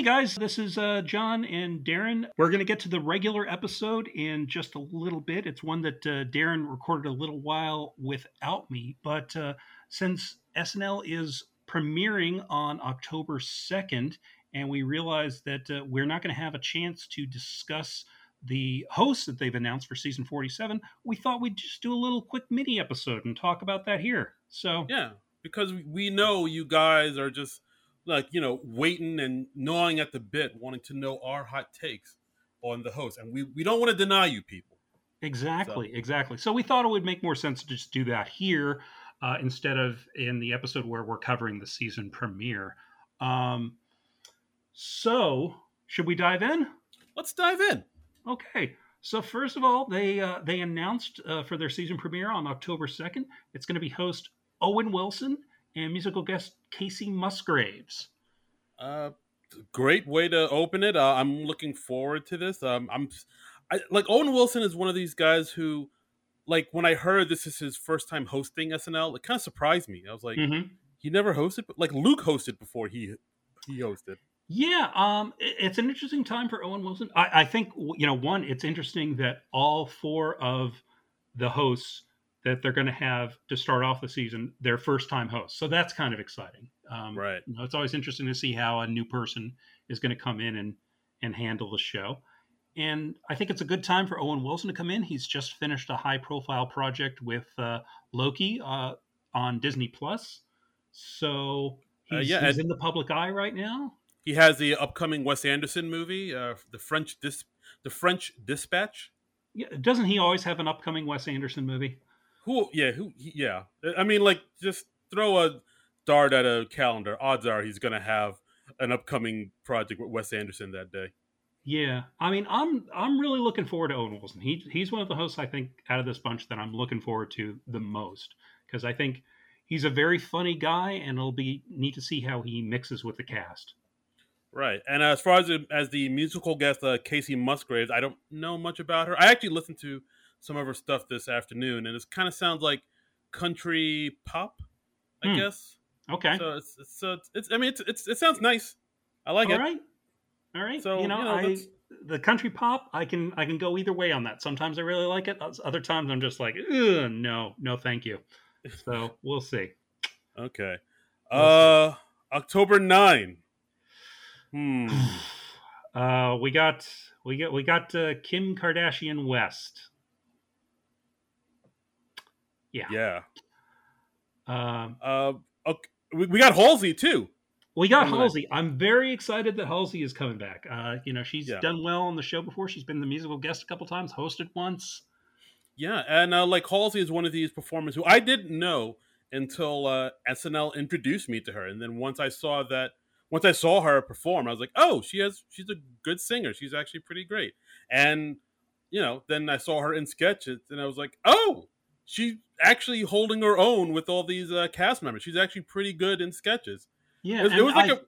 Hey guys, this is uh, John and Darren. We're going to get to the regular episode in just a little bit. It's one that uh, Darren recorded a little while without me, but uh, since SNL is premiering on October 2nd, and we realize that uh, we're not going to have a chance to discuss the hosts that they've announced for season 47, we thought we'd just do a little quick mini episode and talk about that here. So, yeah, because we know you guys are just like, you know, waiting and gnawing at the bit, wanting to know our hot takes on the host. And we, we don't want to deny you people. Exactly, so. exactly. So we thought it would make more sense to just do that here uh, instead of in the episode where we're covering the season premiere. Um, so, should we dive in? Let's dive in. Okay. So first of all, they uh, they announced uh, for their season premiere on October second, it's going to be host Owen Wilson and musical guest Kacey Musgraves. Uh, great way to open it. Uh, I'm looking forward to this. Um, I'm I, like Owen Wilson is one of these guys who, like, when I heard this is his first time hosting SNL, it kind of surprised me. I was like, mm-hmm. he never hosted, but like Luke hosted before he he hosted. Yeah, um, it's an interesting time for Owen Wilson. I, I, think you know, one, it's interesting that all four of the hosts that they're going to have to start off the season, their first time hosts. So that's kind of exciting. Um, right. You know, it's always interesting to see how a new person is going to come in and and handle the show. And I think it's a good time for Owen Wilson to come in. He's just finished a high profile project with uh, Loki uh, on Disney Plus, so uh, he's, uh, yeah, he's in the public eye right now. He has the upcoming Wes Anderson movie, uh, the French Dis- the French Dispatch. Yeah, doesn't he always have an upcoming Wes Anderson movie? Who? Yeah, who? Yeah. I mean, like, just throw a dart at a calendar. Odds are he's going to have an upcoming project with Wes Anderson that day. Yeah, I mean, I'm I'm really looking forward to Owen Wilson. He he's one of the hosts I think out of this bunch that I'm looking forward to the most because I think he's a very funny guy, and it'll be neat to see how he mixes with the cast. Right, and as far as the, as the musical guest, uh, Kacey Musgraves, I don't know much about her. I actually listened to some of her stuff this afternoon, and it kind of sounds like country pop, I hmm. guess. Okay. So it's it's, so it's, it's I mean it's, it's it sounds nice. I like All it. All right. All right. So you know, you know I, the country pop, I can I can go either way on that. Sometimes I really like it. Other times I'm just like, no, no, thank you. So we'll see. Okay. We'll uh, see. October nine. Hmm. Uh, we got we got we got uh, Kim Kardashian West. Yeah. Yeah. Um, uh, okay. we, we got Halsey too. We got Halsey. I'm very excited that Halsey is coming back. Uh, you know, she's yeah. done well on the show before. She's been the musical guest a couple times, hosted once. Yeah, and uh, like Halsey is one of these performers who I didn't know until uh, SNL introduced me to her, and then once I saw that once I saw her perform, I was like, oh, she has she's a good singer. She's actually pretty great. And you know, then I saw her in sketches, and I was like, oh, she's actually holding her own with all these uh, cast members. She's actually pretty good in sketches. Yeah, it was, it was like I, a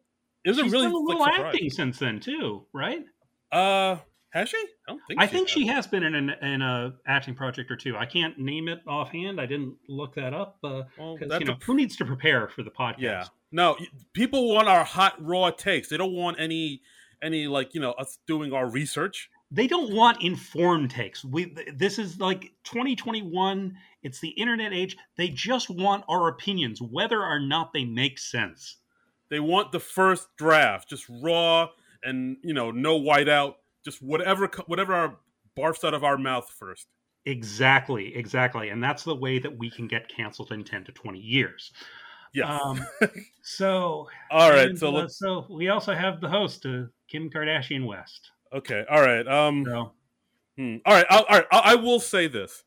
it was a really done a little like, acting since then too, right? Uh, has she? I don't think. I she think has. she has been in an in a acting project or two. I can't name it offhand. I didn't look that up. Uh, well, you know, a... who needs to prepare for the podcast? Yeah, no, people want our hot raw takes. They don't want any any like you know us doing our research. They don't want informed takes. We this is like 2021. It's the internet age. They just want our opinions, whether or not they make sense. They want the first draft, just raw and you know no whiteout, just whatever whatever our barfs out of our mouth first. Exactly, exactly, and that's the way that we can get canceled in 10 to 20 years. Yeah. Um, so all right. And, so uh, so we also have the host, uh, Kim Kardashian West. Okay. All right. Um. So. Hmm. All right. I'll, all right. I, I will say this.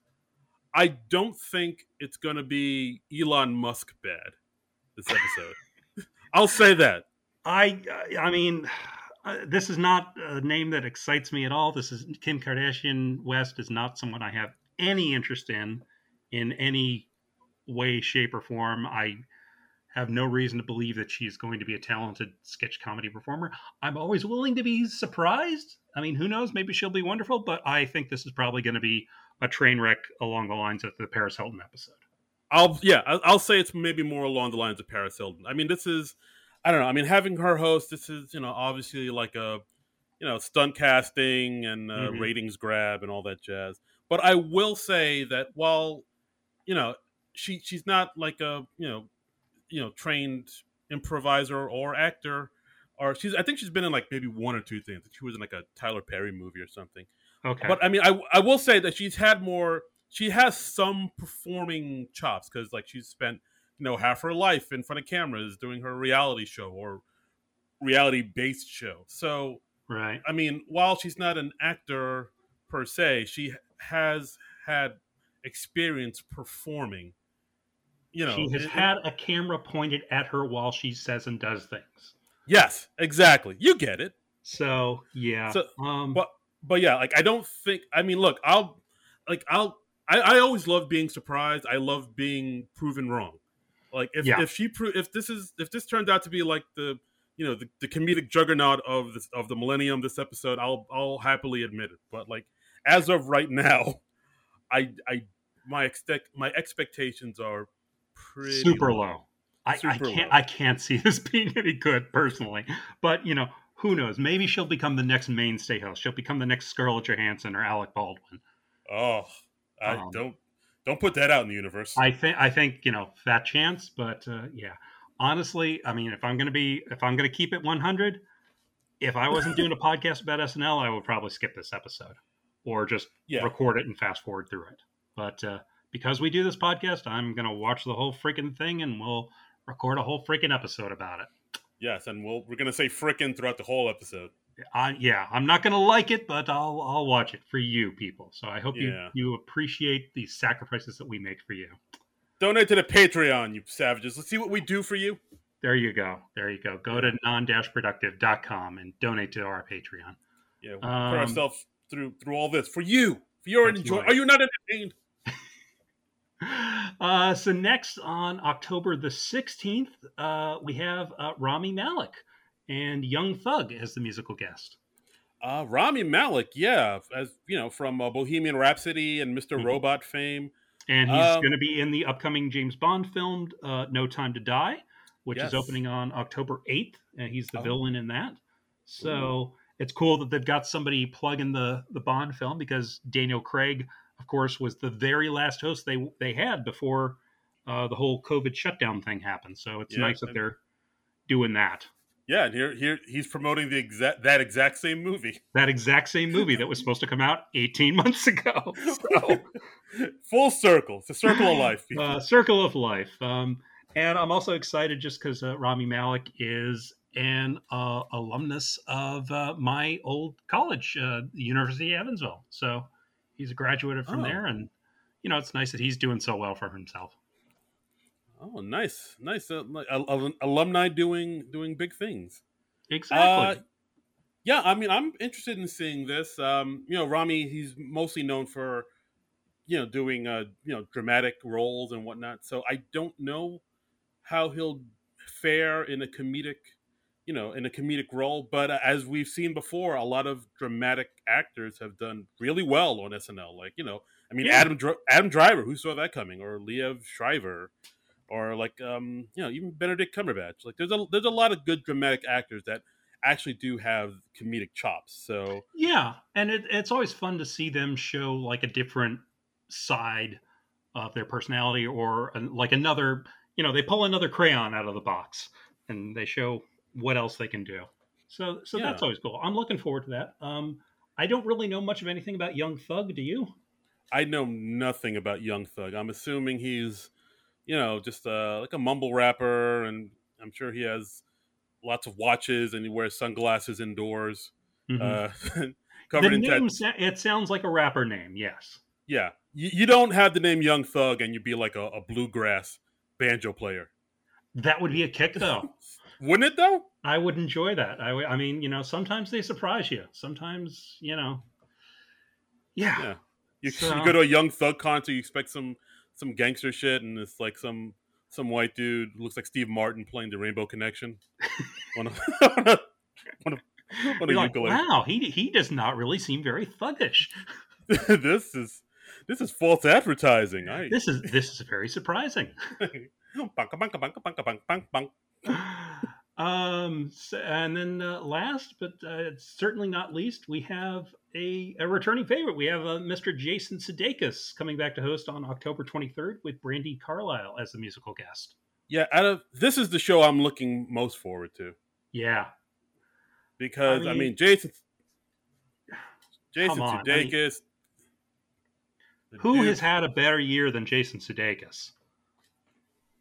I don't think it's going to be Elon Musk bad this episode. I'll say that. I I mean, uh, this is not a name that excites me at all. This is Kim Kardashian West is not someone I have any interest in in any way, shape, or form. I have no reason to believe that she's going to be a talented sketch comedy performer. I'm always willing to be surprised. I mean, who knows? Maybe she'll be wonderful, but I think this is probably going to be a train wreck along the lines of the Paris Hilton episode. I'll yeah, I'll say it's maybe more along the lines of Paris Hilton. I mean, this is I don't know. I mean, having her host, this is you know obviously like a you know stunt casting and uh, Mhm. ratings grab and all that jazz. But I will say that while you know she she's not like a you know you know trained improviser or actor, or she's I think she's been in like maybe one or two things. She was in like a Tyler Perry movie or something. Okay. But I mean, I I will say that she's had more. She has some performing chops because like she's spent you know half her life in front of cameras doing her reality show or reality based show. So right. I mean, while she's not an actor per se, she has had experience performing. You know, she has it- had a camera pointed at her while she says and does things. yes, exactly. You get it. So yeah. So, um, but but yeah, like I don't think. I mean, look, I'll like I'll. I, I always love being surprised. I love being proven wrong. Like if Yeah. if she pro- if this is if this turns out to be like the you know the, the comedic juggernaut of this of the millennium this episode, I'll I'll happily admit it. But like as of right now, I I my expect my expectations are pretty super low. I, I Super can't. low. I can't see this being any good personally. But you know, who knows? Maybe she'll become the next mainstay host. She'll become the next Scarlett Johansson or Alec Baldwin. Oh, I Um, don't don't put that out in the universe. I think. I think you know that chance. But uh, yeah, honestly, I mean, if I'm gonna be, if I'm gonna keep it 100, if I wasn't doing a podcast about SNL, I would probably skip this episode or just yeah. record it and fast forward through it. But uh, because we do this podcast, I'm gonna watch the whole freaking thing and we'll record a whole freaking episode about it. Yes, and we'll, we're gonna say freaking throughout the whole episode. I, yeah, I'm not gonna like it, but I'll I'll watch it for you people. So I hope Yeah. you you appreciate the sacrifices that we make for you. Donate to the Patreon, you savages. Let's see what we do for you. There you go. There you go. Go to non-productive.com and donate to our Patreon. Yeah, we Um, put ourselves through through all this for you. For your enjoy. Are you not entertained? Uh, so next on October the 16th, uh, we have uh, Rami Malek and Young Thug as the musical guest. Uh, Rami Malek, yeah, as you know from uh, Bohemian Rhapsody and mister Mhm. Robot fame. And he's Um, going to be in the upcoming James Bond film, uh, No Time to Die, which Yes. is opening on October 8th. And he's the Oh. villain in that. So it's cool that they've got somebody plugging the, the Bond film because Daniel Craig, of course, was the very last host they, they had before uh, the whole COVID shutdown thing happened. So it's Yeah, nice that they're doing that. Yeah, and here here he's promoting the exact that exact same movie. That exact same movie that was supposed to come out 18 months ago. So. Full circle. It's a circle of life. uh, Circle of Life. Um, and I'm also excited just because uh, Rami Malek is an uh, alumnus of uh, my old college, uh, the University of Evansville. So he's a graduate from Oh. there, and you know it's nice that he's doing so well for himself. oh, nice, nice. Uh, like, al- al- alumni doing doing big things. Exactly. Uh, yeah, I mean, I'm interested in seeing this. Um, you know, Rami, he's mostly known for, you know, doing uh, you know, dramatic roles and whatnot. So I don't know how he'll fare in a comedic, you know, in a comedic role. But uh, as we've seen before, a lot of dramatic actors have done really well on SNL. Like, you know, I mean, Yeah. Adam Dr- Adam Driver, who saw that coming, or Liev Schreiber, or like, um, you know, even Benedict Cumberbatch. Like, there's a there's a lot of good dramatic actors that actually do have comedic chops. So yeah, and it, it's always fun to see them show like a different side of their personality, or an, like another. You know, they pull another crayon out of the box and they show what else they can do. So, so that's always cool. I'm looking forward to that. Um, I don't really know much of anything about Young Thug. Do you? I know nothing about Young Thug. I'm assuming he's, you know, just uh, like a mumble rapper, and I'm sure he has lots of watches and he wears sunglasses indoors, Mhm. uh, the in name, tat- it sounds like a rapper name. Yes. Yeah, you, you don't have the name Young Thug and you'd be like a, a bluegrass banjo player, That would be a kick, though. wouldn't it? Though. I would enjoy that. I, I mean, you know, sometimes they surprise you. Sometimes, you know, yeah. Yeah. You, So- you go to a Young Thug concert, you expect some some gangster shit, and it's like some some white dude looks like Steve Martin playing the Rainbow Connection on a, on a, on a, on a You're like, wow, he he does not really seem very thuggish. this is this is false advertising. I This is this is very surprising. Bunka, bunka, bunka, bunka, bunka, bunka, bunka. Um, and then uh, last, but uh, certainly not least, we have a, a returning favorite. We have uh, Mr. Jason Sudeikis coming back to host on October 23rd with Brandi Carlile as the musical guest. Yeah, out of this is the show I'm looking most forward to. Yeah, because I mean, I mean Jason Jason on, Sudeikis. I mean, who dude, has had a better year than Jason Sudeikis?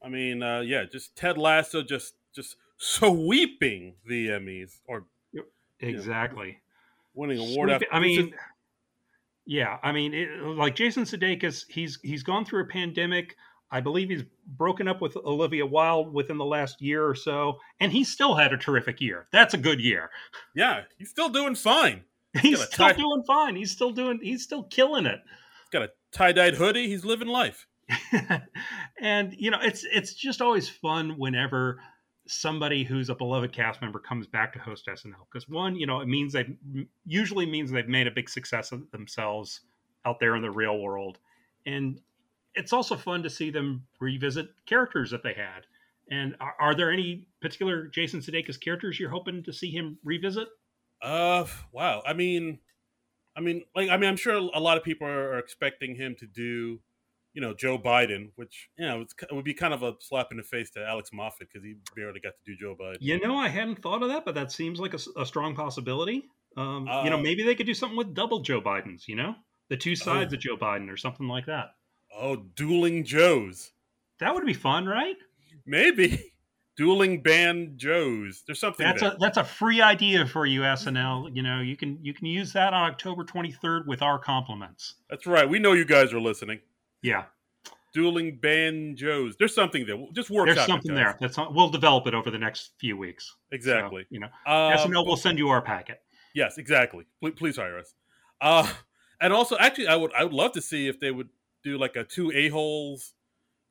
I mean, uh, yeah, just Ted Lasso, just just sweeping the Emmys, or exactly know, winning award. After, I mean, just, yeah, I mean, it, like Jason Sudeikis, he's he's gone through a pandemic. I believe he's broken up with Olivia Wilde within the last year or so, and he still had a terrific year. That's a good year. Yeah, he's still doing fine. He's, he's still tie- doing fine. He's still doing. He's still killing it. He's got a tie dyed hoodie. He's living life. and you know, it's it's just always fun whenever somebody who's a beloved cast member comes back to host SNL because one, you know, it means they usually means they've made a big success of themselves out there in the real world, and it's also fun to see them revisit characters that they had. And are, are there any particular Jason Sudeikis characters you're hoping to see him revisit? Uh, wow. I mean, I mean, like, I mean, I'm sure a lot of people are expecting him to do you know Joe Biden, which you know it would be kind of a slap in the face to Alex Moffat because he barely got to do Joe Biden. You know, I hadn't thought of that, but that seems like a, a strong possibility. Um, uh, you know, uh, maybe they could do something with double Joe Bidens. You know, the two sides oh, of Joe Biden or something like that. Oh, dueling Joes. That would be fun, right? Maybe dueling band Joes. There's something. That's there. a that's a free idea for you, SNL. You know, you can you can use that on October 23rd with our compliments. That's right. We know you guys are listening. Yeah. Dueling banjos. There's something there. Just work. There's something there. That's not, we'll develop it over the next few weeks. Exactly. So, you know, um, SNL will send you our packet. Yes, exactly. Please, please hire us. Uh, and also, actually, I would I would love to see if they would do like a two a holes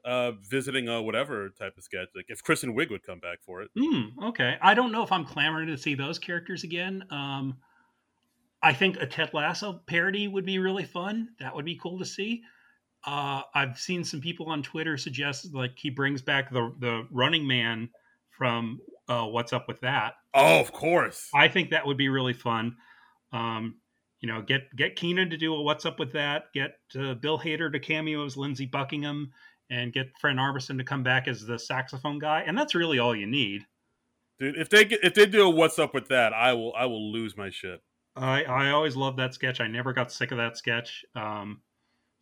uh, visiting a whatever type of sketch. Like if Kristen Wiig would come back for it. Mm, okay, I don't know if I'm clamoring to see those characters again. Um, I think a Ted Lasso parody would be really fun. That would be cool to see. Uh, I've seen some people on Twitter suggest like he brings back the the Running Man from uh, What's Up with That. Oh, of course. I think that would be really fun. Um, you know, get get Kenan to do a What's Up with That. Get uh, Bill Hader to cameo as Lindsey Buckingham, and get Fred Armisen to come back as the saxophone guy. And that's really all you need. Dude, if they get, if they do a What's Up with That, I will I will lose my shit. I I always loved that sketch. I never got sick of that sketch. Um,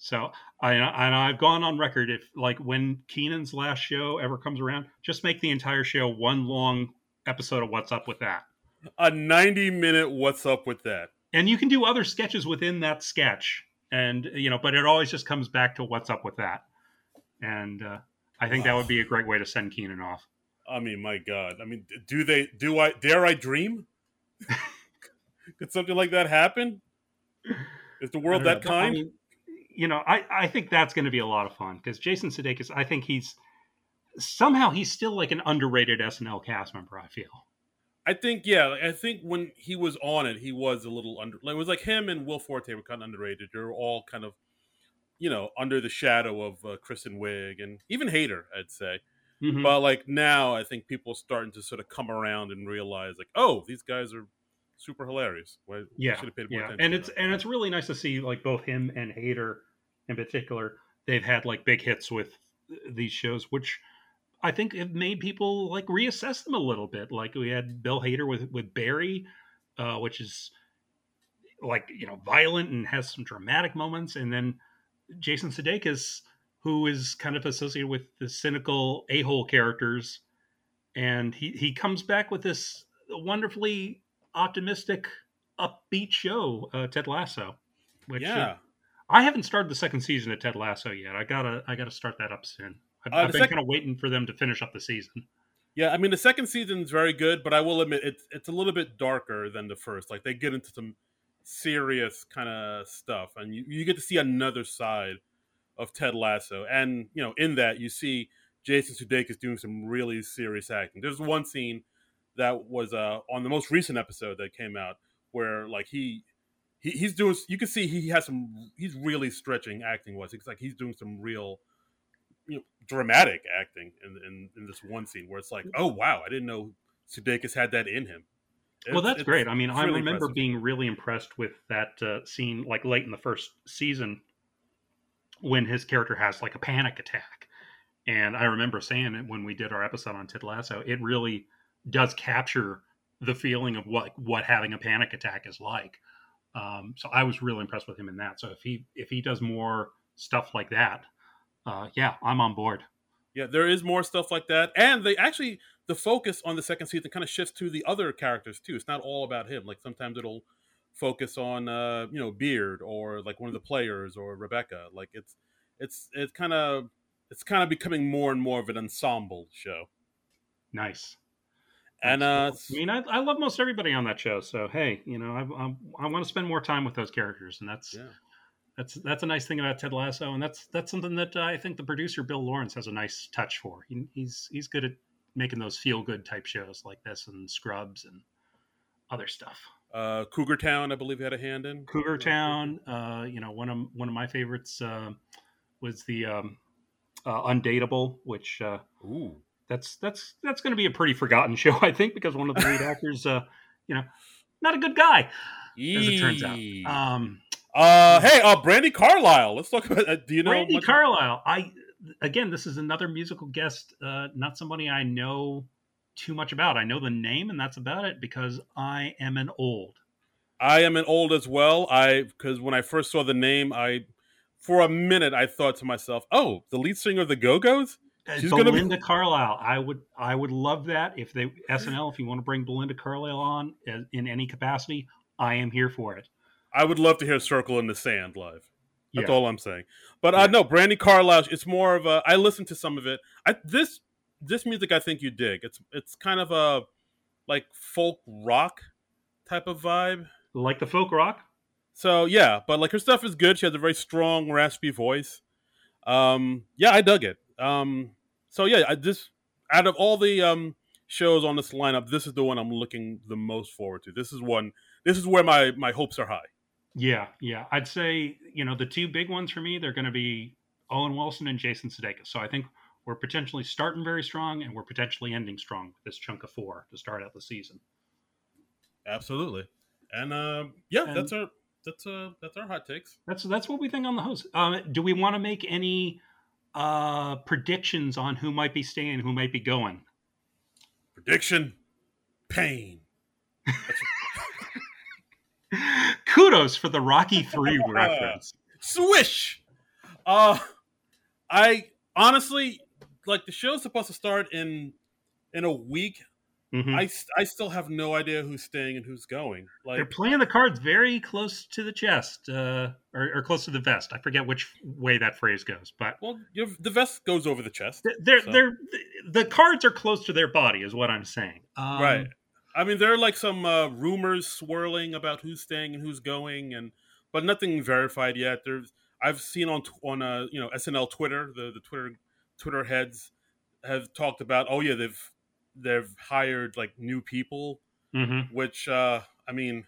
so I and I've gone on record if like when Kenan's last show ever comes around, just make the entire show one long episode of What's Up with That. A 90 minute What's Up with That. And you can do other sketches within that sketch. And you know, but it always just comes back to what's up with that. And uh, I think that would be a great way to send Kenan off. I mean, my God. I mean, do they do I dare I dream? Could something like that happen? Is the world that kind? I mean, you know, I, I think that's going to be a lot of fun because Jason Sudeikis, I think he's somehow he's still like an underrated SNL cast member. I feel. I think yeah, I think when he was on it, he was a little under. It was like him and Will Forte were kind of underrated. They're all kind of, you know, under the shadow of uh, Kristen Wiig and even Hader, I'd say. Mm-hmm. But like now, I think people are starting to sort of come around and realize like, oh, these guys are super hilarious. Well, yeah, yeah, and it's and it's really nice to see like both him and Hader, in particular, they've had like big hits with these shows, which I think have made people like reassess them a little bit. Like we had Bill Hader with with Barry, uh, which is like you know violent and has some dramatic moments, and then Jason Sudeikis, who is kind of associated with the cynical a hole characters, and he he comes back with this wonderfully optimistic, upbeat show, uh, Ted Lasso. Which, yeah, uh, I haven't started the second season of Ted Lasso yet. I gotta I gotta start that up soon. I've, uh, I've been second... kind of waiting for them to finish up the season. Yeah, I mean the second season is very good, but I will admit it's it's a little bit darker than the first. Like they get into some serious kind of stuff, and you, you get to see another side of Ted Lasso. And you know, in that you see Jason Sudeikis doing some really serious acting. There's one scene that was uh, on the most recent episode that came out where like he, he he's doing you can see he has some he's really stretching acting wise it's like he's doing some real you know, dramatic acting in, in in this one scene where it's like oh wow i didn't know Sudeikis had that in him. well, that's great. I mean, it's I really remember impressive. being really impressed with that uh, scene, like late in the first season, when his character has like a panic attack. And I remember saying it when we did our episode on Ted Lasso. It really does capture the feeling of what what having a panic attack is like. Um, so I was really impressed with him in that. So if he if he does more stuff like that, uh, yeah, I'm on board. Yeah, there is more stuff like that, and they actually the focus on the second season kind of shifts to the other characters too. It's not all about him. Like sometimes it'll focus on uh, you know Beard or like one of the players or Rebecca. Like it's it's it's kind of it's kind of becoming more and more of an ensemble show. Nice. And uh, I mean, I, I love most everybody on that show. So hey, you know, I I, I want to spend more time with those characters, and that's yeah, that's that's a nice thing about Ted Lasso, and that's that's something that uh, I think the producer Bill Lawrence has a nice touch for. He, he's he's good at making those feel good type shows like this and Scrubs and other stuff. uh, Cougar Town, I believe, had a hand in Cougar Town, uh, you know, one of one of my favorites uh, was the um, uh, Undateable, which uh, Ooh, that's that's that's going to be a pretty forgotten show, I think, because one of the lead actors, uh, you know, not a good guy as it turns out. Um, uh, hey, uh, Brandi Carlile. Let's talk about. Uh, do you know? Brandi much- Carlile. I again, this is another musical guest, uh, not somebody I know too much about. I know the name, and that's about it because I am an old. I am an old as well. I because when I first saw the name, I for a minute I thought to myself, "Oh, the lead singer of the Go Go's." She's gonna be- Carlisle. I would I would love that if they SNL if you want to bring Belinda Carlisle on uh, in any capacity, I am here for it. I would love to hear "Circle in the Sand" live. That's Yeah. all I'm saying. But uh, Yeah. no, Brandi Carlile. It's more of a. I listened to some of it. I, this this music I think you dig. It's it's kind of a like folk rock type of vibe. Like the folk rock. So yeah, but like her stuff is good. She has a very strong, raspy voice. Um, yeah, I dug it. Um, so yeah, I just out of all the um shows on this lineup, this is the one I'm looking the most forward to. This is one. This is where my my hopes are high. Yeah, yeah. I'd say you know the two big ones for me. They're going to be Owen Wilson and Jason Sudeikis. So I think we're potentially starting very strong, and we're potentially ending strong with this chunk of four to start out the season. Absolutely. And um, yeah, And- that's our that's uh that's our hot takes. That's that's what we think on the host. Um, do we want to make any uh, predictions on who might be staying, who might be going? Prediction: pain. Kudos for the Rocky Three reference. Swish. Uh, I honestly like the show's supposed to start in in a week. Mhm. I, I still have no idea who's staying and who's going. Like They're playing the cards very close to the chest, uh, or, or close to the vest. I forget which way that phrase goes, but well, the vest goes over the chest, they're So- they're the cards are close to their body, is what I'm saying. Um, right? I mean, there are like some uh, rumors swirling about who's staying and who's going, and but nothing verified yet. There's I've seen on on uh, you know SNL Twitter, the the Twitter Twitter heads have talked about. Oh yeah, they've they've hired like new people mhm. which uh i mean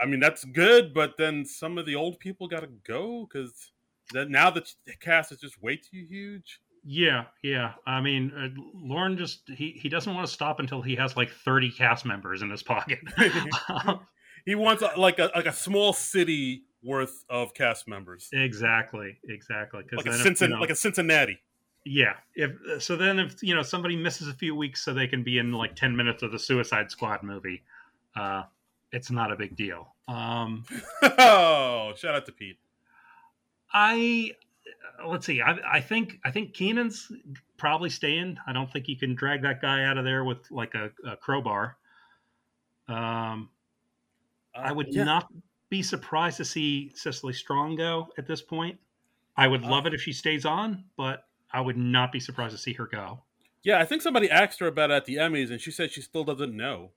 i mean that's good but then some of the old people gotta go because that now the cast is just way too huge Yeah, yeah. I mean, uh, Lorne just he he doesn't want to stop until he has like 30 cast members in his pocket. he wants a, like a like a small city worth of cast members exactly, exactly. like a, then if, Cincin- you know- like a cincinnati yeah. If so, then if you know somebody misses a few weeks, so they can be in like 10 minutes of the Suicide Squad movie, uh, it's not a big deal. Um, oh shout out to pete I let's see. I, I think I think Kenan's probably staying. I don't think you can drag that guy out of there with like a, a crowbar. Um, I would Uh, yeah. not be surprised to see Cecily Strong go at this point. I would love it if she stays on, but I would not be surprised to see her go. yeah i think somebody asked her about it at the emmys and she said she still doesn't know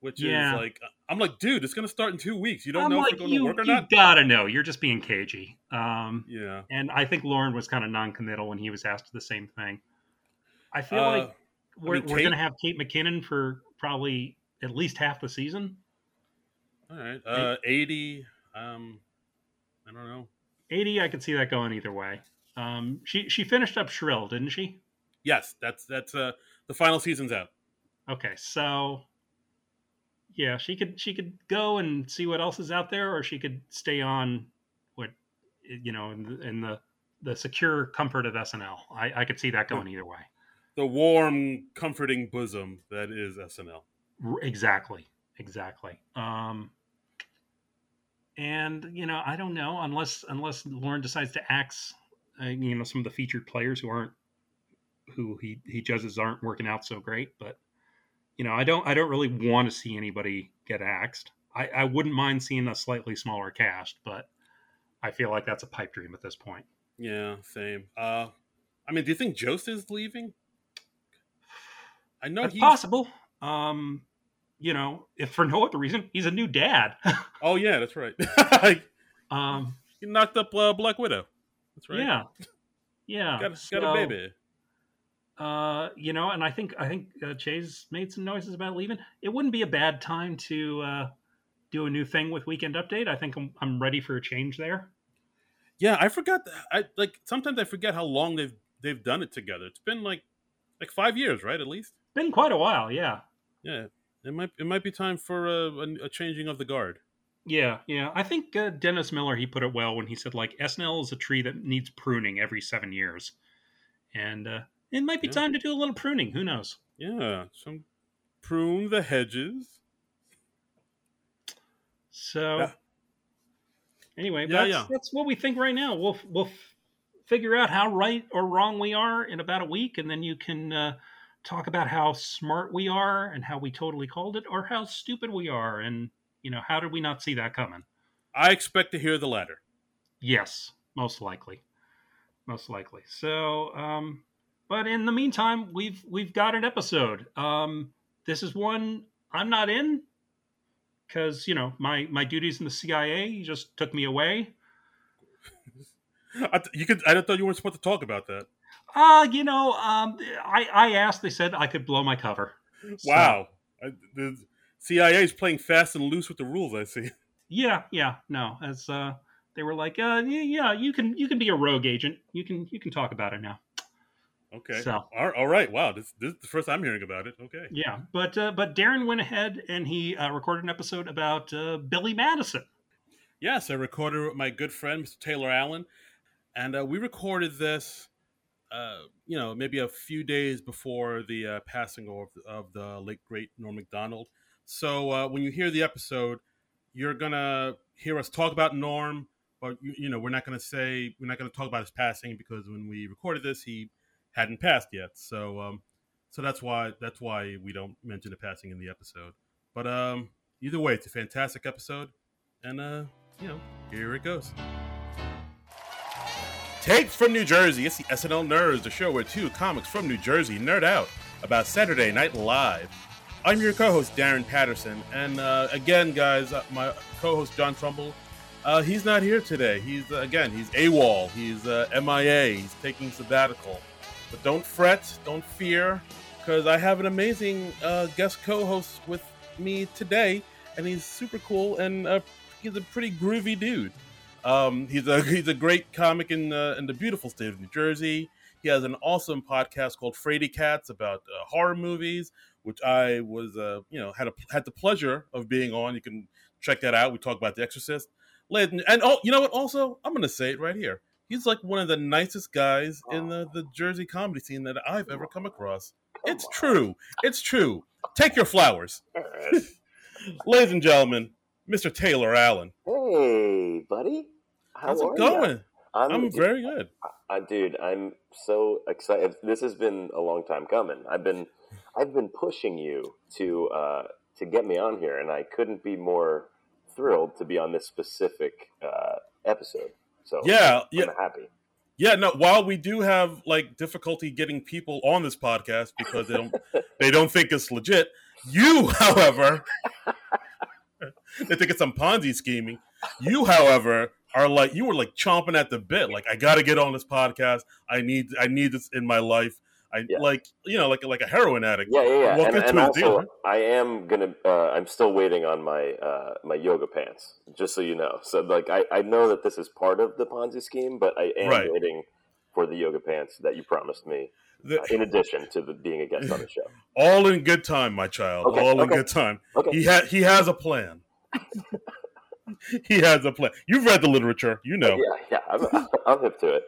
which Yeah. is like i'm like dude it's gonna start in two weeks you don't I'm know like, if you're going you, to work or you not You gotta know. You're just being cagey. Um, yeah and I think Lorne was kind of non-committal when he was asked the same thing. I feel Uh, like we're, mean, we're Kate- going to have Kate McKinnon for probably at least half the season. All right. Uh, Aidy. Um, I don't know. Aidy, I could see that going either way. Um, she she finished up Shrill, didn't she? Yes, that's that's uh the final season's out. Okay, so yeah, she could she could go and see what else is out there, or she could stay on what you know in the, in the the secure comfort of SNL. I, I could see that going either way. The warm, comforting bosom that is SNL. Exactly, exactly. Um, and you know, I don't know unless unless Lorne decides to axe, uh, you know, some of the featured players who aren't who he he judges aren't working out so great. But you know, I don't I don't really want to see anybody get axed. I, I wouldn't mind seeing a slightly smaller cast, but I feel like that's a pipe dream at this point. Yeah, same. Uh, I mean, do you think Jost is leaving? I know That's he's. possible. Um, you know, if for no other reason, he's a new dad. Oh yeah, that's right. Like, um, he knocked up uh, Black Widow. That's right. yeah, yeah. got, got So, a baby. Uh, you know, and I think I think uh, Che's made some noises about leaving. It wouldn't be a bad time to uh, do a new thing with Weekend Update. I think I'm I'm ready for a change there. Yeah, I forgot. That, I like sometimes I forget how long they've they've done it together. It's been like like five years, right? At least. Been quite a while, yeah. Yeah, it might it might be time for a, a, a changing of the guard. Yeah, yeah. I think uh, Dennis Miller he put it well when he said like SNL is a tree that needs pruning every seven years, and uh, it might be Yeah. time to do a little pruning. Who knows? Yeah, some prune the hedges. So Yeah. anyway, Yeah, that's, yeah. that's what we think right now. We'll we'll f- figure out how right or wrong we are in about a week, and then you can uh, talk about how smart we are and how we totally called it, or how stupid we are, and you know how did we not see that coming? I expect to hear the latter. Yes, most likely, most likely. So, um, but in the meantime, we've we've got an episode. Um, this is one I'm not in because you know my my duties in the CIA just took me away. I th- you could. I thought you weren't supposed to talk about that. Uh, you know, um, I I asked. They said I could blow my cover. So, Wow, I, the CIA is playing fast and loose with the rules. I see. yeah, yeah. No, as uh, they were like, uh, yeah, you can you can be a rogue agent. You can you can talk about it now. Okay. So- all, all right. Wow. This, this is the first I'm hearing about it. Okay. Yeah, but uh, but Darren went ahead and he uh, recorded an episode about uh, Billy Madison. Yes, I recorded with my good friend, Mr. Taylor Allen, and uh, we recorded this, uh, you know, maybe a few days before the uh, passing of, of the late great Norm Macdonald. So uh, when you hear the episode, you're gonna hear us talk about Norm, but you, you know we're not gonna say we're not gonna talk about his passing because when we recorded this, he hadn't passed yet. So um, so that's why that's why we don't mention the passing in the episode. But um, either way, it's a fantastic episode, and uh, you know, here it goes. Tapes from New Jersey, it's the SNL Nerds, the show where two comics from New Jersey nerd out about Saturday Night Live. I'm your co-host Darren Patterson, and uh, again, guys, uh, my co-host John Trumbull, uh, he's not here today. He's uh, again, he's AWOL, he's uh, MIA, he's taking sabbatical. But don't fret, don't fear, because I have an amazing uh, guest co-host with me today, and he's super cool and he's a pretty groovy dude. Um, he's a he's a great comic in uh, in the beautiful state of New Jersey. He has an awesome podcast called Frady Cats about horror movies, which I was uh, you know had a, had the pleasure of being on. You can check that out. We talk about The Exorcist, and and oh, you know what? Also, I'm gonna say it right here. He's like one of the nicest guys in the, the Jersey comedy scene that I've ever come across. It's true. It's true. Take your flowers, ladies and gentlemen. Mr. Taylor Allen. Hey, buddy. How How's it going? I'm, I'm very good. I, dude. I'm so excited. This has been a long time coming. I've been, I've been pushing you to uh, to get me on here, and I couldn't be more thrilled to be on this specific uh, episode. So Yeah, I'm yeah, happy. yeah. No, while we do have like difficulty getting people on this podcast because they don't they don't think it's legit. You, however, they think it's some Ponzi scheming. You, however, are like you were like chomping at the bit. Like I got to get on this podcast. I need I need this in my life. I Yeah. like you know like like a heroin addict. Yeah, yeah, yeah. And and also, dealer. I am gonna. Uh, I'm still waiting on my uh, my yoga pants. Just so you know. So, like, I, I know that this is part of the Ponzi scheme, but I am Right. waiting for the yoga pants that you promised me. uh, in addition to the, being a guest on the show. All in good time, my child. Okay, All in good time. Okay. He ha- he has a plan. he has a plan. You've read the literature, you know. Yeah, yeah, I'm, I'm hip to it.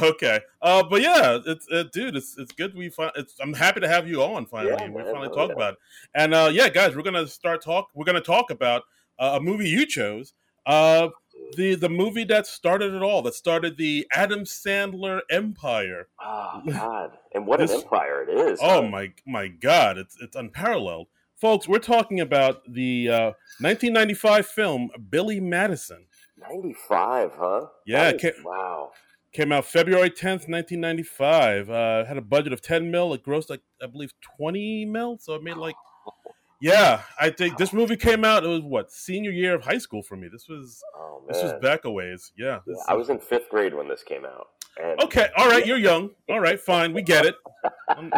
Okay, uh, but yeah, it's uh, dude, it's it's good. We fin- it's, I'm happy to have you on finally. Yeah, we finally oh, talk yeah. about it. And uh, yeah, guys, we're gonna start talk. We're gonna talk about uh, a movie you chose. Uh, the the movie that started it all. That started the Adam Sandler empire. Oh God! And what an empire it is! Oh huh? my my God, it's it's unparalleled, folks. We're talking about the uh, 1995 film Billy Madison. Ninety-five, huh? Yeah, is- wow. Came out February 10th, 1995. Uh, had a budget of 10 mil. It grossed like I believe 20 mil, so it made like yeah. I think this movie came out. It was what senior year of high school for me. This was Oh this was back a ways. Yeah. I was in fifth grade when this came out. And okay. All right, you're young. All right, fine. We get it.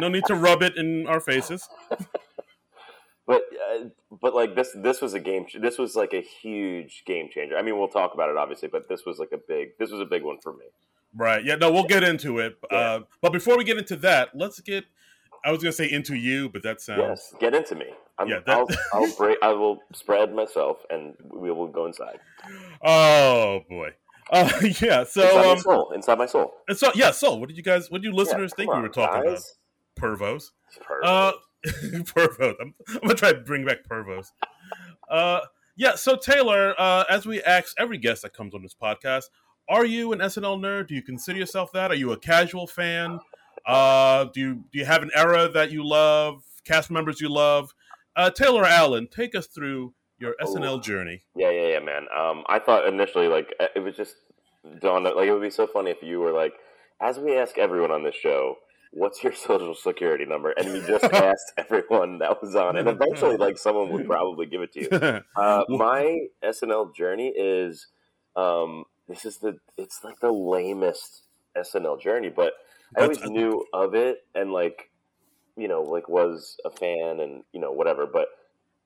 No need to rub it in our faces. But uh, but like this this was a game. This was like a huge game changer. I mean, we'll talk about it obviously, but this was like a big. This was a big one for me. Right. Yeah. No, we'll get into it. Yeah. Uh, but before we get into that, let's get. I was gonna say into you, but that sounds. Yes, get into me. I'm, Yeah, that- I'll, I'll break. I will spread myself, and we will go inside. Oh boy. Uh, yeah. So inside So my um. soul. Inside my soul. And so yeah. So what did you guys? What did you listeners Yeah, think come we were talking about? guys. Pervos. Uh, pervos. I'm, I'm gonna try to bring back pervos. Uh, yeah. So Taylor, uh, as we ask every guest that comes on this podcast, are you an SNL nerd? Do you consider yourself that? Are you a casual fan? Uh, do you do you have an era that you love? Cast members you love? Uh, Taylor Allen, take us through your SNL journey. Yeah, yeah, yeah, man. Um, I thought initially like uh, it was just dawned like it would be so funny if you were like, as we ask everyone on this show, what's your social security number, and you just asked everyone that was on, and eventually like someone would probably give it to you. Uh, my SNL journey is um, this is the it's like the lamest SNL journey, but I always That's- knew of it and like you know like was a fan and you know whatever, but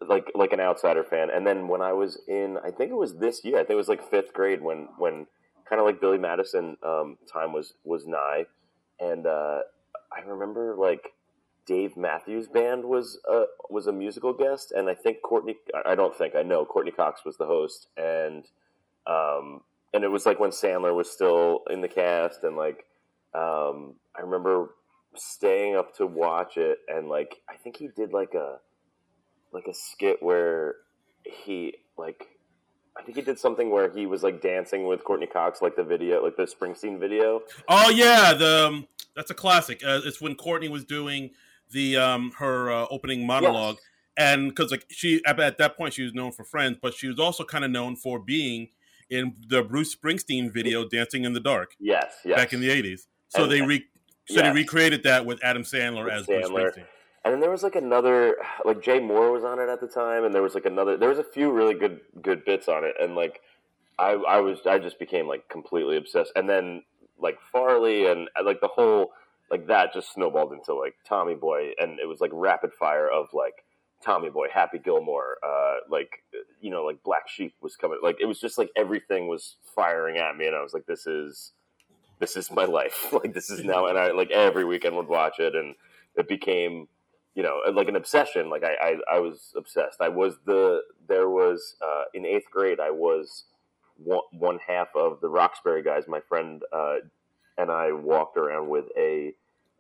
like like an outsider fan. And then when I was in, I think it was this year. I think it was like fifth grade when when kind of like Billy Madison um, time was was nigh, and uh, I remember like Dave Matthews Band was a was a musical guest, and I think Courteney. I don't think I know Courteney Cox was the host, and um, and it was like when Sandler was still in the cast, and like um, I remember staying up to watch it, and like I think he did like a like a skit where he like I think he did something where he was like dancing with Courteney Cox, like the video, like the Springsteen video. Oh yeah, the um, that's a classic. Uh, it's when Courteney was doing the um her uh, opening monologue, and because like she at, at that point she was known for Friends, but she was also kind of known for being in the Bruce Springsteen video "Dancing in the Dark" Yes, yes. back in the eighties. So And- they re so yes. they recreated that with Adam Sandler With as Bruce Springsteen. And then there was like another, like Jay Mohr was on it at the time, and there was like another. There was a few really good good bits on it, and like I I was I just became like completely obsessed. And then like Farley and like the whole like that just snowballed into like Tommy Boy, and it was like rapid fire of like Tommy Boy, Happy Gilmore, uh, like you know like Black Sheep was coming. Like it was just like everything was firing at me, and I was like, this is this is my life. like this is now, and I like every weekend would watch it, and it became you know like an obsession. Like I I, I was obsessed. I was the there was uh, in eighth grade. I was one, one half of the Roxbury guys. My friend uh, and I walked around with a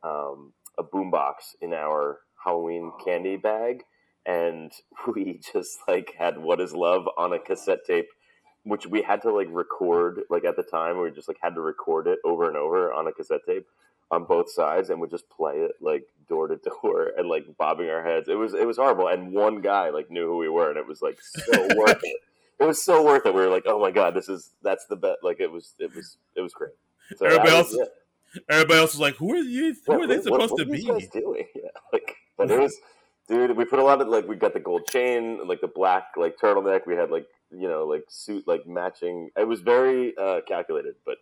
um, a boombox in our Halloween candy bag, and we just like had "What Is Love" on a cassette tape, which we had to like record. Like at the time, we just like had to record it over and over on a cassette tape on both sides, and would just play it like door to door and like bobbing our heads. It was it was horrible, and one guy like knew who we were, and it was like so worth it. It was so worth it. We were like, oh my god, this is that's the bet. Like it was it was it was great. So Everybody I else- yeah. Everybody else was like, "Who are you? Who What- are they what- supposed what to are be?" doing? Yeah, like, but it was, dude. We put a lot of like, we got the gold chain, like the black like turtleneck. We had like, you know, like suit like matching. It was very uh, calculated, but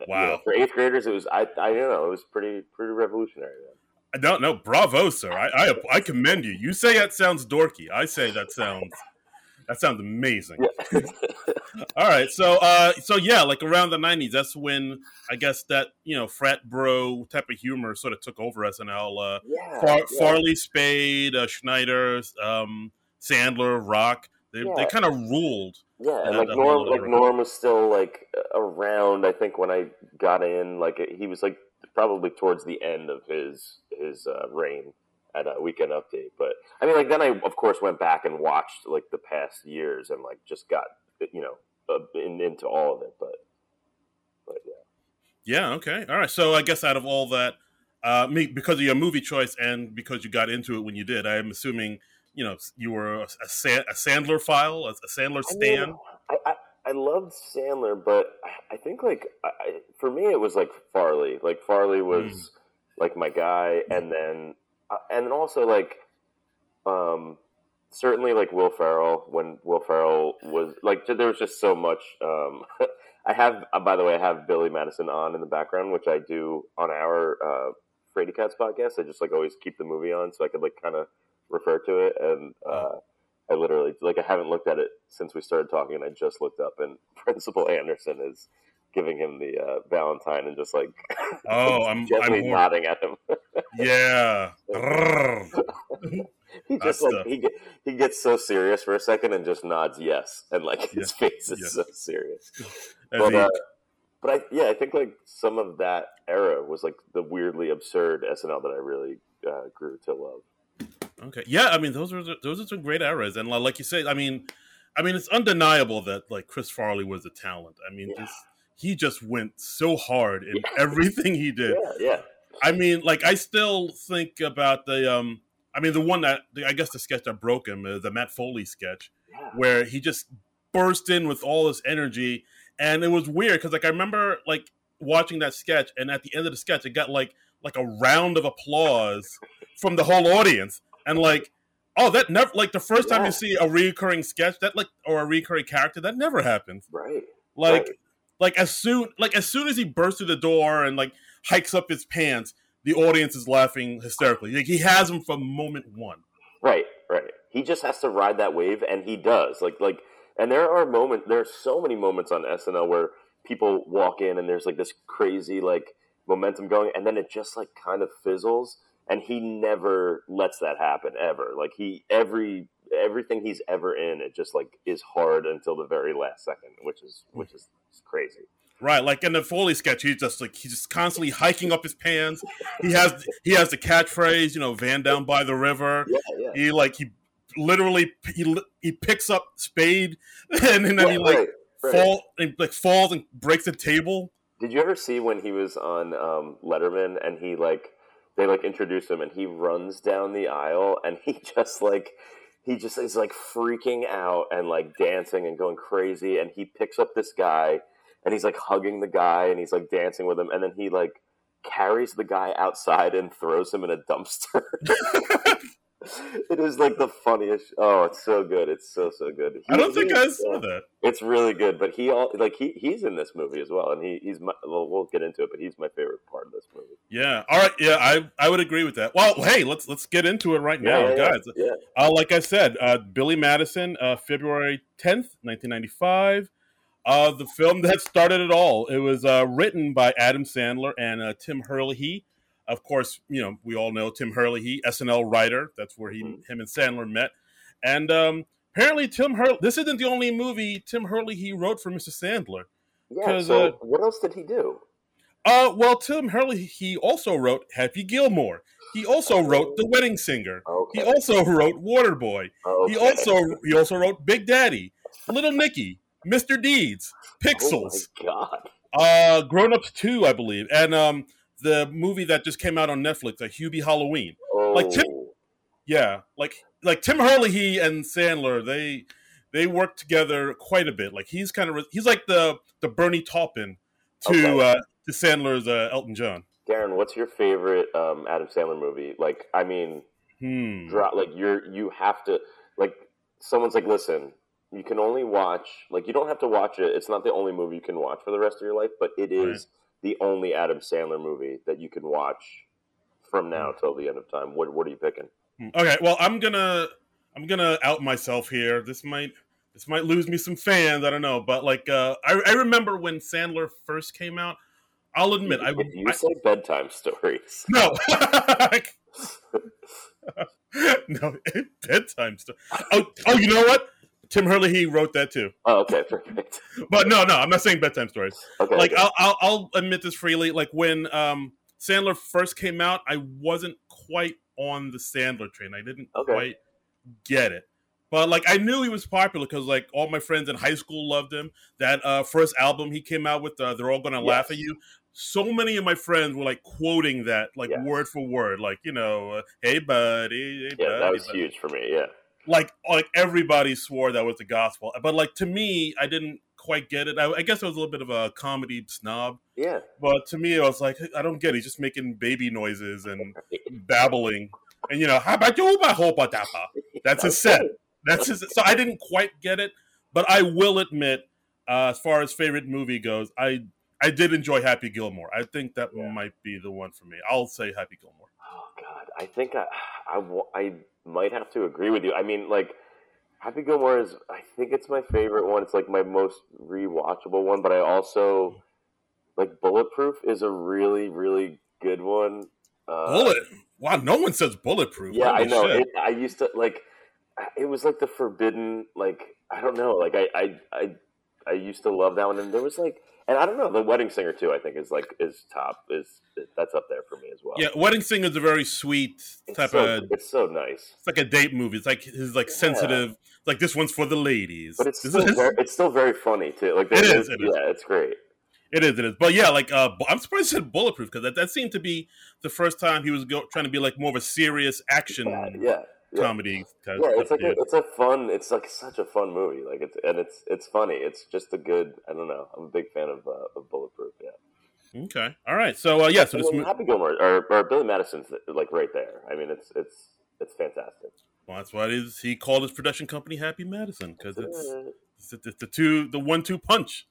uh, you know, Wow. for eighth graders, it was. I, I don't know, it was pretty, pretty revolutionary. I don't know. Bravo, sir. I, I I commend you. You say that sounds dorky. I say that sounds that sounds amazing. Man. All right, so uh, so yeah, like around the '90s, that's when I guess that you know frat bro type of humor sort of took over SNL. Uh, Yeah, Far- yeah. Farley, Spade, uh, Schneider, um, Sandler, Rock. They, they kind of ruled. Yeah, and like Norm, like. Norm was still like around. I think when I got in, like he was like probably towards the end of his his uh, reign at a Weekend Update. But I mean, like then I of course went back and watched like the past years and like just got you know uh, in, into all of it. But but yeah, Yeah. Okay. All right. So I guess out of all that, uh, me because of your movie choice and because you got into it when you did, I am assuming you know you were a, a, a Sandler file, a, a Sandler I mean, stan. I, I, I loved Sandler, but I- think like I, for me it was like Farley. Like Farley was like my guy, and then uh, and then also like um certainly like Will Ferrell when Will Ferrell was like there was just so much. Um, I have uh, by the way I have Billy Madison on in the background, which I do on our uh, Frady Cats podcast. I just like always keep the movie on so I could like kind of refer to it and. Uh, I literally like I haven't looked at it since we started talking, and I just looked up, and Principal Anderson is giving him the uh, Valentine and just like Oh, I'm gently I'm nodding at him. yeah. He That's just like the- he he gets so serious for a second and just nods yes, and like his face is yeah. so serious. But he- uh, but I yeah I think like some of that era was like the weirdly absurd SNL that I really uh, grew to love. Okay. Yeah, I mean those are those are some great eras, and like you say, I mean, I mean it's undeniable that like Chris Farley was a talent. I mean, Yeah. just he just went so hard in everything he did. Yeah, yeah. I mean, like I still think about the um. I mean, the one that I guess the sketch that broke him, uh, the Matt Foley sketch, where he just burst in with all this energy, and it was weird because like I remember like watching that sketch, and at the end of the sketch, it got like like a round of applause from the whole audience, and like. Oh, that never like the first time Yeah. you see a recurring sketch that like or a recurring character that never happens. Right. Like Right. like as soon like as soon as he bursts through the door and like hikes up his pants, the audience is laughing hysterically. Like he has him from moment one. Right, right. He just has to ride that wave, and he does. Like, like, and there are moments. There are so many moments on SNL where people walk in, and there's like this crazy like momentum going, and then it just like kind of fizzles. And he never lets that happen ever. Like he every everything he's ever in, it just like is hard until the very last second, which is which is crazy. Right, like in the Foley sketch, he's just like he's just constantly hiking up his pants. He has he has the catchphrase, you know, "Van down by the river." Yeah, yeah. He like he literally he he picks up Spade and then he like right, right. fall and like falls and breaks the table. Did you ever see when he was on um, Letterman and he like they like introduce him and he runs down the aisle and he just like he just is like freaking out and like dancing and going crazy and he picks up this guy and he's like hugging the guy and he's like dancing with him and then he like carries the guy outside and throws him in a dumpster. it is like the funniest. Oh, it's so good. It's so so good. I don't think he- I saw that. it's really good, but he all like he he's in this movie as well, and he he's my well we'll get into it, but he's my favorite part of this movie. Yeah. All right. Yeah, I I would agree with that. Well, hey, let's let's get into it right now, yeah, yeah, guys. Yeah, Uh, like I said, uh, Billy Madison, uh, February tenth, nineteen ninety five. Uh, the film that started it all. It was uh, written by Adam Sandler and uh, Tim Herlihy. Of course, you know we all know Tim Herlihy, SNL writer. That's where he, Mhm. him and Sandler met. And um, apparently, Tim Hurley. This isn't the only movie Tim Herlihy wrote for Mr. Sandler. yeah. So uh, what else did he do? Uh, well, Tim Hurley, he also wrote Happy Gilmore. He also wrote The Wedding Singer. Okay. He also wrote Waterboy. okay. He also he also wrote Big Daddy, Little Nicky, Mr. Deeds, Pixels, Oh my god! uh, Grown Ups Two, I believe, and um, the movie that just came out on Netflix, a Hubie Halloween. Oh, Like Tim- Yeah, like like Tim Hurley, he and Sandler, they they work together quite a bit. Like he's kind of he's like the the Bernie Taupin to Okay. uh, to Sandler's uh, Elton John. Darren, what's your favorite um, Adam Sandler movie? Like, I mean, Hmm. drop like you're you have to like someone's like, listen, you can only watch like you don't have to watch it. It's not the only movie you can watch for the rest of your life, but it is Right. the only Adam Sandler movie that you can watch from now Hmm. till the end of time. What what are you picking? Okay, well, I'm gonna I'm gonna out myself here. This might this might lose me some fans. I don't know, but like uh, I, I remember when Sandler first came out. I'll admit, I If you I- say bedtime stories, no, no bedtime stories. Oh, oh, you know what? Tim Hurley he wrote that too. oh, okay, perfect. But no, no, I'm not saying bedtime stories. Okay, Like okay. I'll, I'll I'll admit this freely. Like when um Sandler first came out, I wasn't quite on the Sandler train. I didn't Okay. quite get it. But like I knew he was popular because like all my friends in high school loved him. That uh, first album he came out with, uh, "They're All Gonna Laugh at You." So many of my friends were like quoting that, like Yes. word for word, like you know, uh, "Hey buddy, hey yeah, buddy." that was buddy." huge for me. Yeah, Like like everybody swore that was the gospel, but like to me, I didn't quite get it. I, I guess I was a little bit of a comedy snob. yeah. But to me, I was like, I don't get it. He's just making baby noises and babbling. And, you know, how about you, my whole? That's his set. That's his. So I didn't quite get it. But I will admit, uh, as far as favorite movie goes, I I did enjoy Happy Gilmore. I think that Yeah. might be the one for me. I'll say Happy Gilmore. Oh God, I think I, I, I might have to agree with you. I mean, like Happy Gilmore is, I think it's my favorite one. It's like my most rewatchable one. But I also like Bulletproof is a really, really good one. Uh, Bullet. Wow, no one says bulletproof. Yeah, I know. It, I used to like. It was like the forbidden. Like I don't know. Like I, I, I, I used to love that one, and there was like, and I don't know. The Wedding Singer too. I think is like is top. Is that's up there for me as well. yeah, Wedding Singer is a very sweet it's type so, of. It's so nice. It's like a date movie. It's like his like Yeah. sensitive. Like this one's for the ladies. But it's still is- very, it's still very funny too. Like It is, it is. Yeah, it's great. It is, it is. But yeah, like uh, I'm surprised you said bulletproof because that, that seemed to be the first time he was go- trying to be like more of a serious action Yeah, yeah, yeah. comedy. Type, Yeah, it's like a, it's a fun. It's like such a fun movie. Like it's and it's it's funny. It's just a good. I don't know. I'm a big fan of uh, of Bulletproof. Yeah. okay, all right. So uh, yeah, so this mo- Happy Gilmore or, or Billy Madison's like right there. I mean, it's it's it's fantastic. well, that's why is. He called his production company Happy Madison because it's, it's, it's the two the one two punch.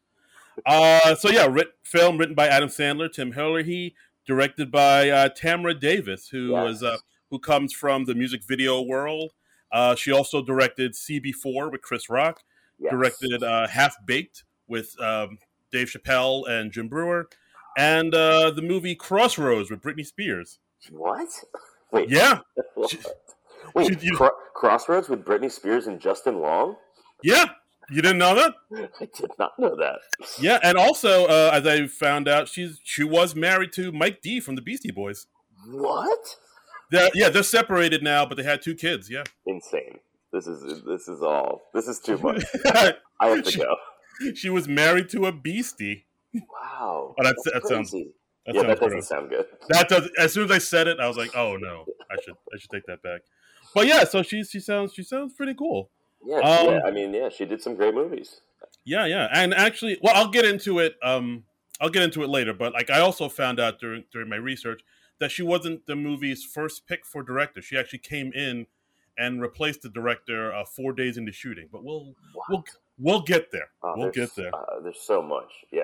Uh, so yeah, writ, film written by Adam Sandler, Tim Hurley, directed by uh, Tamara Davis, who Yes. was uh, who comes from the music video world. Uh, she also directed CB4 with Chris Rock. yes. directed uh, Half Baked with um, Dave Chappelle and Jim Breuer, and uh, the movie Crossroads with Britney Spears. What? Wait. Yeah, What? She- Wait. she- you- Cro- Crossroads with Britney Spears and Justin Long? yeah. You didn't know that? I did not know that. Yeah, and also uh, as I found out, she's she was married to Mike D from the Beastie Boys. What? They're, yeah, they're separated now, but they had two kids. Yeah, Insane. This is this is all. This is too much. I have to go. she was married to a Beastie. Wow. Oh, that's- that sounds- That yeah, sounds that doesn't gross. sound good. That does. As soon as I said it, I was like, "Oh no, I should I should take that back." But yeah, so she she sounds she sounds pretty cool. Yeah, Um, yeah. I mean, yeah, she did some great movies. Yeah, yeah, and actually, well, I'll get into it. Um, I'll get into it later. But like, I also found out during during my research that she wasn't the movie's first pick for director. She actually came in and replaced the director uh, four days into shooting. But we'll What? we'll we'll get there. Oh, we'll get there. Uh, there's so much. Yeah.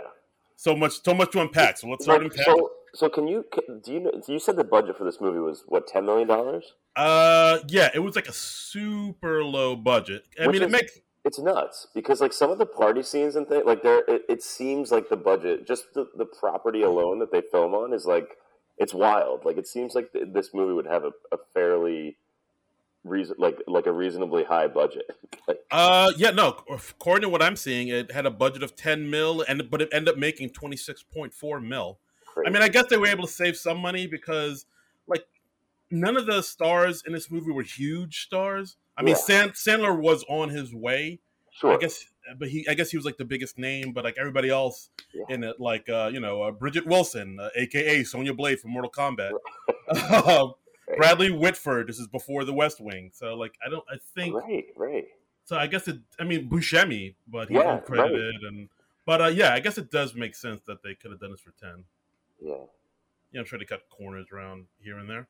So much, so much to unpack. So let's start unpacking. so, so can you do you know? You said the budget for this movie was what ten million dollars? Uh, yeah, it was like a super low budget. I Which mean, it is- makes It's nuts because like some of the party scenes and things like there, it, it seems like the budget, just the, the property alone that they film on is like it's wild. Like it seems like th- this movie would have a, a fairly reason like like a reasonably high budget. like, Uh, yeah, no. According to what I'm seeing, it had a budget of 10 mil, and but it ended up making 26.4 mil. I mean, I guess they were able to save some money because, like, none of the stars in this movie were huge stars. I mean, Yeah. Sand, Sandler was on his way, sure. I guess, but he, I guess he was like the biggest name. But like everybody else Yeah. in it, like, uh, you know, uh, Bridgette Wilson, uh, aka Sonya Blade from Mortal Kombat, Um, Right. Bradley Whitford. This is before The West Wing, so like, I don't, I think. Right, right. So I guess it. I mean Buscemi, but he's Yeah, uncredited, and but uh, yeah, I guess it does make sense that they could have done this for ten. Yeah. You know, try to cut corners around here and there.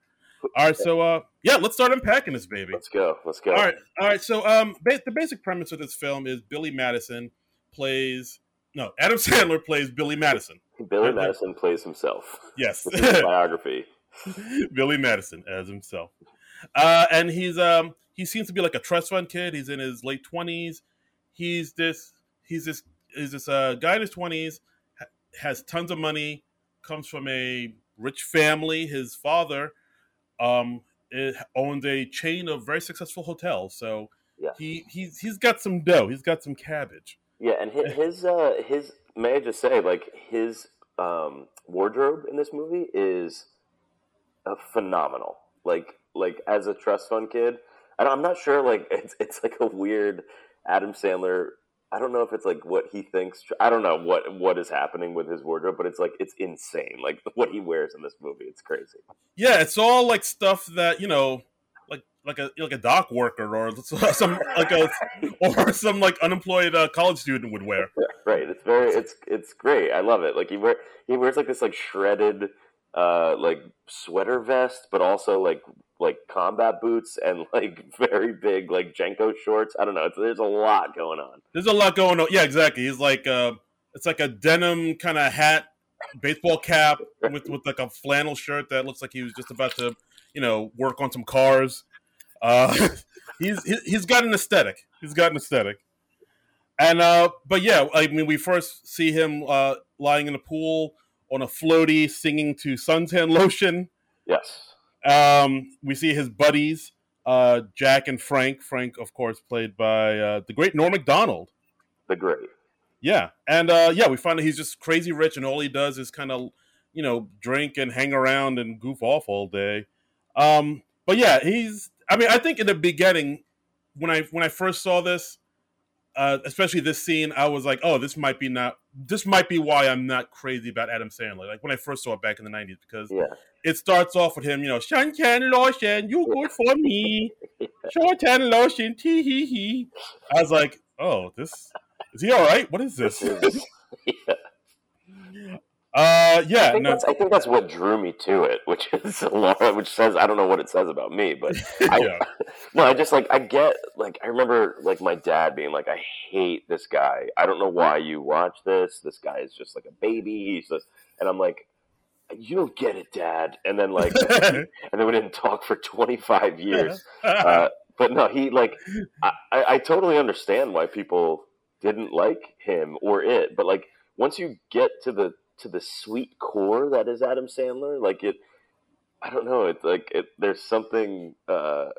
All right, so uh, yeah, let's start unpacking this baby. Let's go. Let's go. All right, all right. So um, ba- the basic premise of this film is Billy Madison plays no Adam Sandler plays Billy Madison. Billy. Madison plays himself. Yes, biography. Billy Madison as himself, uh, and he's um he seems to be like a trust fund kid. He's in his late twenties. he's this he's this he's this uh, guy in his twenties, ha- has tons of money, comes from a rich family. His father um, it owns a chain of very successful hotels, so Yeah. he he's he's got some dough. He's got some cabbage. Yeah, and his, his uh his may I just say like his um wardrobe in this movie is uh, phenomenal. Like like as a trust fund kid, and I'm not sure like it's it's like a weird Adam Sandler. I don't know if it's like what he thinks. I don't know what what is happening with his wardrobe, but it's like it's insane. Like what he wears in this movie, it's crazy. Yeah, it's all like stuff that you know, like like a like a dock worker or some like a or some like unemployed uh, college student would wear. Right. It's very it's it's great. I love it. Like he wear he wears like this like shredded uh like sweater vest, but also like like combat boots and like very big like JNCO shorts. I don't know. It's, there's a lot going on. There's a lot going on. Yeah, exactly. He's like uh it's like a denim kind of hat, baseball cap with with like a flannel shirt that looks like he was just about to, you know, work on some cars. Uh he's he- he's got an aesthetic. He's got an aesthetic. And uh but yeah, I mean we first see him uh lying in the pool on a floaty singing to suntan lotion. Yes. Um, we see his buddies, uh, Jack and Frank. Frank, of course, played by uh, the great Norm Macdonald. The great. Yeah, and uh, yeah, we find that he's just crazy rich, and all he does is kind of, you know, drink and hang around and goof off all day. Um, but yeah, he's. I mean, I think in the beginning, when I when I first saw this, uh, especially this scene, I was like, oh, this might be not. This might be why I'm not crazy about Adam Sandler. Like when I first saw it back in the '90s, because Yeah. It starts off with him, you know, suntan lotion, you good for me. Suntan lotion, tee hee hee. I was like, oh, this is he all right? What is this? This is- yeah. Uh, I yeah, think, no, that's, I think that's what drew me to it, which is a lot, which says I don't know what it says about me, but I, yeah, no, I just like I get like I remember like my dad being like, I hate this guy. I don't know why you watch this. This guy is just like a baby. He's just, and I'm like, you don't get it, Dad. And then like, and then we didn't talk for 25 years. Uh, but no, he like, I, I totally understand why people didn't like him or it. But like, once you get to the to the sweet core that is Adam Sandler, like it, I don't know. It's like it, there's something. Uh,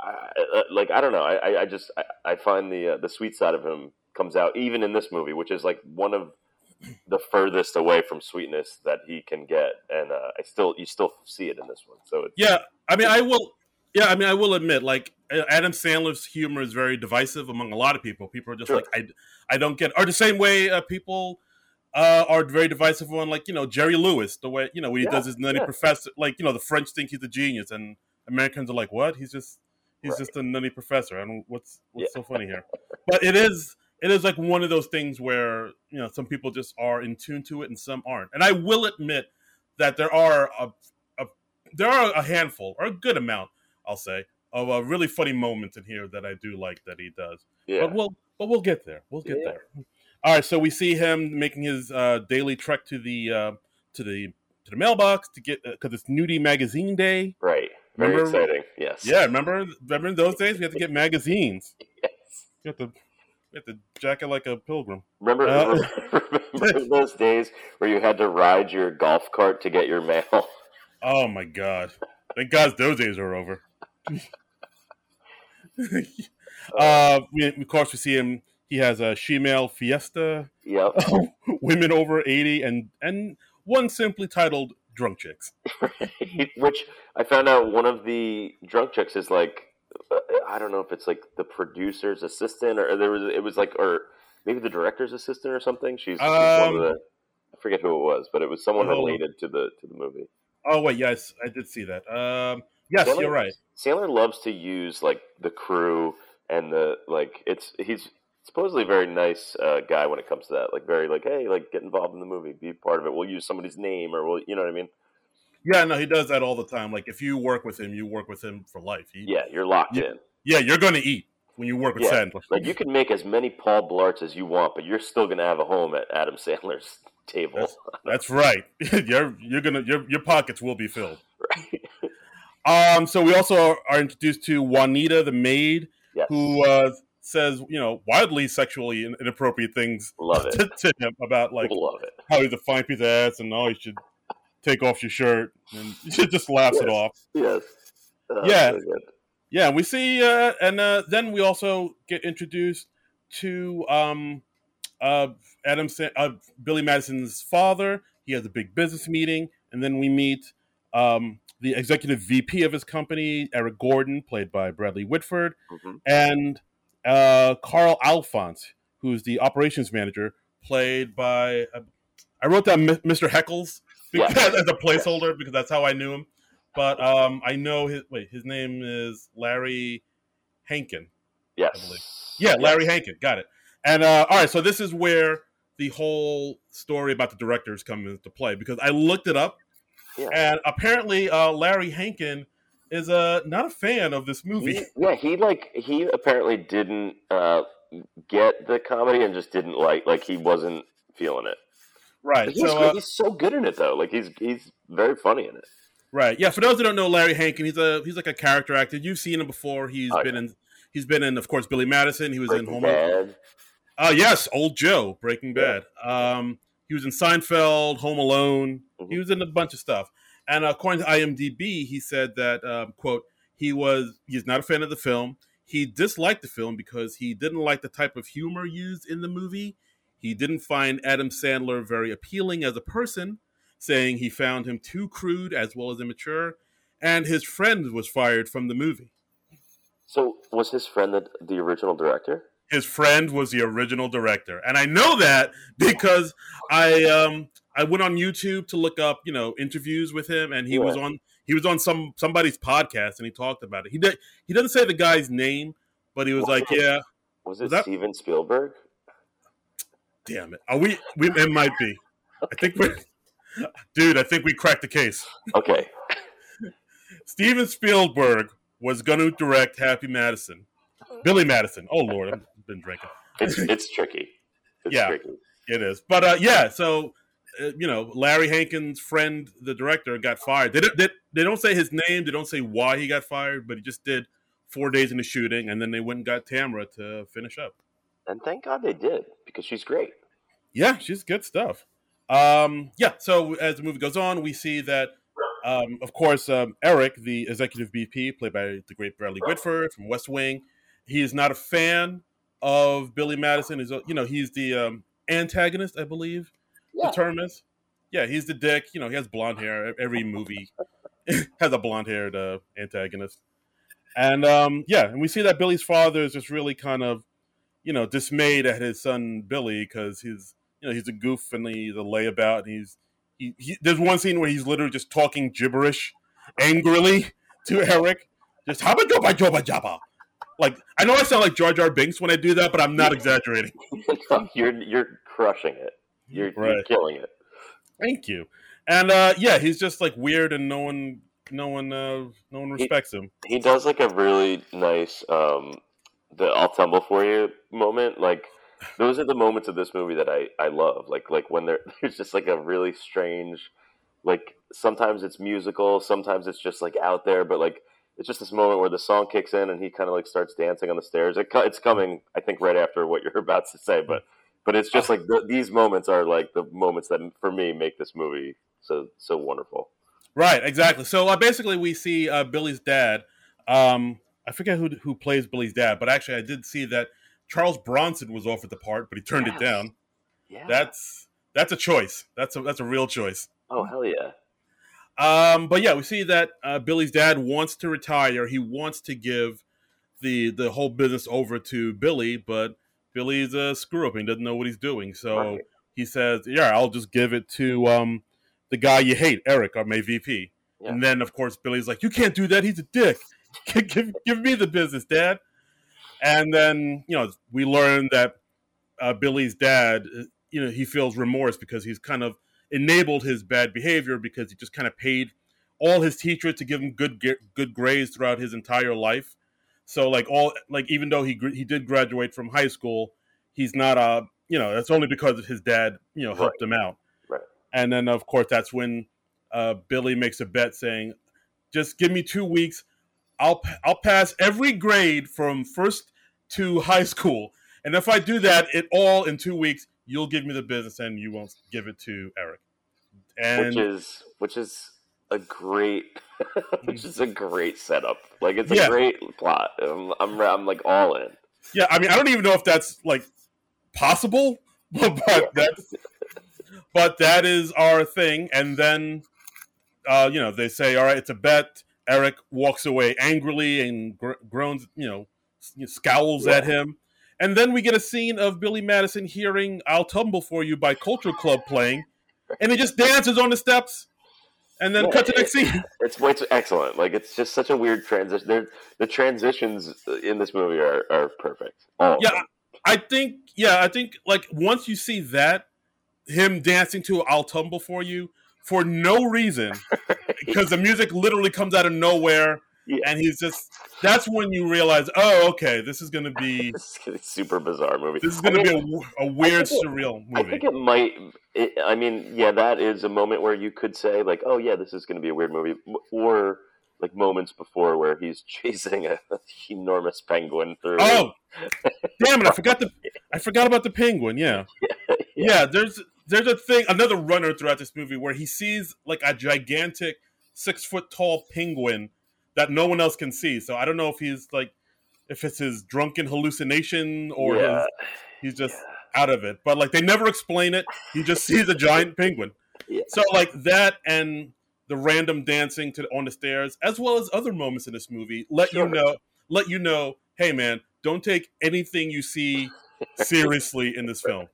I, uh, like I don't know. I, I- I just I, I find the uh, the sweet side of him comes out even in this movie, which is like one of the furthest away from sweetness that he can get, and uh, I still you still see it in this one. So it's, yeah. I mean, I will. Yeah, I mean, I will admit, like Adam Sandler's humor is very divisive among a lot of people. People are just Sure. like, I, I don't get. Or the same way uh, people uh, are very divisive on, like you know, Jerry Lewis. The way you know when he Yeah, does his nutty yeah. professor, like you know, the French think he's a genius, and Americans are like, what? He's just he's Right. just a nutty professor. I don't what's what's so funny here. But it is it is like one of those things where you know some people just are in tune to it and some aren't. And I will admit that there are a, a there are a handful or a good amount, I'll say, of uh, really funny moments in here that I do like that he does. yeah, But we'll but we'll get there. We'll get Yeah. there. All right, so we see him making his uh, daily trek to the uh, to the to the mailbox to get because it's Nudie Magazine Day. right. Very Remember- exciting. Yes. Yeah, remember remember in those days we had to get magazines. Yes. You to you have to jacket like a pilgrim. Remember, Uh, remember those days where you had to ride your golf cart to get your mail? Oh my god! Thank God those days are over. uh, we, of course, we see him. He has a shemale fiesta, Yep. women over eighty, and and one simply titled "Drunk Chicks." Which I found out one of the drunk chicks is like, I don't know if it's like the producer's assistant or there was it was like or maybe the director's assistant or something. She's, she's one Um, of the I forget who it was, but it was someone Oh. related to the to the movie. Oh wait, yes, I did see that. Um, yes, Sandler- you're right. Sandler loves to use like the crew and the like. It's he's supposedly a very nice uh, guy when it comes to that. Like very like, hey, like get involved in the movie, be part of it. We'll use somebody's name or we'll, you know what I mean? Yeah, no, he does that all the time. Like if you work with him, you work with him for life. He, Yeah, you're locked Yeah. in. yeah, you're going to eat when you work with Yeah, Sandler. Like you can make as many Paul Blarts as you want, but you're still gonna have a home at Adam Sandler's table. That's, that's right. you're you're gonna your your pockets will be filled. right? Um, so we also are introduced to Juanita, the maid, Yes. who uh, says you know wildly sexually inappropriate things Love it. to, to him about like Love it. how he's a fine piece of ass and oh he should take off your shirt and just laughs it off. Yes. Uh, Yeah. Yeah, we see, uh, and uh, then we also get introduced to um, uh, Adam uh, Billy Madison's father. He has a big business meeting, and then we meet um, the executive VP of his company, Eric Gordon, played by Bradley Whitford, Mhm. and uh, Carl Alphonse, who's the operations manager, played by. Uh, I wrote down Mr. Heckles Yeah. because, as a placeholder because that's how I knew him. But um, I know his wait. His name is Larry Hankin. Yes. Yeah, Larry Hankin. Got it. And uh, all right, so this is where the whole story about the directors come into play because I looked it up, Yeah. and apparently uh, Larry Hankin is uh, not a fan of this movie. He, yeah, he like he apparently didn't uh, get the comedy and just didn't like like he wasn't feeling it. Right. He's, So uh, he's so good in it though. Like he's he's very funny in it. right. Yeah. For those who don't know Larry Hankin, he's a he's like a character actor. You've seen him before. He's Oh, been in. He's been in, of course, Billy Madison. He was in Home. Alone. Bad. Oh yes, old Joe, Breaking Yeah. Bad. Um, he was in Seinfeld, Home Alone. He Mhm. was in a bunch of stuff. And according to IMDb, he said that um, quote he was he's not a fan of the film. He disliked the film because he didn't like the type of humor used in the movie. He didn't find Adam Sandler very appealing as a person, saying he found him too crude as well as immature. And his friend was fired from the movie. So was his friend the the original director? his friend was the original director and i know that because i um i went on youtube to look up you know interviews with him and he was on he was on some somebody's podcast and he talked about it he did he doesn't say the guy's name but he was like yeah Was it Was that- Steven Spielberg? Damn it are we we it might be i think we're dude i think we cracked the case Okay. steven spielberg was going to direct happy madison billy madison oh lord i've been drinking It's it's tricky. It's Yeah. tricky. It is, but uh, yeah. So uh, you know, Larry Hankin's friend, the director, got fired. They, they they don't say his name. They don't say why he got fired, but he just did four days in the shooting, and then they went and got Tamara to finish up. And thank God they did because she's great. Yeah, she's good stuff. Um, yeah. So as the movie goes on, we see that, um, of course, um, Eric, the executive VP, played by the great Bradley Whitford from West Wing, he is not a fan of Billy Madison. Is you know he's the um, antagonist, I believe. Yeah. the term is. Yeah, he's the dick. You know, he has blonde hair. Every movie has a blonde haired uh, antagonist. And um, yeah, and we see that Billy's father is just really kind of, you know, dismayed at his son Billy because he's, you know, he's a goof and he's a layabout. And he's, he, he, there's one scene where he's literally just talking gibberish angrily to Eric. Just haba joba joba jaba. Like I know I sound like Jar Jar Binks when I do that, but I'm not exaggerating. no, you're you're crushing it. You're, you're killing it. Thank you. And uh, yeah, he's just like weird, and no one, no one, uh, no one respects him. He does like a really nice um the I'll tumble for you moment. Like those are the moments of this movie that I I love. Like like when there there's just like a really strange like sometimes it's musical, sometimes it's just like out there, but like it's just this moment where the song kicks in and he kind of like starts dancing on the stairs. It, it's coming, I think, right after what you're about to say, but but it's just like th these moments are like the moments that for me make this movie so so wonderful. Right, exactly. So uh, basically, we see uh, Billy's dad. Um, I forget who who plays Billy's dad, but actually, I did see that Charles Bronson was offered the part, but he turned Yes. it down. Yeah. That's that's a choice. That's a that's a real choice. oh hell yeah. Um, but yeah, we see that uh, Billy's dad wants to retire. He wants to give the the whole business over to Billy, but Billy's a screw up and doesn't know what he's doing. So Right. he says, "Yeah, I'll just give it to um, the guy you hate, Eric, our May VP." Yeah. And then, of course, Billy's like, "You can't do that. He's a dick. give give me the business, Dad." And then you know we learn that uh, Billy's dad, uh, you know, he feels remorse because he's kind of enabled his bad behavior because he just kind of paid all his teachers to give him good good grades throughout his entire life. So like all like even though he he did graduate from high school, he's not a you know that's only because his dad you know helped him out. Right. And then of course that's when uh, Billy makes a bet saying, "Just give me two weeks, I'll I'll pass every grade from first to high school. And if I do that, it all in two weeks, you'll give me the business and you won't give it to Eric. And which is which is a great which is a great setup. Like it's a Yeah. great plot. I'm, I'm I'm like all in. yeah, I mean, I don't even know if that's like possible, but, but that's but that is our thing. And then, uh, you know, they say, all right, it's a bet. Eric walks away angrily and gr- groans, you know, scowls at him. And then we get a scene of Billy Madison hearing "I'll Tumble for You" by Culture Club playing, and he just dances on the steps, and then Yeah, cut to the next scene. It's it's excellent. Like it's just such a weird transition. They're, the transitions in this movie are, are perfect. Yeah. I think, yeah, I think like once you see that him dancing to "I'll Tumble for You" for no reason, because the music literally comes out of nowhere, Yeah. and he's just that's when you realize, oh, okay, this is going to be a super bizarre movie. this is going to be a weird, it- surreal movie. I think it might. It, I mean, yeah, that is a moment where you could say like, "Oh, yeah, this is going to be a weird movie," or like moments before where he's chasing a enormous penguin through. Oh, damn it! I forgot the I forgot about the penguin. Yeah. yeah, There's there's a thing another runner throughout this movie where he sees like a gigantic six foot tall penguin that no one else can see. So I don't know if he's like if it's his drunken hallucination or yeah, his, he's just out of it. But like they never explain it. He just sees a giant penguin. Yeah. So like that and the random dancing to on the stairs, as well as other moments in this movie, let Sure. you know, let you know, hey man, don't take anything you see seriously in this film.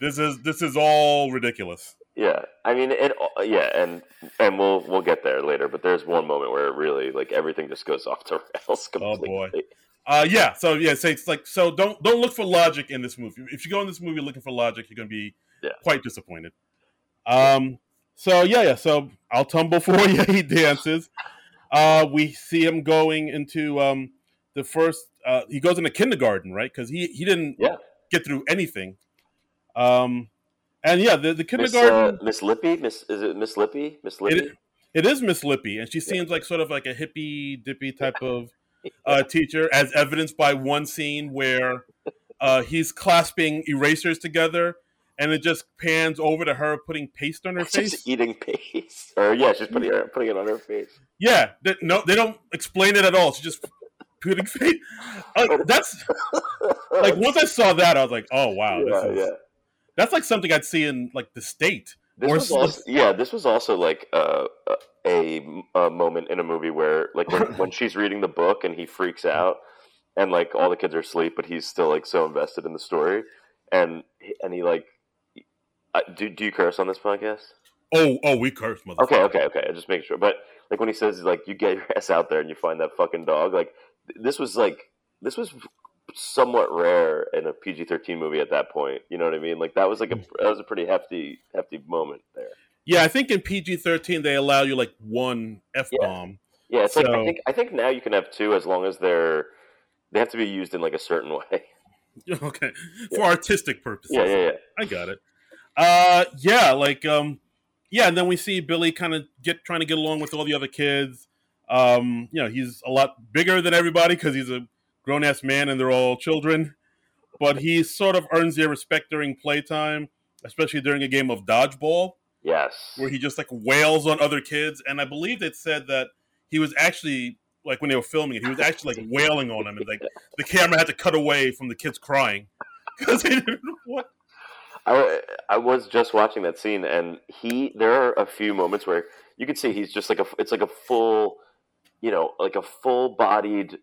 This is this is all ridiculous. yeah. I mean, it. Yeah, and and we'll we'll get there later. But there's one moment where it really like everything just goes off the rails Oh, boy. Uh, yeah. So yeah, so it's like so don't don't look for logic in this movie. If you go in this movie looking for logic, you're gonna be Yeah. quite disappointed. Um. So yeah, yeah. So I'll tumble for you. He dances. Uh, we see him going into um the first. Uh, he goes into kindergarten, right? Because he he didn't Yeah. get through anything. Um, and yeah, the the Miss, kindergarten. uh, Miss Lippy, Miss is it Miss Lippy? Miss Lippy. It, it is Miss Lippy, and she seems like sort of like a hippy dippy type of uh, teacher, as evidenced by one scene where uh, he's clasping erasers together, and it just pans over to her putting paste on her She's face. eating paste, or yeah, she's putting her, putting it on her face. Yeah, they, no, they don't explain it at all. She's just putting face. Like that's like once I saw that, I was like, oh wow, yeah, this is, yeah. That's like something I'd see in like the state. This Or was also, yeah, this was also like uh, a, a moment in a movie where, like, when, when she's reading the book and he freaks out, and like all the kids are asleep, but he's still like so invested in the story, and he- and he like, uh, do do you curse on this podcast? Oh, oh, we curse, mother. Okay, okay, okay. I just make sure. But like when he says like you get your ass out there and you find that fucking dog, like this was like this was somewhat rare in a PG thirteen movie at that point. You know what I mean? Like that was like a that was a pretty hefty hefty moment there. Yeah, I think in PG thirteen they allow you like one f bomb. Yeah, it's like I So- think I think now you can have two as long as they're they have to be used in like a certain way. okay, for artistic purposes. yeah, yeah, yeah. I got it. Uh, yeah, like um, yeah, and then we see Billy kind of get trying to get along with all the other kids. Um, you know, he's a lot bigger than everybody because he's a grown ass man and they're all children. But he sort of earns their respect during playtime, especially during a game of dodgeball Yes. where he just like wails on other kids. And I believe it said that he was actually like when they were filming it, he was actually like wailing on them, and like the camera had to cut away from the kids crying because they didn't want. I, I was just watching that scene, and he. There are a few moments where you can see he's just like a. It's like a full, you know, like a full-bodied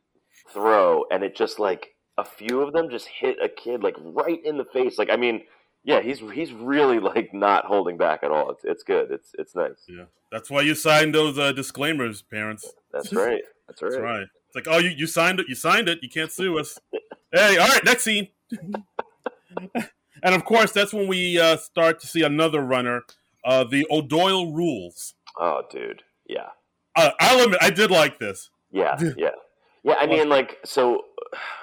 throw, and it just like a few of them just hit a kid like right in the face. Like I mean, yeah, he's he's really like not holding back at all. It's it's good. It's it's nice. Yeah, that's why you signed those uh, disclaimers, parents. That's right. That's right. That's right. It's like, oh, you, you signed it. You signed it. You can't sue us. hey, all right, next scene. and of course, that's when we uh, start to see another runner, uh, the O'Doyle rules. Oh, dude. Yeah. Uh, I'll admit, I did like this. Yeah, yeah, yeah. I mean, like, so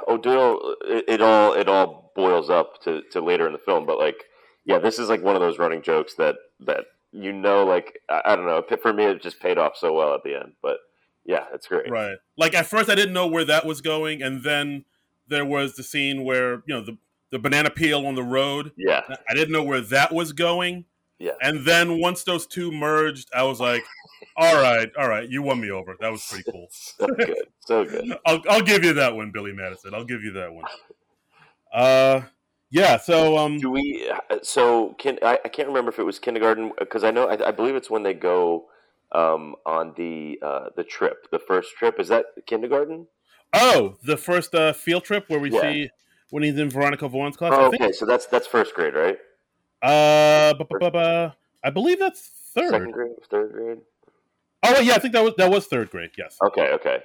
O'Doyle, it, it all it all boils up to, to later in the film, but like, yeah, this is like one of those running jokes that that you know, like, I, I don't know, for me, it just paid off so well at the end. But yeah, it's great. Right. Like at first, I didn't know where that was going, and then there was the scene where you know the the banana peel on the road. Yeah, I didn't know where that was going. Yeah. And then once those two merged, I was like, "All right, all right, you won me over. That was pretty cool. so good, so good. I'll I'll give you that one, Billy Madison. I'll give you that one." Uh, yeah. So um, Do we? So can I, I can't remember if it was kindergarten because I know I, I believe it's when they go um, on the uh, the trip, the first trip. Is that kindergarten? oh, the first uh, field trip where we Yeah. see when he's in Veronica Vaughn's class. Oh, I think. okay, so that's that's first grade, right? Uh, bu- bu- bu- bu- I believe that's third. Second grade, third grade. Oh, yeah, I think that was that was third grade. Yes. Okay, okay.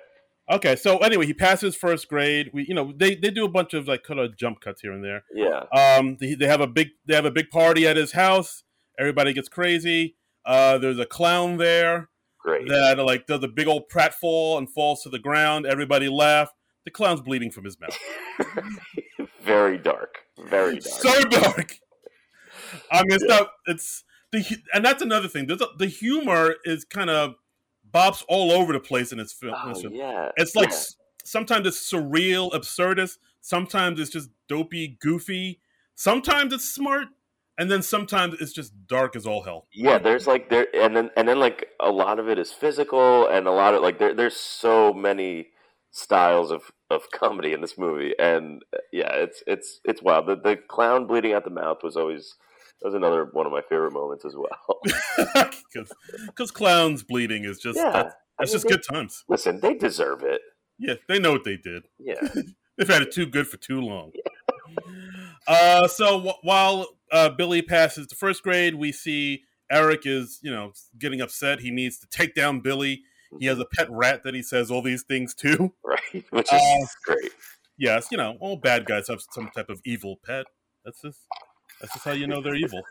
Okay. So anyway, he passes first grade. We, you know, they they do a bunch of like kind of jump cuts here and there. Yeah, Um, they, they have a big they have a big party at his house. Everybody gets crazy. Uh, there's a clown there great. that like does a big old pratfall and falls to the ground. Everybody laugh. The clown's bleeding from his mouth. Very dark. Very dark. so dark. I mean, it's not. It's the and that's another thing. There's a, the humor is kind of bops all over the place in this film. oh this film. yeah. It's like yeah. sometimes it's surreal, absurdist. Sometimes it's just dopey, goofy. Sometimes it's smart, and then sometimes it's just dark as all hell. Yeah, there's like there, and then and then like a lot of it is physical, and a lot of like there, there's so many styles of of comedy in this movie, and uh, yeah, it's it's it's wild. The the clown bleeding out the mouth was always that was another one of my favorite moments as well. Because clowns bleeding is just yeah, that's, I mean, just they- good times. Listen, they deserve it. Yeah, they know what they did. Yeah, They've had it too good for too long. uh, so wh- while uh, Billy passes the first grade, we see Eric is, you know, getting upset. He needs to take down Billy. He has a pet rat that he says all these things to. right, which is Uh, great. Yes, you know, all bad guys have some type of evil pet. That's just that's just how you know they're evil.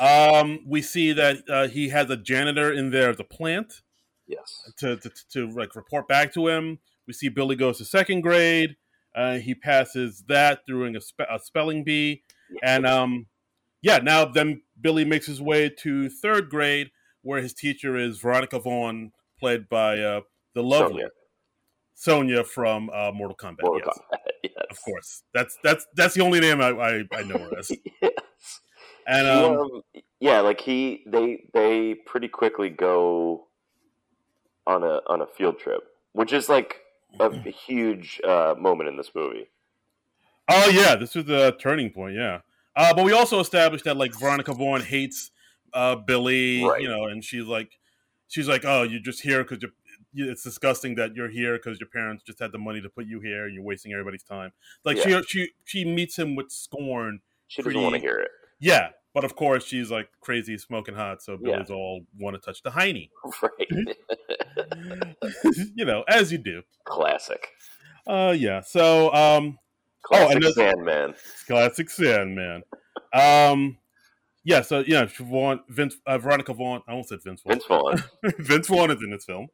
um, we see that uh, he has a janitor in there at the plant Yes, to, to to like report back to him. We see Billy goes to second grade. Uh, he passes that doing a, spe- a spelling bee, and um, yeah, now then Billy makes his way to third grade, where his teacher is Veronica Vaughn, played by uh, the lovely Sonya. Sonya from uh, Mortal Kombat. Mortal yes, Kombat. Yes, of course. That's that's that's the only name I I, I know her as. yes. And um, um, yeah, like he they they pretty quickly go on a on a field trip, which is like a huge uh, moment in this movie. oh yeah, this was the turning point. Yeah, uh, but we also established that like Veronica Vaughn hates uh, Billy, Right. you know, and she's like, she's like, oh, you're just here because you're. It's disgusting that you're here because your parents just had the money to put you here, and you're wasting everybody's time. Like Yeah. she, she, she meets him with scorn. She doesn't Pretty- want to hear it, Yeah, but of course she's like crazy, smoking hot. So Yeah. Billy's all want to touch the hiney, right? you know, as you do. Classic, Uh, yeah. So, um, classic and this- Sandman. classic Sandman. Um, yeah. So yeah, Vaughn, Vince, uh, Veronica Vaughn. I almost said Vince Vaughn. Vince Vaughn. Vince Vaughn is in this film.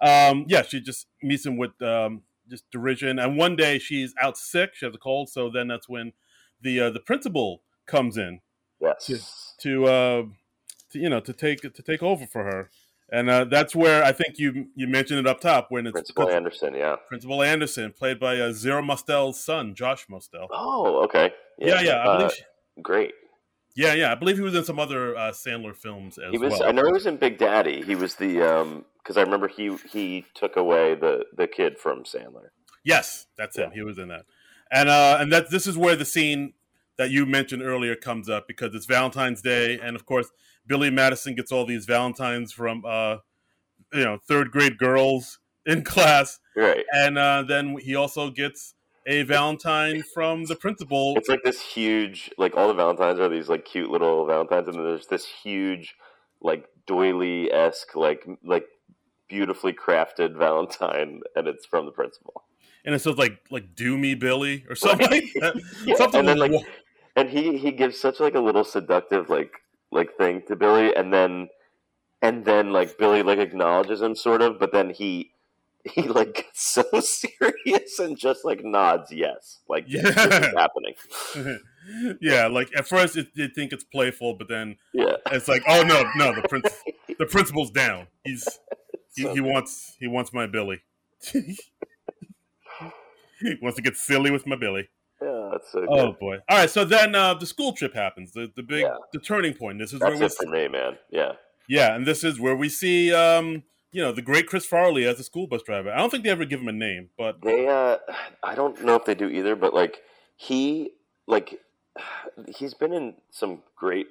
Um, yeah, she just meets him with um, just derision, and one day she's out sick. She has a cold, so then that's when the uh, the principal comes in Yes, to, uh, to you know to take to take over for her, and uh, that's where I think you you mentioned it up top when it's Principal Anderson. Yeah. Principal Anderson, played by uh, Zero Mostel's son, Josh Mostel. Oh, okay. Yeah, yeah, I uh, believe. she- great. Yeah, yeah, I believe he was in some other uh, Sandler films as He was. well. I know he was in Big Daddy. He was the um because I remember he he took away the the kid from Sandler. Yes, that's him. He was in that, and uh, and that this is where the scene that you mentioned earlier comes up because it's Valentine's Day, and of course Billy Madison gets all these Valentines from uh, you know third grade girls in class, Right. and uh, then he also gets a Valentine from the principal. It's like this huge, like all the Valentines are these like cute little Valentines, and then there's this huge, like doily esque, like like beautifully crafted Valentine, and it's from the principal. and it says like like "Do me, Billy" or something like. Yeah, Something and then like, and he he gives such like a little seductive like like thing to Billy, and then and then like Billy like acknowledges him sort of, but then he he like gets so serious and just like nods yes, like Yeah. this is happening. yeah, like at first it, you think it's playful, but then Yeah, it's like, oh no, no, the prince, the principal's down. He's he, So he wants he wants my Billy. he wants to get silly with my Billy. Yeah, that's so. Oh boy! All right, so then uh, the school trip happens. The the big Yeah. the turning point. This is that's where we it for me, man. Yeah. yeah, and this is where we see um, you know the great Chris Farley as a school bus driver. I don't think they ever give him a name, but They uh I don't know if they do either, but like he like he's been in some great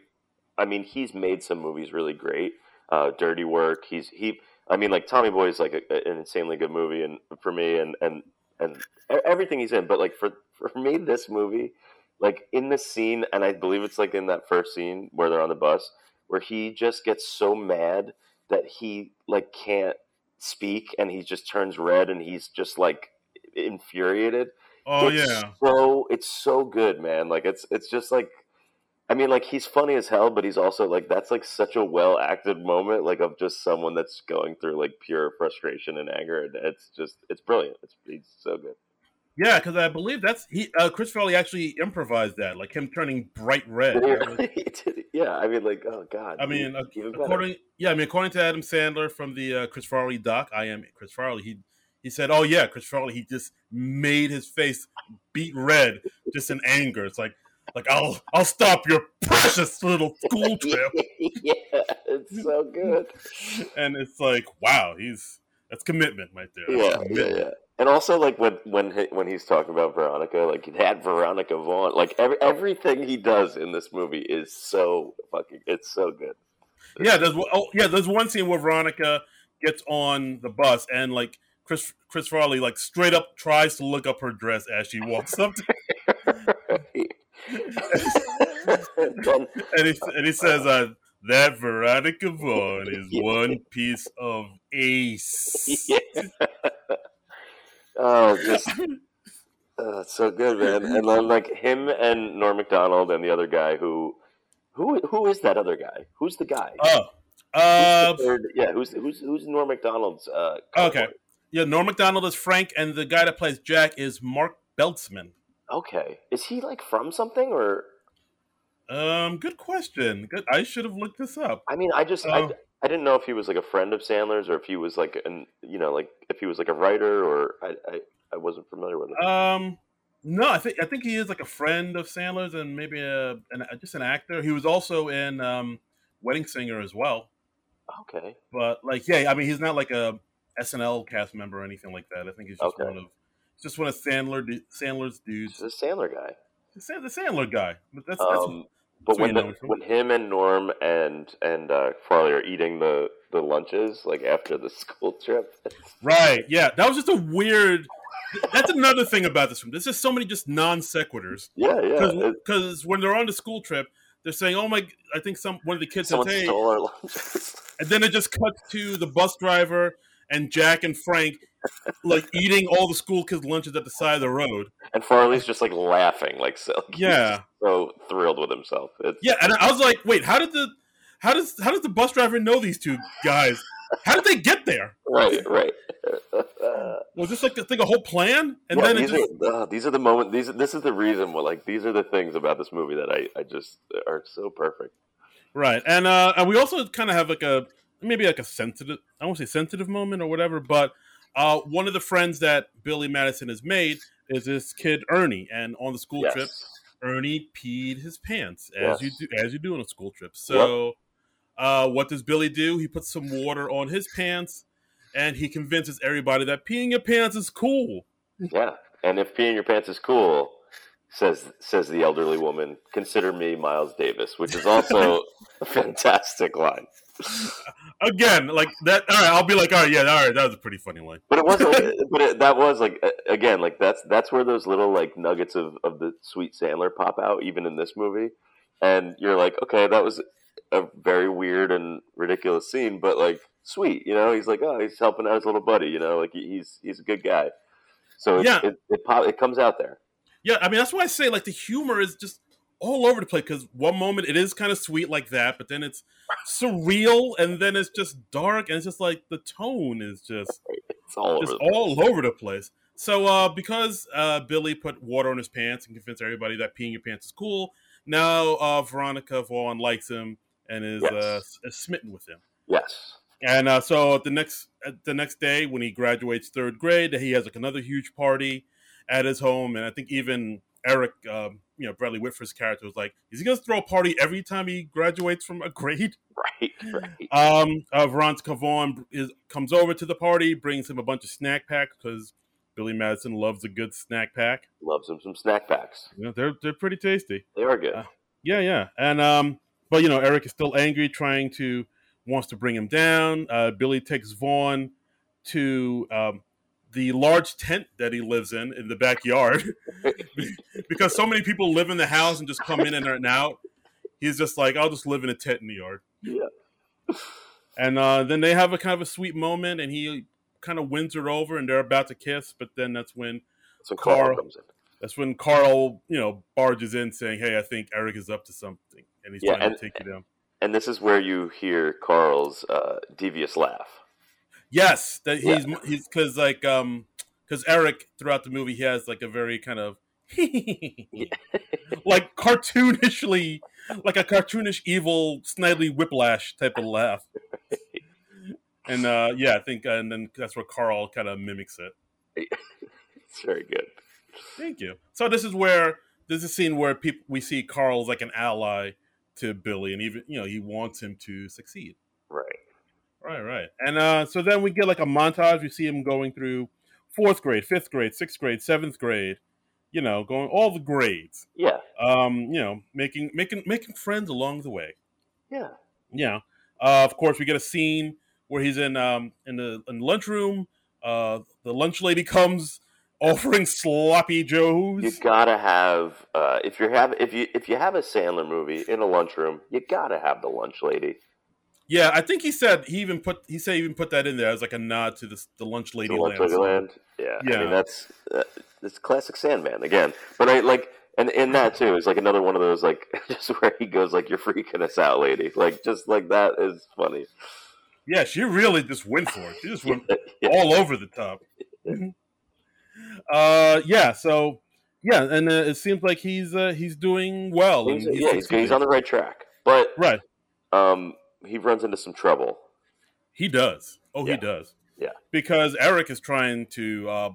I mean, he's made some movies really great. Uh Dirty Work. He's he I mean like Tommy Boy is like a, an insanely good movie and for me and and and everything he's in, but like for for me this movie like in the scene and I believe it's like in that first scene where they're on the bus where he just gets so mad that he like can't speak and he just turns red and he's just like infuriated. oh it's yeah, so it's so good, man. Like it's it's just like, I mean, like he's funny as hell, but he's also like that's like such a well acted moment, like of just someone that's going through like pure frustration and anger, and it's just it's brilliant. It's he's so good. Yeah, because I believe that's he. Uh, Chris Farley actually improvised that, like him turning bright red. yeah, I mean, like oh god. I mean, better. according yeah, I mean, according to Adam Sandler from the uh, Chris Farley doc, I am Chris Farley. He he said, "Oh yeah, Chris Farley. He just made his face beet red, just in anger. It's like like I'll I'll stop your precious little school trip." yeah, it's so good. and it's like, wow, he's that's commitment right there. Yeah, yeah, yeah. And also, like when when he, when he's talking about Veronica, like that Veronica Vaughn, like every, everything he does in this movie is so fucking. It's so good. Yeah, there's one- oh yeah, there's one scene where Veronica gets on the bus and like Chris Chris Farley like straight up tries to look up her dress as she walks up, and he and he says, uh, "That Veronica Vaughn is Yeah. one piece of ace." yeah. Oh, just oh, it's so good, man. And then like him and Norm Macdonald and the other guy who, who who is that other guy? Who's the guy? Oh, uh, third- yeah, who's who's who's Norm Macdonald's? Uh, Okay. yeah, Norm Macdonald is Frank, and the guy that plays Jack is Mark Beltzman. Okay, is he like from something or? Um, good question. Good. I should have looked this up. I mean, I just I, Oh. I didn't know if he was like a friend of Sandler's or if he was like an you know like if he was like a writer or I I, I wasn't familiar with it. Um, no, I think I think he is like a friend of Sandler's and maybe a an, just an actor. He was also in um, Wedding Singer as well. okay, But like, yeah, I mean, he's not like a SNL cast member or anything like that. I think he's just Okay. one of he's just one of Sandler Sandler's he's dudes. a Sandler guy. The Sandler guy. But that's, that's Um, but that's when the, him when him and Norm and and uh, Farley are eating the the lunches like after the school trip, right. Yeah, that was just a weird. That's another thing about this film. There's just so many just non sequiturs. yeah, yeah. Because when they're on the school trip, they're saying, "Oh my!" I think some one of the kids says, "Hey," stole our lunches. and then it just cuts to the bus driver and Jack and Frank like eating all the school kids' lunches at the side of the road. and Farley's just like laughing, like so, like, Yeah, so thrilled with himself. It's, yeah, and I was like, "Wait, how did the how does how does the bus driver know these two guys? How did they get there? right, right. Was this like a thing, a whole plan?" And Yeah, then these, just are, uh, these are the moment. These this is the reason. Why, like these are the things about this movie that I, I just are so perfect. Right, and uh, and we also kind of have like a maybe like a sensitive, I won't say sensitive moment or whatever, but uh, one of the friends that Billy Madison has made is this kid Ernie, and on the school yes. trip, Ernie peed his pants Yes. as you do as you do on a school trip. So, uh, what does Billy do? He puts some water on his pants, and he convinces everybody that peeing your pants is cool. Yeah, and if peeing your pants is cool, says says the elderly woman, consider me Miles Davis, which is also a fantastic line. Again, like that. All right, I'll be like, all right, yeah, all right, that was a pretty funny line. But it was, like, but it, that was like again, like that's that's where those little like nuggets of of the sweet Sandler pop out, even in this movie, and you're like, okay, that was a very weird and ridiculous scene, but like sweet, you know? He's like, oh, he's helping out his little buddy, you know, like he's he's a good guy. So it's, Yeah. it it, pop, it comes out there. Yeah, I mean that's why I say like the humor is just all over the place because one moment it is kind of sweet like that, but then it's surreal and then it's just dark and it's just like the tone is just It's all over. the place. all over the place. So uh, because uh, Billy put water on his pants and convinced everybody that peeing your pants is cool, now uh, Veronica Vaughn likes him and is, Yes. uh, is smitten with him. Yes. And uh, so the next the next day when he graduates third grade, he has like another huge party, at his home, and I think even Eric, um, you know, Bradley Whitford's character was like, "Is he gonna throw a party every time he graduates from a grade?" Right, right. Um, uh, Veronica Vaughn is comes over to the party, brings him a bunch of snack packs because Billy Madison loves a good snack pack. Loves him some snack packs. You know, they're they're pretty tasty. They are good. Uh, Yeah, yeah, and um, but you know, Eric is still angry, trying to wants to bring him down. Uh, Billy takes Vaughn to um, the large tent that he lives in in the backyard because so many people live in the house and just come in and out. He's just like, I'll just live in a tent in the yard. yeah. And uh, then they have a kind of a sweet moment, and he kind of wins her over, and they're about to kiss. But then that's when So Carl Carl. comes in. that's when Carl, you know, barges in saying, "Hey, I think Eric is up to something, and he's Yeah, trying and- to take you down." And this is where you hear Carl's uh, devious laugh. Yes, that Yeah. he's he's because like um because Eric throughout the movie he has like a very kind of like cartoonishly like a cartoonish evil snidely whiplash type of laugh. And uh yeah, I think and then that's where Carl kind of mimics it. It's very good. Thank you. So this is where this is a scene where people we see Carl's like an ally to Billy, and even you know he wants him to succeed. Right. Right, right. And uh, so then we get like a montage. We see him going through fourth grade, fifth grade, sixth grade, seventh grade. You know, going all the grades. Yeah. Um, you know, making making making friends along the way. Yeah. Yeah. Uh, of course, we get a scene where he's in um in the in the lunchroom. Uh, the lunch lady comes offering sloppy joes. You gotta have uh, if you have if you if you have a Sandler movie in a lunchroom, you gotta have the lunch lady. Yeah, I think he said he even put he said he even put that in there as like a nod to this the lunch lady. The lunch land lady land. Yeah. I Yeah. mean that's uh, it's classic Sandman again. But I like and in that too is like another one of those like just where he goes like you're freaking us out, lady. Like just like that is funny. Yeah, she really just went for it. She just went Yeah. all over the top. uh, yeah. So yeah, and uh, it seems like he's uh, he's doing well. He's, and yeah, he's, he's on the right track. But right. um he runs into some trouble. He does. Oh, Yeah. he does. Yeah. Because Eric is trying to, uh,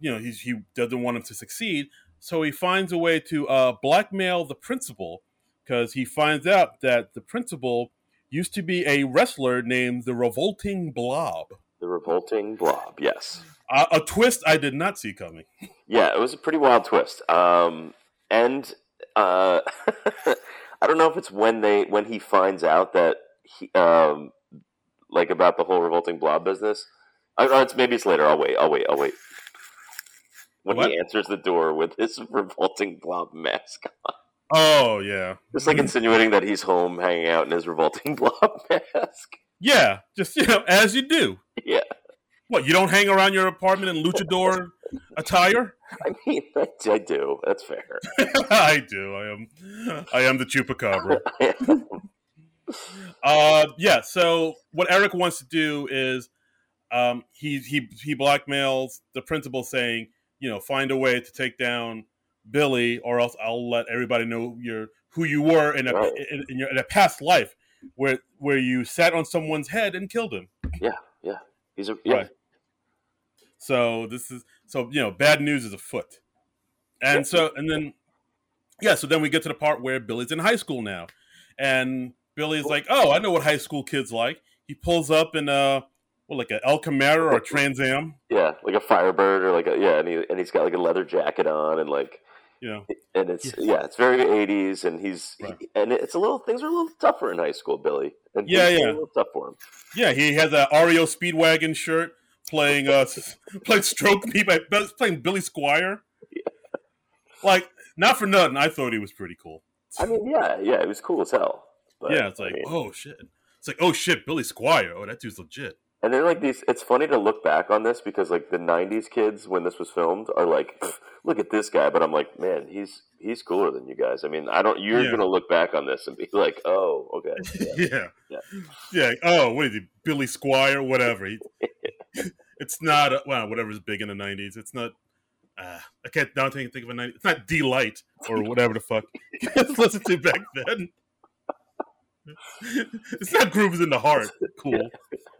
you know, he's, he doesn't want him to succeed, so he finds a way to uh, blackmail the principal because he finds out that the principal used to be a wrestler named the Revolting Blob. The revolting blob, yes. Uh, a twist I did not see coming. Yeah, it was a pretty wild twist. Um, and uh, I don't know if it's when they when he finds out that he um, like about the whole revolting blob business. I don't. It's maybe it's later. I'll wait. I'll wait. I'll wait. When What? he answers the door with his revolting blob mask, on. Oh yeah, just like insinuating that he's home hanging out in his revolting blob mask. yeah. Just you know, as you do. Yeah, What you don't hang around your apartment in luchador attire? I mean, I, I do. That's fair. I do. I am. I am the chupacabra. Uh, yeah. So what Eric wants to do is, um, he he he blackmails the principal, saying, you know, find a way to take down Billy, or else I'll let everybody know you're who you were in a Right. in, in your in a past life where where you sat on someone's head and killed him. Yeah, yeah. He's a yeah. Right. So this is so you know bad news is afoot, and so and then yeah, so then we get to the part where Billy's in high school now, and Billy's like, oh, I know what high school kids like. He pulls up in a well, like a El Camaro or a Trans Am, Yeah, like a Firebird or like a yeah, and he and he's got like a leather jacket on and like yeah, and it's yeah, it's very eighties, and he's Right. he, and it's a little things are a little tougher in high school, Billy. And Yeah, yeah. a little tough for him. Yeah, he has a REO Speedwagon shirt, playing uh playing Stroke Me by playing Billy Squier. Like, not for nothing, I thought he was pretty cool. I mean, yeah, yeah, it was cool as hell. But, yeah, it's like, I mean- oh shit. It's like, oh shit, Billy Squier. Oh, that dude's legit. and then like these, it's funny to look back on this because like the '90s kids when this was filmed are like, look at this guy, but I'm like, man, he's he's cooler than you guys. I mean, I don't. You're Yeah. gonna look back on this and be like, oh, okay, yeah. Yeah. Yeah. Yeah. Oh, what is he? Billy Squier, whatever. He, it's not, uh, well, whatever's big in the 90s. It's not, uh, I can't, now think, think of a 90s. It's not Deee-Lite or whatever the fuck. Let's listen to back then. It's not Groove Is in the Heart. Cool.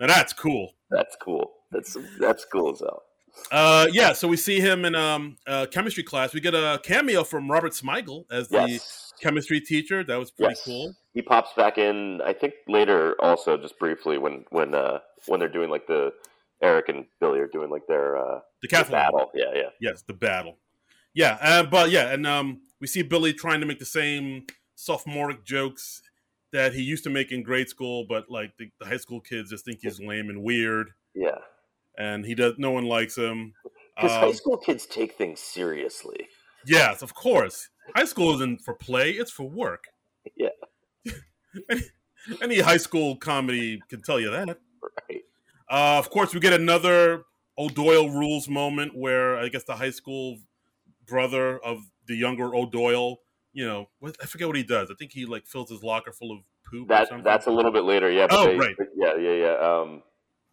Now that's cool. that's cool. That's that's cool as hell. Uh, yeah, so we see him in um uh, chemistry class. We get a cameo from Robert Smigel as the Yes. chemistry teacher. That was pretty Yes. cool. He pops back in. I think later, also just briefly when when uh when they're doing like the Eric and Billy are doing like their uh The Decathlon. battle. Yeah, yeah. Yes, the battle. Yeah, uh, but yeah, and um, we see Billy trying to make the same sophomoric jokes that he used to make in grade school, but like the, the high school kids just think he's lame and weird, Yeah. and he does. No one likes him. Because Um, high school kids take things seriously. yes, of course. High school isn't for play; it's for work. Yeah. any, any high school comedy can tell you that. Right. Uh, of course, we get another O'Doyle rules moment where I guess the high school brother of the younger O'Doyle, you know, what, I forget what he does. I think he like fills his locker full of poop. or That that's a little bit later. Yeah. But Oh, they- right. Yeah, yeah, yeah. Um,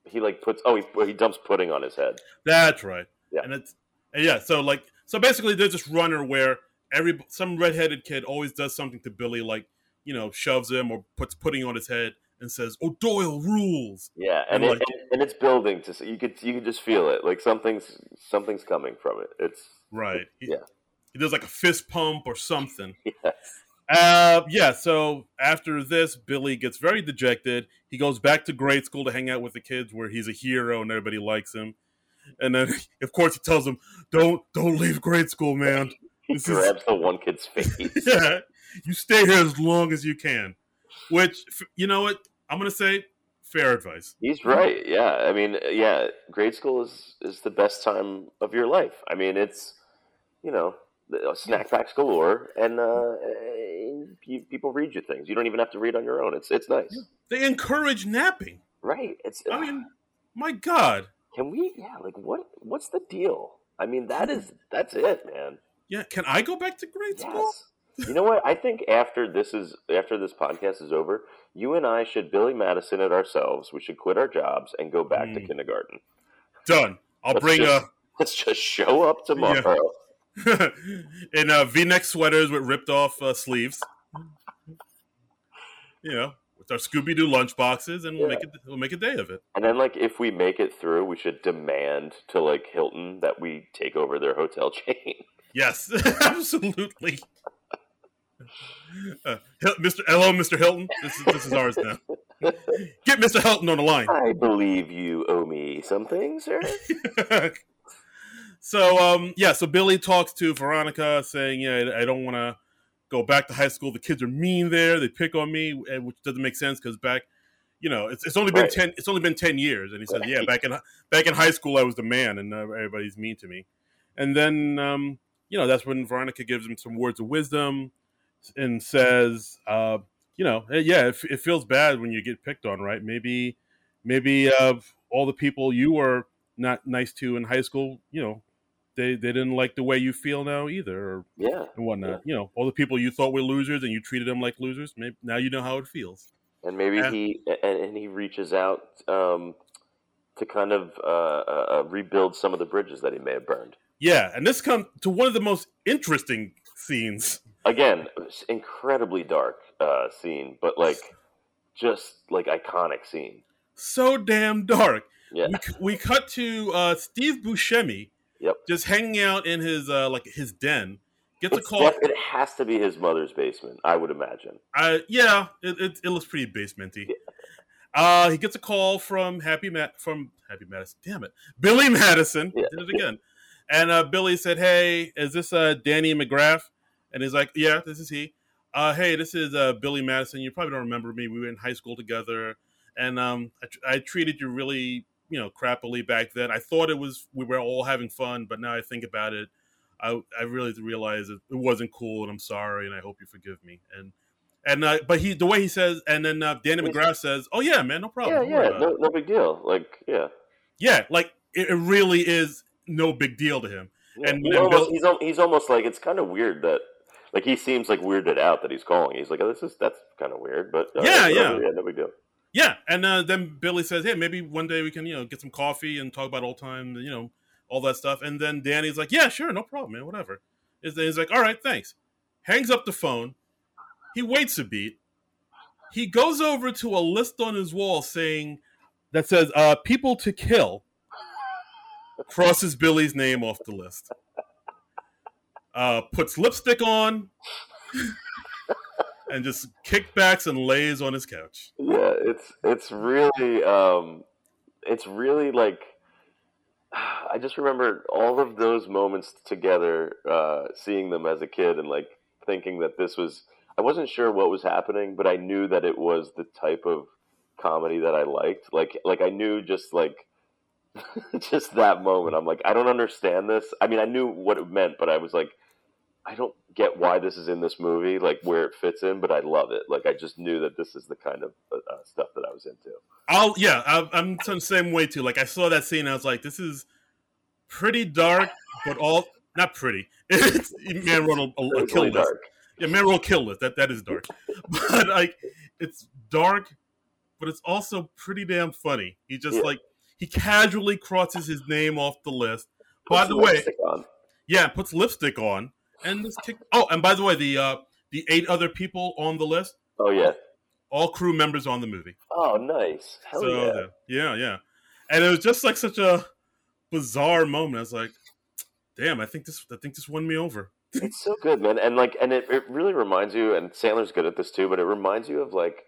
he like puts. Oh, he he dumps pudding on his head. That's right. Yeah. And it's and yeah. So like so basically, there's this runner where every some redheaded kid always does something to Billy, like you know, shoves him or puts pudding on his head and says O'Doyle rules. Yeah, and And, it, like- and, and it's building to you could you could just feel it. Like something's something's coming from it. It's Right. He- Yeah. He does like a fist pump or something. yes. Uh, yeah. So after this, Billy gets very dejected. He goes back to grade school to hang out with the kids, where he's a hero and everybody likes him. And then, of course, he tells them, "Don't, don't leave grade school, man. He This is- grabs the one kid's face. yeah, you stay here as long as you can." Which, you know what, I'm gonna say, fair advice. He's right. Yeah, I mean, yeah, grade school is is the best time of your life. I mean, it's you know snack packs galore, and uh, you, people read you things. You don't even have to read on your own. It's it's nice, They encourage napping. right? It's. I mean, my God. can we? Yeah, like what? What's the deal? I mean, that is that's it, man. Yeah, can I go back to grade school? Yes. You know what? I think after this is after this podcast is over, you and I should Billy Madison it ourselves. We should quit our jobs and go back to Mm. kindergarten. Done. I'll Let's bring just- Let's just show up tomorrow. a in uh, V-neck sweaters with ripped off uh, sleeves. You know, with our Scooby Doo lunch boxes, and we'll Yeah. make it. We'll make a day of it. And then, like, if we make it through, we should demand to like Hilton that we take over their hotel chain. Yes, absolutely. Uh, Mr. Hello, Mr. Hilton. This is this is ours now. Get Mr. Hilton on the line. I believe you owe me something, sir. so um yeah so billy talks to veronica saying yeah i don't want to go back to high school. The kids are mean there. They pick on me eh, which doesn't make sense because back you know it's, it's only been Right. 10 it's only been 10 years. And he said yeah back in back in high school i was the man and uh, everybody's mean to me. And then um you know that's when veronica gives him some words of wisdom and says uh you know yeah it, it feels bad when you get picked on right? Maybe maybe uh all the people you were not nice to in high school you know they they didn't like the way you feel now either or Yeah, and whatnot Yeah. you know all the people you thought were losers and you treated them like losers maybe now you know how it feels and maybe Yeah. he and, and he reaches out um, to kind of uh, uh, uh, rebuild some of the bridges that he may have burned. yeah and this comes to one of the most interesting scenes Again, incredibly dark uh, scene, but like just like iconic scene. so damn dark Yeah, we, we cut to uh steve buscemi Yep. just hanging out in his uh like his den gets a call def- it has to be his mother's basement, I would imagine. Uh, yeah, it, it, it looks pretty basementy. Uh, he gets a call from Happy Matt from Happy Madison. Damn it, Billy Madison Yeah. did it again. And uh, Billy said, "Hey, is this uh, Danny McGrath?" And he's like, "Yeah, this is he." Uh, hey, this is uh, Billy Madison. You probably don't remember me. We were in high school together, and um, I, tr- I treated you really, you know, crappily back then. I thought it was we were all having fun, but now I think about it, I, I really realize it, it wasn't cool, and I'm sorry, and I hope you forgive me. And and uh, but he the way he says, and then uh, Danny McGrath says, "Oh yeah, man, no problem. yeah, yeah, no, no big deal. Like, yeah. yeah, like it, it really is no big deal to him. Yeah, And- he and almost, Bill- he's he's almost like it's kind of weird that like he seems like weirded out that he's calling. He's like, oh, this is that's kind of weird, but uh, Yeah, yeah. yeah, no big deal. Yeah, and uh, then Billy says, "Hey, maybe one day we can, you know, get some coffee and talk about old time, you know, all that stuff." And then Danny's like, "Yeah, sure, no problem, man, whatever." Is he's like, "All right, thanks." Hangs up the phone. He waits a beat. He goes over to a list on his wall saying that says uh, "people to kill," crosses Billy's name off the list. Uh, puts lipstick on, and just kickbacks and lays on his couch. Yeah, it's it's really um, it's really like I just remember all of those moments together, uh, seeing them as a kid, and like thinking that this was. I wasn't sure what was happening, but I knew that it was the type of comedy that I liked. Like, like I knew just like just that moment. I'm like, I don't understand this. I mean, I knew what it meant, but I was like, I don't get why this is in this movie, like where it fits in, but I love it. Like I just knew that this is the kind of uh, uh stuff that I was into. I'll yeah, I, I'm the same way too. Like I saw that scene, I was like, this is pretty dark, but all not pretty. It's man will, kill really list. Dark. Yeah, man will kill list. That that is dark, but like it's dark, but it's also pretty damn funny. He just yeah. like he casually crosses his name off the list. Puts by the way, on. yeah, puts lipstick on and this kick. Oh, and by the way, the uh, the eight other people on the list. Oh yeah, all crew members on the movie. Oh, nice. Hell so, yeah. yeah, yeah. And it was just like such a bizarre moment. I was like, damn, I think this I think this won me over. it's so good, man. And like and it, it really reminds you and Sandler's good at this too, but it reminds you of like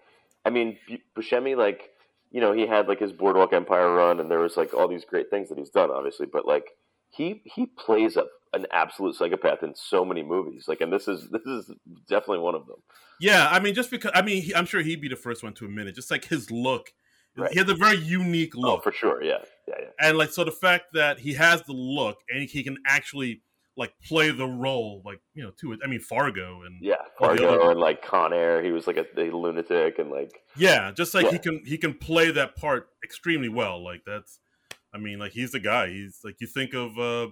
I mean, Buscemi like you know, he had like his Boardwalk Empire run and there was like all these great things that he's done obviously, but like he he plays a, an absolute psychopath in so many movies. Like, and this is this is definitely one of them. Yeah, I mean, just because I mean, he, I'm sure he'd be the first one to admit it. Just like his look, right. he has a very unique oh, look. Oh, for sure. Yeah, yeah, yeah. And like, so the fact that he has the look and he can actually like play the role, like you know, to it. I mean, Fargo and yeah, Fargo and like Con Air. He was like a, a lunatic and like yeah, just like yeah. he can he can play that part extremely well. Like that's I mean, like he's the guy. He's like you think of uh,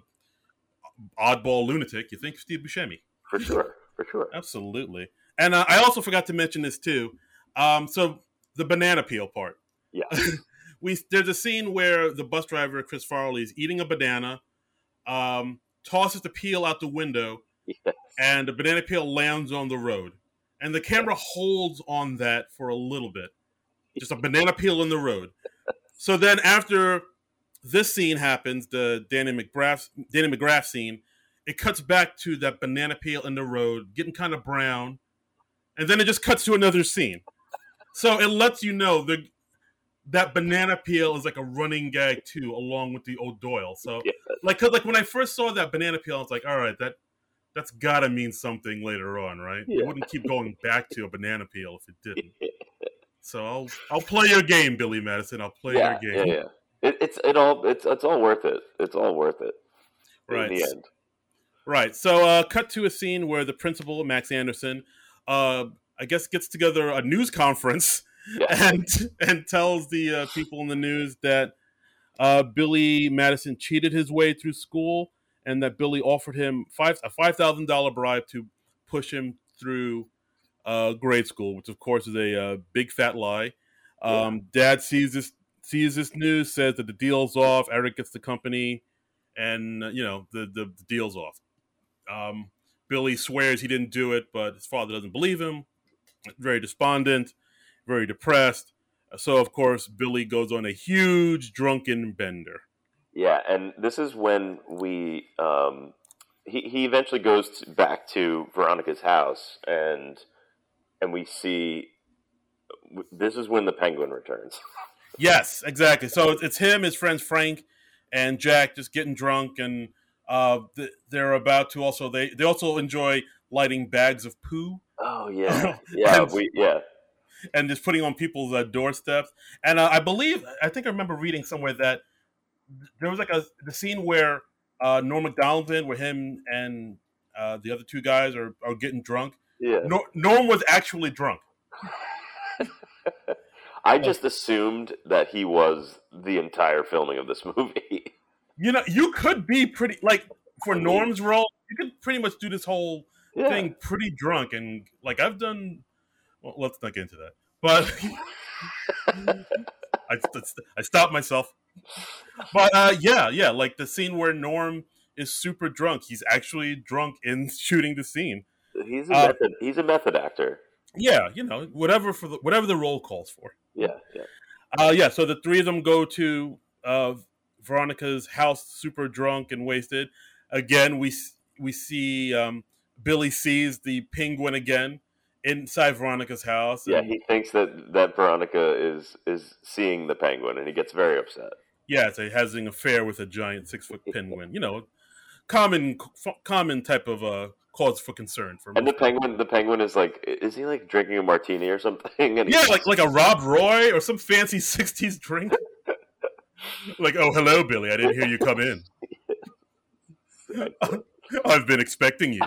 oddball lunatic, you think Steve Buscemi. For sure, for sure, absolutely. And uh, I also forgot to mention this too. Um, so the banana peel part. Yeah. we there's a scene where the bus driver Chris Farley is eating a banana, um, tosses the peel out the window, yes. and the banana peel lands on the road, and the camera holds on that for a little bit, just a banana peel in the road. So then after this scene happens, the Danny McGrath Danny McGrath scene. It cuts back to that banana peel in the road, getting kind of brown, and then it just cuts to another scene. So it lets you know the that banana peel is like a running gag too, along with the O'Doyle. So yeah. like, cause like when I first saw that banana peel, I was like, all right, that that's gotta mean something later on, right? Yeah. It wouldn't keep going back to a banana peel if it didn't. So I'll I'll play your game, Billy Madison. I'll play yeah, your game. It, it's it all it's it's all worth it. It's all worth it. Right. In the end. Right. So, uh, cut to a scene where the principal, Max Anderson, uh, I guess, gets together a news conference yeah. and and tells the uh, people in the news that uh, Billy Madison cheated his way through school, and that Billy offered him five a five thousand dollar bribe to push him through uh, grade school, which of course is a uh, big fat lie. Um, yeah. Dad sees this sees this news, says that the deal's off. Eric gets the company, and uh, you know the, the, the deal's off. Um, Billy swears he didn't do it, but his father doesn't believe him. Very despondent, very depressed. So of course Billy goes on a huge drunken bender. Yeah, and this is when we um, he he eventually goes to, back to Veronica's house, and and we see this is when the penguin returns. Yes, exactly. So it's him, his friends Frank and Jack, just getting drunk, and uh, they're about to also they they also enjoy lighting bags of poo. Oh yeah, yeah, and, we yeah, and just putting on people's uh, doorsteps. And uh, I believe I think I remember reading somewhere that there was like a the scene where uh, Norm Macdonald in, where him and uh, the other two guys are, are getting drunk. Yeah, Norm was actually drunk. I just assumed that he was the entire filming of this movie. You know, you could be pretty like for Norm's role, you could pretty much do this whole yeah. thing pretty drunk, and like I've done. Well, let's not get into that, but I, I stopped myself. But uh, yeah, yeah, like the scene where Norm is super drunk. He's actually drunk in shooting the scene. He's a uh, method. He's a method actor. Yeah, you know, whatever for the whatever the role calls for. Yeah, yeah. Uh, yeah, so the three of them go to uh, Veronica's house, super drunk and wasted. Again, we we see um, Billy sees the penguin again inside Veronica's house. Yeah, he thinks that that Veronica is is seeing the penguin, and he gets very upset. Yeah, so he has an affair with a giant six foot penguin. You know, common common type of uh, cause for concern for. And the penguin, the penguin is like, is he like drinking a martini or something? And yeah, like like a Rob Roy or some fancy '60s drink. like, oh, hello, Billy. I didn't hear you come in. I've been expecting you.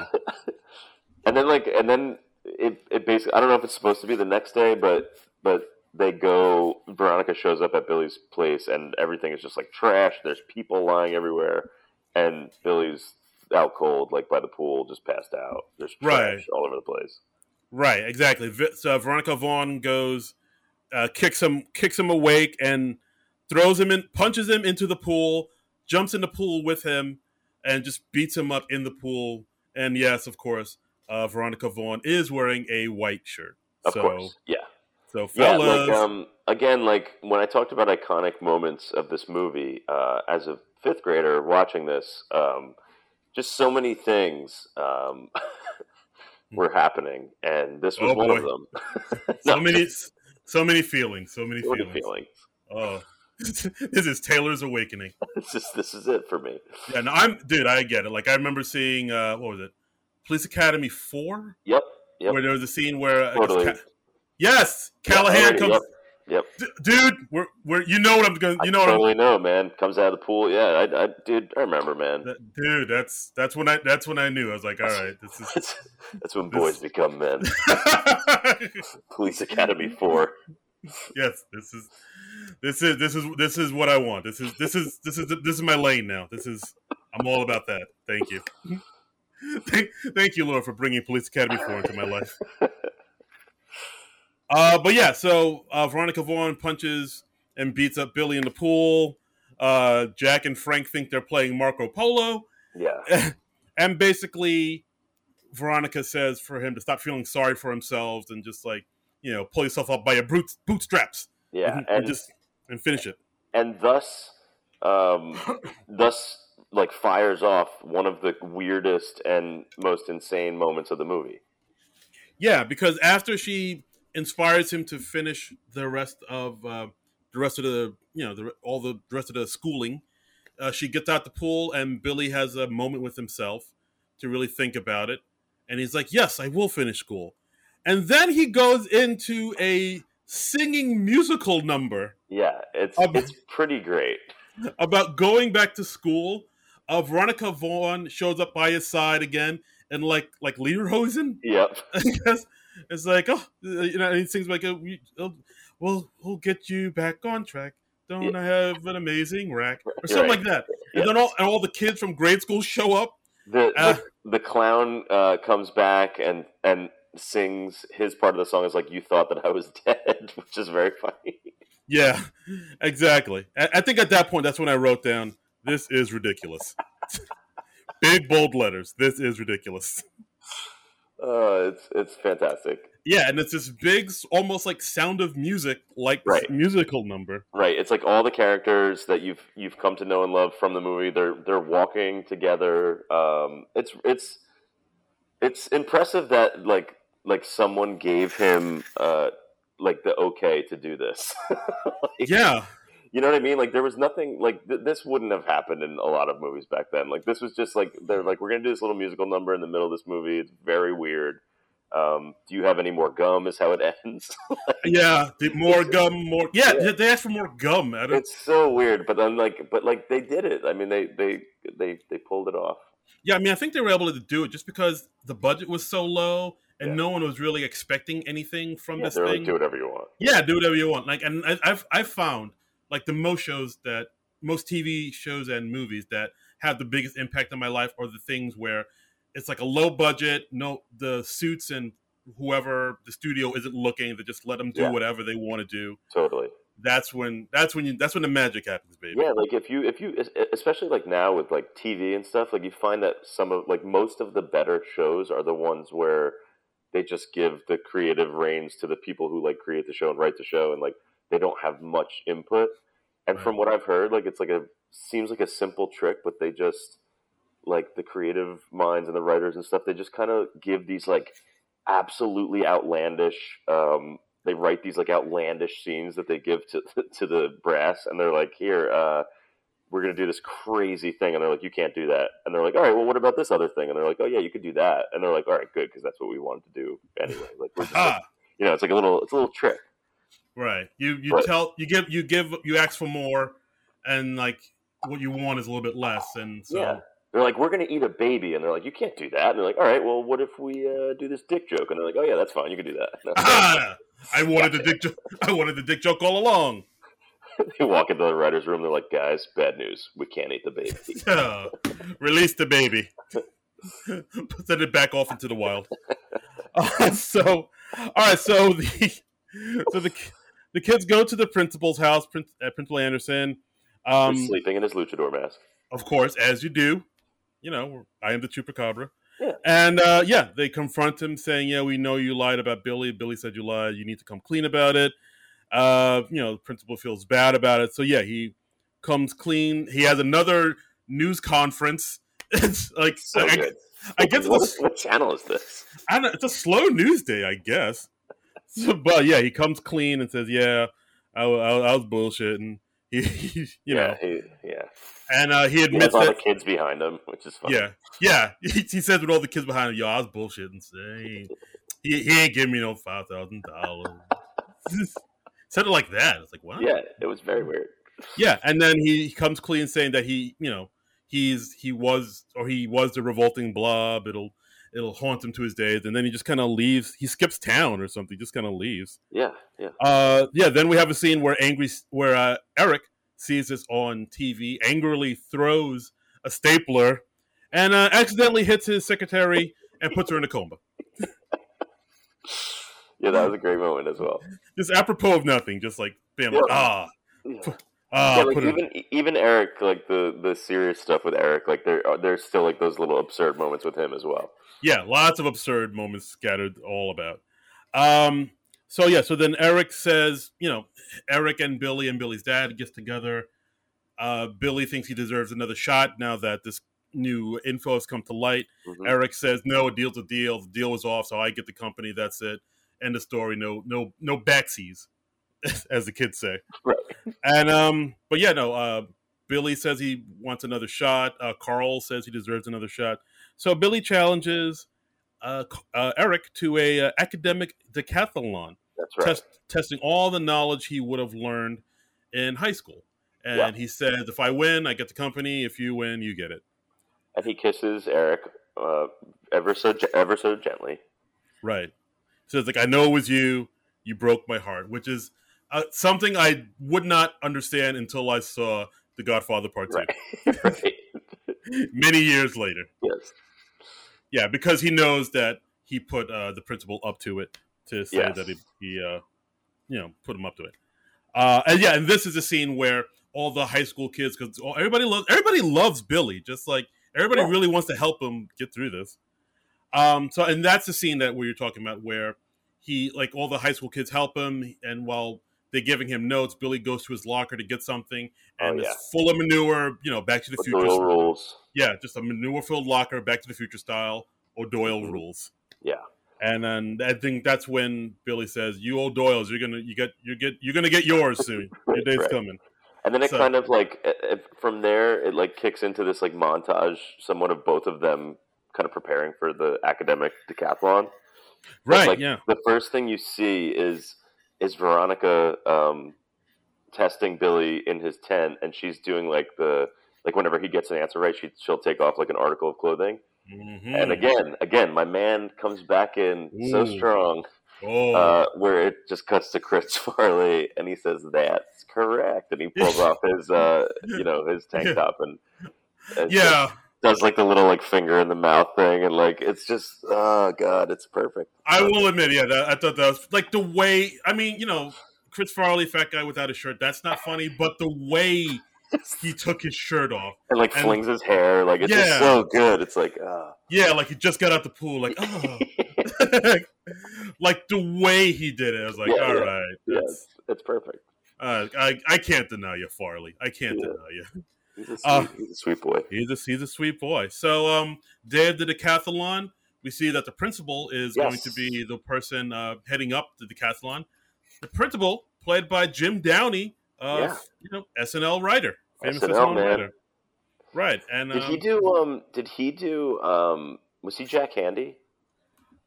and then, like, and then it, it basically, I don't know if it's supposed to be the next day, but but they go. Veronica shows up at Billy's place, and everything is just like trash. There's people lying everywhere, and Billy's out cold, like by the pool, just passed out. There's right. all over the place. Right, exactly. So Veronica Vaughn goes, uh, kicks him, kicks him awake, and throws him in, punches him into the pool, jumps in the pool with him, and just beats him up in the pool. And yes, of course, uh, Veronica Vaughn is wearing a white shirt. Of so, course, yeah. So, fellas, yeah, like, um, again, like when I talked about iconic moments of this movie, uh, as a fifth grader watching this, um, just so many things um, were happening, and this was oh, one of them. so many, so many feelings, so many so feelings. Many feelings. Oh, this is Taylor's awakening. this is this is it for me. Yeah, no, I'm dude. I get it. Like I remember seeing uh, what was it, Police Academy four? Yep. Yep. Where there was a scene where totally. Ca- yes, Callahan comes. Yep. Yep. D- dude, we're, we're you know what I'm going. You know I what totally I'm, know, man. Comes out of the pool. Yeah, I, I dude, I remember, man. That, dude, that's that's when I that's when I knew. I was like, all right, this is that's, that's when boys become men. Police Academy four. Yes, this is this is this is this is what I want. This is this is this is this is my lane now. This is I'm all about that. Thank you. thank, thank you, Lord, for bringing Police Academy 4 into my life. Uh, but yeah, so uh, Veronica Vaughn punches and beats up Billy in the pool. Uh, Jack and Frank think they're playing Marco Polo. Yeah. and basically, Veronica says for him to stop feeling sorry for himself and just like, you know, pull yourself up by your boot, bootstraps. Yeah. And, and just and finish it. And thus, um, thus, like fires off one of the weirdest and most insane moments of the movie. Yeah, because after she inspires him to finish the rest of uh, the rest of the you know the, all the, rest of the schooling. Uh, she gets out the pool, and Billy has a moment with himself to really think about it, and he's like, "Yes, I will finish school." And then he goes into a singing musical number. Yeah, it's about, it's pretty great about going back to school. Uh, Veronica Vaughn shows up by his side again, and like like Lederhosen. Yep. I guess it's like, oh, uh, you know, he sings like, a, we, will we'll, we'll get you back on track. Don't. I have an amazing rack or something right. like that? And then all, and all the kids from grade school show up. The uh, the, the, clown uh, comes back and and sings his part of the song is like, "You thought that I was dead," which is very funny. Yeah, exactly. I, I think at that point, that's when I wrote down, "This is ridiculous." Big bold letters. This is ridiculous. Uh, it's it's fantastic. Yeah, and it's this big, almost like Sound of Music, like right. musical number. Right. It's like all the characters that you've you've come to know and love from the movie. They're they're walking together. Um, it's it's it's impressive that like like someone gave him uh like the okay to do this. like, yeah. You know what I mean? Like there was nothing like th- this wouldn't have happened in a lot of movies back then. Like this was just like they're like we're gonna do this little musical number in the middle of this movie. It's very weird. Um, do you have any more gum? Is how it ends. like, yeah, more gum, more. Yeah, yeah, they asked for more gum. It's so weird, but then like, but like they did it. I mean, they they they they pulled it off. Yeah, I mean, I think they were able to do it just because the budget was so low and yeah. no one was really expecting anything from yeah, this thing. Like, do whatever you want. Yeah, do whatever you want. Like, and I, I've I've found like the most shows that most TV shows and movies that have the biggest impact on my life are the things where it's like a low budget, no the suits and whoever the studio isn't looking, they just let them do yeah. whatever they want to do. Totally. That's when that's when you that's when the magic happens, baby. Yeah, like if you if you especially like now with like TV and stuff, like you find that some of like most of the better shows are the ones where they just give the creative reins to the people who like create the show and write the show and like they don't have much input. And right. from what I've heard, like it's like a seems like a simple trick, but they just like the creative minds and the writers and stuff. They just kind of give these like absolutely outlandish. Um, they write these like outlandish scenes that they give to to the brass, and they're like, "Here, uh, we're gonna do this crazy thing," and they're like, "You can't do that," and they're like, "All right, well, what about this other thing?" And they're like, "Oh yeah, you could do that," and they're like, "All right, good, because that's what we wanted to do anyway." Like, we're just, like, Ah, you know, it's like a little, it's a little trick. Right. You you Right. tell you give you give you ask for more, and like what you want is a little bit less, and so yeah. They're like, we're going to eat a baby. And they're like, you can't do that. And they're like, all right, well, what if we uh, do this dick joke? And they're like, oh, yeah, that's fine. You can do that. ah, I wanted the dick. Jo- I wanted the dick joke all along. they walk into the writer's room. They're like, guys, bad news. We can't eat the baby. Uh, release the baby. Send it back off into the wild. Uh, so, all right. So the so the the kids go to the principal's house, Prin- uh, Principal Anderson. Um, He's sleeping in his luchador mask. of course, as you do. You know, I am the chupacabra. Yeah. And uh, yeah, they confront him, saying, "Yeah, we know you lied about Billy. Billy said you lied. You need to come clean about it." Uh, you know, the principal feels bad about it, so yeah, he comes clean. He has another news conference. It's like So I, good. I guess what, what channel is this? I don't it's a slow news day, I guess. So, but yeah, he comes clean and says, "Yeah, I, I, I was bullshitting." He, he you know, yeah, he, yeah. and uh, he He admits all the kids behind him, which is fun. Yeah, yeah. He, he says with all the kids behind him, "Yo, I was bullshitting. Say, he, he ain't giving me no five thousand dollars." Said it like that. It's like, what? yeah, it was very weird. yeah. And then he, he comes clean saying that he, you know, he's he was or he was the revolting blob. It'll it'll haunt him to his days. And then he just kind of leaves. He skips town or something. Just kind of leaves. Yeah, yeah. Uh, yeah. Then we have a scene where angry where uh, Eric sees this on TV, angrily throws a stapler, and uh, accidentally hits his secretary and puts her in a coma. Yeah, that was a great moment as well. Just apropos of nothing, just like bam, like, ah, Yeah. ah, yeah, like put her. even even Eric, like the the serious stuff with Eric, like there are- there's still like those little absurd moments with him as well. Yeah, lots of absurd moments scattered all about. Um, so yeah, so then Eric says, you know, Eric and Billy and Billy's dad gets together. Uh, Billy thinks he deserves another shot now that this new info has come to light. Mhm. Eric says, "No, a deal's a deal. The deal was off, so I get the company. That's it. End of story. No, no, no backsies, as the kids say." Right. And um, but yeah, no. Uh, Billy says he wants another shot. Uh, Carl says he deserves another shot. So Billy challenges uh, uh, Eric to a uh, academic decathlon, That's right. test, testing all the knowledge he would have learned in high school. And Yeah. he says, "If I win, I get the company. If you win, you get it." And he kisses Eric uh, ever so ever so gently. Right. So it's like, I know it was you. You broke my heart, which is uh, something I would not understand until I saw The Godfather Part Two Right. right. many years later. Yes. Yeah, because he knows that he put uh, the principal up to it to say Yes. that he, he uh, you know, put him up to it. Uh, and yeah, and this is a scene where all the high school kids, because everybody loves everybody loves Billy, just like everybody Yeah. really wants to help him get through this. Um, so and that's the scene that we were talking about where he like all the high school kids help him, and while they're giving him notes, Billy goes to his locker to get something, Oh, and yeah. it's full of manure. You know, Back to the Future. rules. Yeah, just a manure-filled locker, Back to the Future style, O'Doyle Mhm. rules. Yeah. And then I think that's when Billy says, "You O'Doyles, you're gonna you get you get you're gonna get yours soon. Your day's Right. coming." And then it So- kind of like from there it like kicks into this like montage, somewhat of both of them kind of preparing for the academic decathlon. Right? like, yeah. The first thing you see is is Veronica um, testing Billy in his tent, and she's doing like the like whenever he gets an answer right, she she'll take off like an article of clothing. Mhm. And again, again, my man comes back in so strong, oh, uh, where it just cuts to Chris Farley, and he says, "That's correct," and he pulls off his, uh, you know, his tank top and, and yeah. Does like the little like finger in the mouth thing, and like it's just, oh god, it's perfect. I will admit, yeah, that, I thought that was like the way. I mean, you know, Chris Farley, fat guy without a shirt. That's not funny, but the way he took his shirt off, and like And- flings his hair, like it's Yeah. just so good. It's like, ah, yeah, like he just got out the pool, like oh, like the way he did it. I was like, Yeah, all yeah. right, yeah, it's, it's perfect. Uh, I I can't deny you, Farley. I can't deny you. He's a sweet, Uh, he's a sweet boy. He's a he's a sweet boy. So um, day of the decathlon, we see that the principal is going to be the person uh, heading up the decathlon. The principal, played by Jim Downey, uh, Yeah. you know SNL writer, famous SNL, SNL, writer. Right, and Did he um, do? Um, did he do? Um, was he Jack Handey?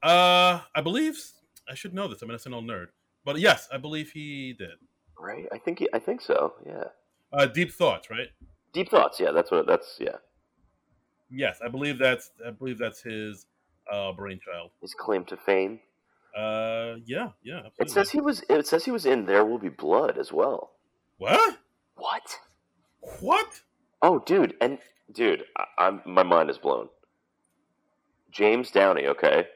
uh, I believe I should know this. I'm an SNL nerd, but yes, I believe he did. Right. I think he. I think so. Yeah. Uh, Deep Thoughts, right? Deep thoughts. Yeah. That's what. That's yeah. Yes, I believe that's I believe that's his uh, brainchild. His claim to fame. Uh, yeah, yeah. Absolutely. It says he was. It says he was in There Will Be Blood as well. what? What? What? Oh, dude, and dude, I, I'm my mind is blown. James Downey, okay,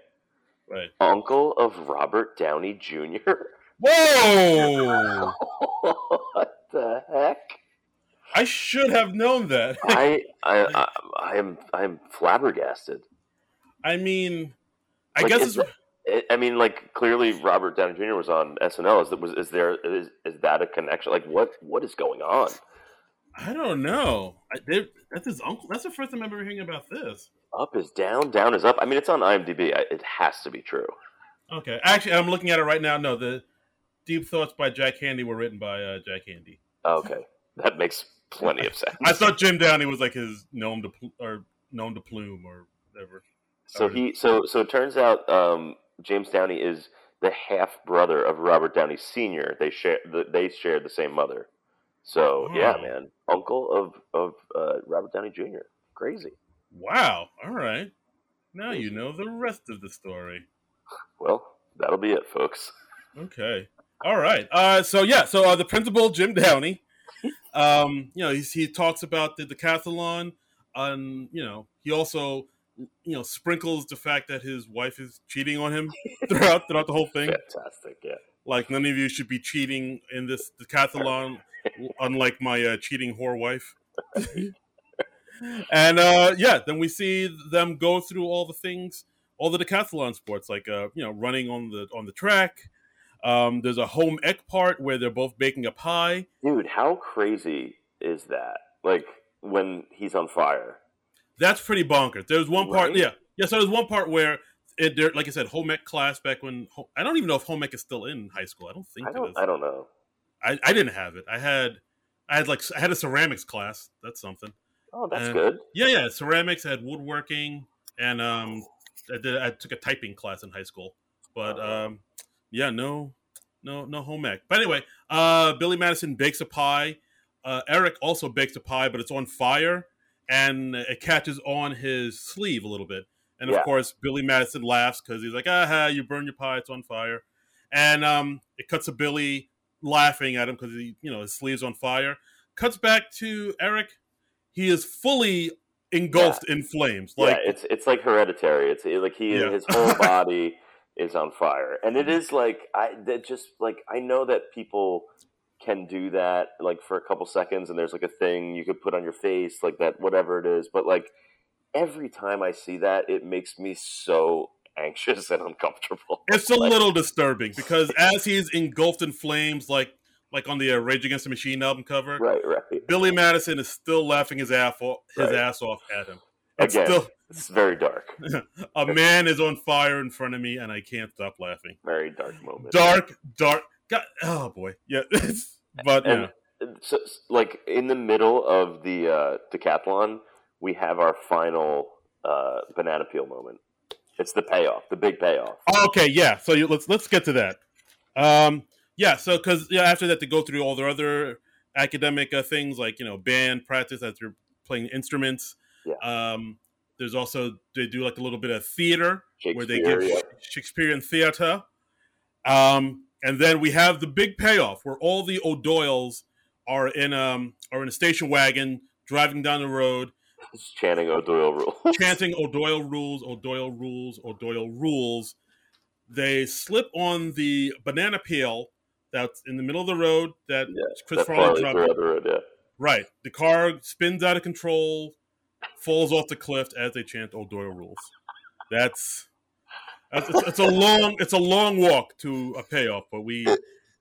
Right. uncle of Robert Downey Jr. Whoa! what the heck? I should have known that. I, I, I, I am, I am flabbergasted. I mean, I Like, guess it's I- I mean, like clearly Robert Downey Jr. was on SNL. Is that was is there is, is that a connection? Like what what is going on? I don't know. I, they, that's his uncle. That's the first time I'm ever hearing about this. Up is down, down is up. I mean, it's on IMDb. I, it has to be true. Okay, actually, I'm looking at it right now. No, the Deep Thoughts by Jack Handey were written by uh, Jack Handey. Okay, that makes plenty of sense. I thought Jim Downey was like his gnome to pl- or gnome to plume or whatever. So he so so it turns out um, James Downey is the half brother of Robert Downey Sr. They share the, they share the same mother. So yeah, Oh. man, uncle of of uh, Robert Downey Jr. Crazy. Wow. All right. Now you know the rest of the story. Well, that'll be it, folks. Okay. All right. Uh, so yeah. So uh, the principal, Jim Downey, um, you know, he's, he talks about the decathlon. and you know, he also you know sprinkles the fact that his wife is cheating on him throughout throughout the whole thing. Fantastic. Yeah. Like none of you should be cheating in this decathlon, unlike my uh, cheating whore wife. and uh, yeah, then we see them go through all the things, all the decathlon sports, like uh, you know, running on the on the track. Um, there's a home ec part where they're both baking a pie. Dude, how crazy is that? Like when he's on fire. That's pretty bonkers. There's one part, Right? yeah, yeah. So there's one part where it, there, like I said, home ec class back when I don't even know if home ec is still in high school. I don't think I don't is. I don't know. I, I didn't have it. I had I had like I had a ceramics class. That's something. Oh, that's And- good. Yeah, yeah. Ceramics. I had woodworking, and um, I did. I took a typing class in high school. But Oh. um, yeah, no, no, no home ec. But anyway, uh, Billy Madison bakes a pie. Uh, Eric also bakes a pie, but it's on fire, and it catches on his sleeve a little bit. And of Yeah. course, Billy Madison laughs because he's like, "Aha! You burn your pie. It's on fire." And um, it cuts to Billy laughing at him because he, you know, his sleeve's on fire. Cuts back to Eric. He is fully engulfed in flames. Like, yeah, it's it's like hereditary. It's like he Yeah. his whole body is on fire, and it is like I that just like I know that people can do that like for a couple seconds, and there's like a thing you could put on your face, like that whatever it is. But like every time I see that, it makes me so anxious and uncomfortable. it's a Like, little disturbing because as he's engulfed in flames, like like on the uh, Rage Against the Machine album cover, right, right. Billy Madison is still laughing his ass off, his Right. ass off at him. It's Again, still it's very dark, a man is on fire in front of me, and I can't stop laughing. very dark moment. Dark, dark. God, oh boy, yeah. but yeah, And so, like in the middle of the uh, decathlon, we have our final uh, banana peel moment. It's the payoff, the big payoff. Okay, yeah. So you, let's let's get to that. Um, yeah. So because yeah, after that, to go through all their other academic uh, things like you know band practice as they're playing instruments. Yeah. Um, there's also they do like a little bit of theater where they give yeah. Shakespearean theater. Um, and then we have the big payoff where all the O'Doyles are in um are in a station wagon driving down the road It's chanting O'Doyle rules. chanting O'Doyle rules, O'Doyle rules, O'Doyle rules. They slip on the banana peel that's in the middle of the road that Yeah, Chris Farley dropped. threw out the road, yeah. Right. The car spins out of control, falls off the cliff as they chant O'Doyle rules. That's that's it's, it's a long it's a long walk to a payoff, but we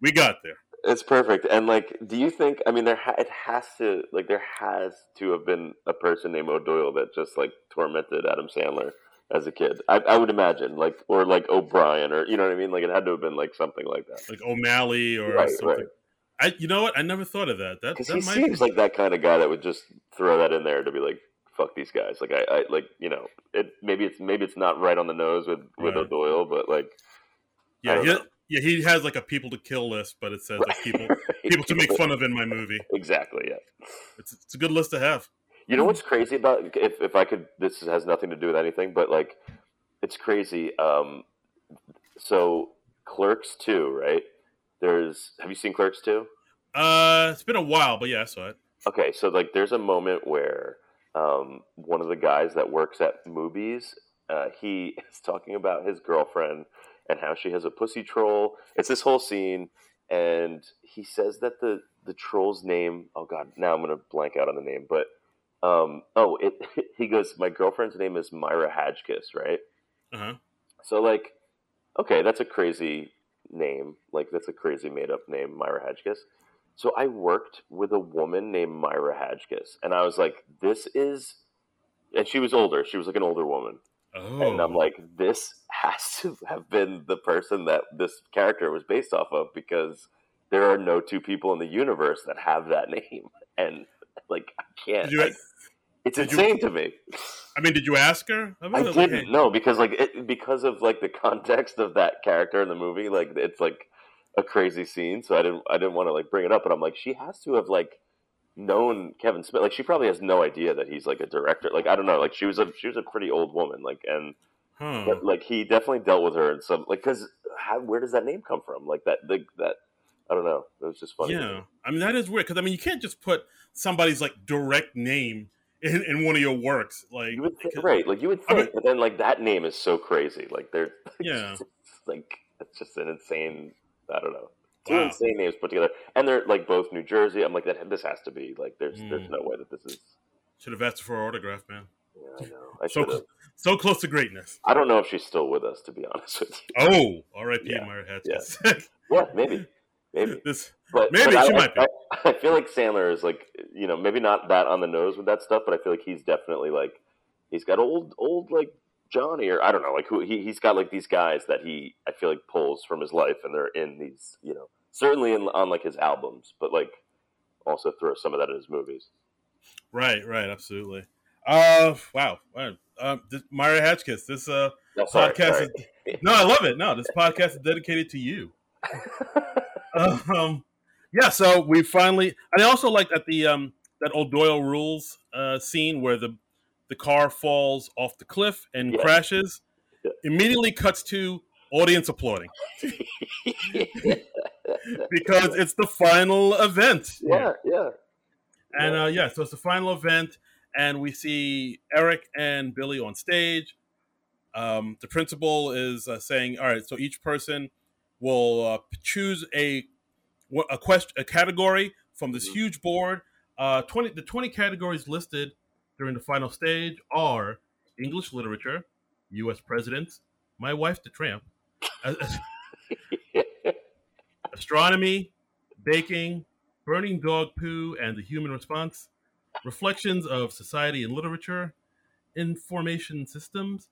we got there. It's perfect. And like, do you think? I mean, there ha- it has to like there has to have been a person named O'Doyle that just like tormented Adam Sandler as a kid. I, I would imagine, like, or like O'Brien, or you know what I mean. Like, it had to have been like something like that. like O'Malley or Right, something. right. I, you know what? I never thought of that. That, that he might seems be. like that kind of guy that would just throw that in there to be like, "Fuck these guys." Like, I, I like, you know, it maybe it's maybe it's not right on the nose with with Right. O'Doyle, but like, yeah, he, yeah. He has like a people to kill list, but it says like people people to make fun of in my movie. Exactly. Yeah. It's it's a good list to have. You know what's crazy about if if I could this has nothing to do with anything, but like it's crazy. Um so Clerks 2, right? There's have you seen Clerks 2? Uh, it's been a while, but yeah, I saw it. Okay, so like there's a moment where um one of the guys that works at movies, uh he is talking about his girlfriend and how she has a pussy troll. It's this whole scene and he says that the the troll's name, oh god, now I'm going to blank out on the name, but um oh, it he goes my girlfriend's name is Myra Hadgkiss, right? Uh huh. So like, okay, that's a crazy name. Like that's a crazy made up name, Myra Hadgkiss. So I worked with a woman named Myra Hadgkiss, and I was like, this is, and she was older. She was like an older woman, Oh, and I'm oh. like, this has to have been the person that this character was based off of because there are no two people in the universe that have that name, and like I can't. You- I- it's did you- insane to me. I mean, did you ask her? I? Like, didn't hey, know because like it, because of like the context of that character in the movie, like it's like a crazy scene. So I didn't I didn't want to like bring it up, but I'm like she has to have like known Kevin Smith. Like she probably has no idea that he's like a director. Like I don't know. Like she was a she was a pretty old woman. Like and Huh. but, like he definitely dealt with her in some like because where does that name come from? Like that the, that I don't know. It was just funny. Yeah, I mean that is weird because I mean you can't just put somebody's like direct name in, in one of your works. Like, You would think, because- right? Like you would I think, mean- but then like that name is so crazy. Like they're Yeah. it's like it's just an insane. I don't know. Two Wow. insane names put together, and they're like both New Jersey. I'm like that. This has to be like. There's there's Mm. no way that this is. should have asked for her autograph, man. Yeah, I know. I So should have. cl- so close to greatness. I don't know if she's still with us, to be honest with you. Oh, R.I.P. Yeah, Myra Hatchins. Yeah, maybe, maybe. this But Maybe, but she I, might be. I, I feel like Sandler is like you know maybe not that on the nose with that stuff, but I feel like he's definitely like he's got old old like Johnny or I don't know like who he he's got like these guys that he I feel like pulls from his life and they're in these you know certainly in on like his albums, but like also throw some of that in his movies. right, right, absolutely. Uh, wow, wow. Um, this, Myra Hatchkiss, this uh No, sorry, podcast sorry. is no, I love it. No, this podcast is dedicated to you. um, yeah, so we finally. I also like that the um that O'Doyle rules uh scene where the the car falls off the cliff and Yeah. crashes. Yeah. Immediately cuts to audience applauding because it's the final event. yeah, yeah. And uh, yeah, so it's the final event, and we see Eric and Billy on stage. Um, the principal is uh, saying, "All right, so each person will uh, choose a a question, a category from this Mhm. huge board. Uh, Twenty the twenty categories listed during the final stage are English literature, U.S. presidents, My Wife the Tramp, astronomy, baking, burning dog poo and the human response, reflections of society and literature, information systems,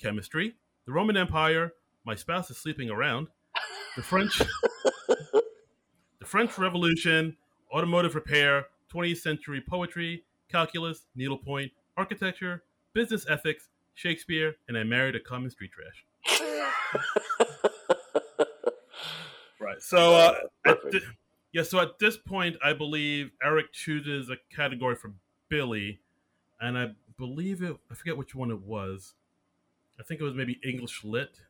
chemistry, the Roman Empire, my spouse is sleeping around, the French, the French Revolution, automotive repair, 20th century poetry, calculus, needlepoint, architecture, business ethics, Shakespeare, and I married a common street trash. Right. So, uh, Perfect. yeah. So at this point, I believe Eric chooses a category for Billy, and I believe it. I forget which one it was. I think it was maybe English Lit.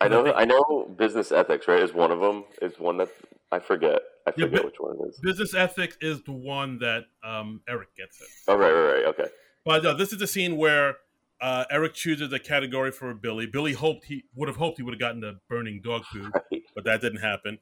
I know. I know. Business ethics, right? Is one of them. Is one that I forget. I forget but- which one it is. Business ethics is the one that um, Eric gets it. Oh, right, right, right. Okay. But no, this is the scene where uh, Eric chooses a category for Billy. Billy hoped he would have hoped he would have gotten the burning dog poo, Right. but that didn't happen.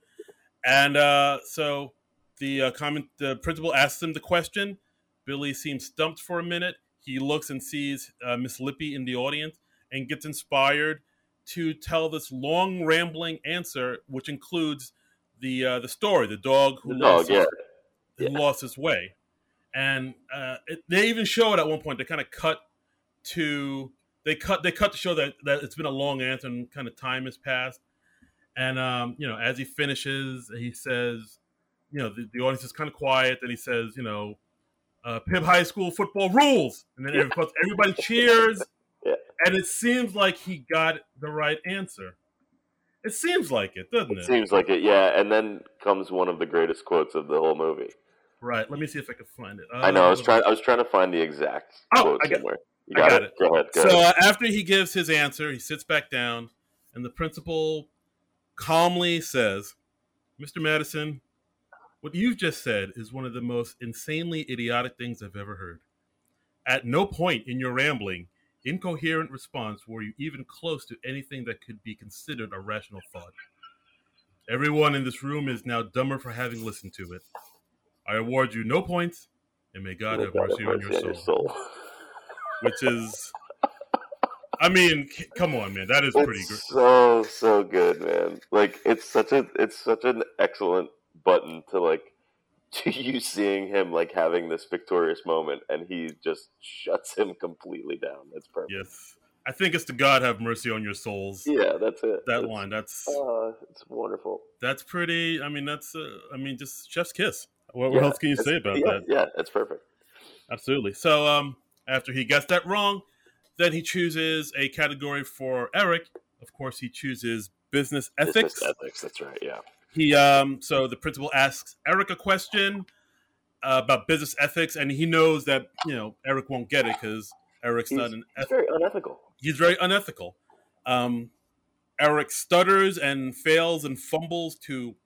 And uh, so the uh, comment, the principal asks him the question. Billy seems stumped for a minute. He looks and sees uh, Miss Lippy in the audience and gets inspired to tell this long, rambling answer, which includes the uh, the story, the dog who The lost dog, yeah. his, who lost his way, and uh, it, they even show it at one point. They kind of cut to they cut they cut to show that that it's been a long answer and kind of time has passed. And um, you know, as he finishes, he says, you know, the, the audience is kind of quiet. Then he says, you know, uh, Pibb High School football rules, and then everybody, everybody cheers. Yeah. And it seems like he got the right answer. It seems like it, doesn't It it? seems like it, yeah. And then comes one of the greatest quotes of the whole movie. Right. Let me see if I can find it. I know. I was Uh, trying. I was trying to find the exact Oh, quote I got- somewhere. You I got, got it? it. Go ahead. Go So ahead. uh, after he gives his answer, he sits back down, and the principal calmly says, "Mr. Madison, what you've just said is one of the most insanely idiotic things I've ever heard. At no point in your rambling, incoherent response were you even close to anything that could be considered a rational thought. Everyone in this room is now dumber for having listened to it. I award you no points, and may God May have God mercy on your soul." soul. which is I mean, come on, man, that is pretty good. so so good, man. Like it's such a it's such an excellent button to like to you seeing him like having this victorious moment, and he just shuts him completely down. That's perfect. Yes, I think it's to God have mercy on your souls. Yeah, that's it. That That's- line, that's Uh, it's wonderful. that's pretty. I mean, that's uh, I mean, just chef's kiss. What, what else can you say about yeah, that? Yeah, that's perfect. Absolutely. So, um, after he gets that wrong, then he chooses a category for Eric. Of course, he chooses business ethics. Business ethics. That's right. Yeah. He um so the principal asks Eric a question uh, about business ethics, and he knows that you know Eric won't get it because Eric's He's, not an he's very unethical. he's very unethical. Um, Eric stutters and fails and fumbles to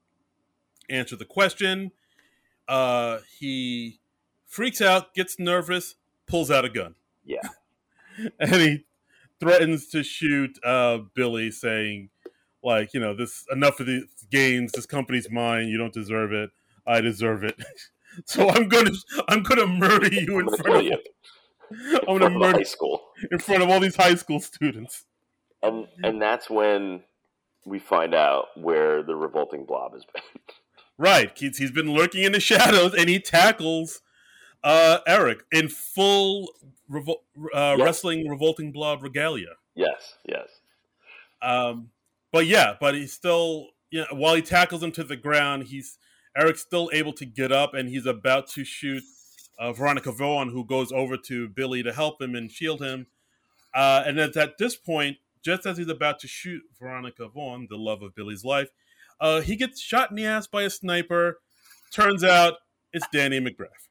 answer the question. Uh, he freaks out, gets nervous, pulls out a gun, Yeah. and he threatens to shoot uh, Billy, saying, "Like you know, this enough of these games. This company's mine. You don't deserve it. I deserve it. so I'm gonna I'm gonna murder you in front of you. I'm gonna murder high school. in front of all these high school students." And and that's when we find out where the revolting blob has been. Right. He's, he's been lurking in the shadows and he tackles uh, Eric in full revol- uh, Yeah. wrestling revolting blob regalia. yes, yes. Um, but yeah, but he's still, you know, while he tackles him to the ground, he's Eric's still able to get up and he's about to shoot uh, Veronica Vaughn, who goes over to Billy to help him and shield him. Uh, and it's at this point, just as he's about to shoot Veronica Vaughn, the love of Billy's life, uh, he gets shot in the ass by a sniper. Turns out it's Danny McGrath.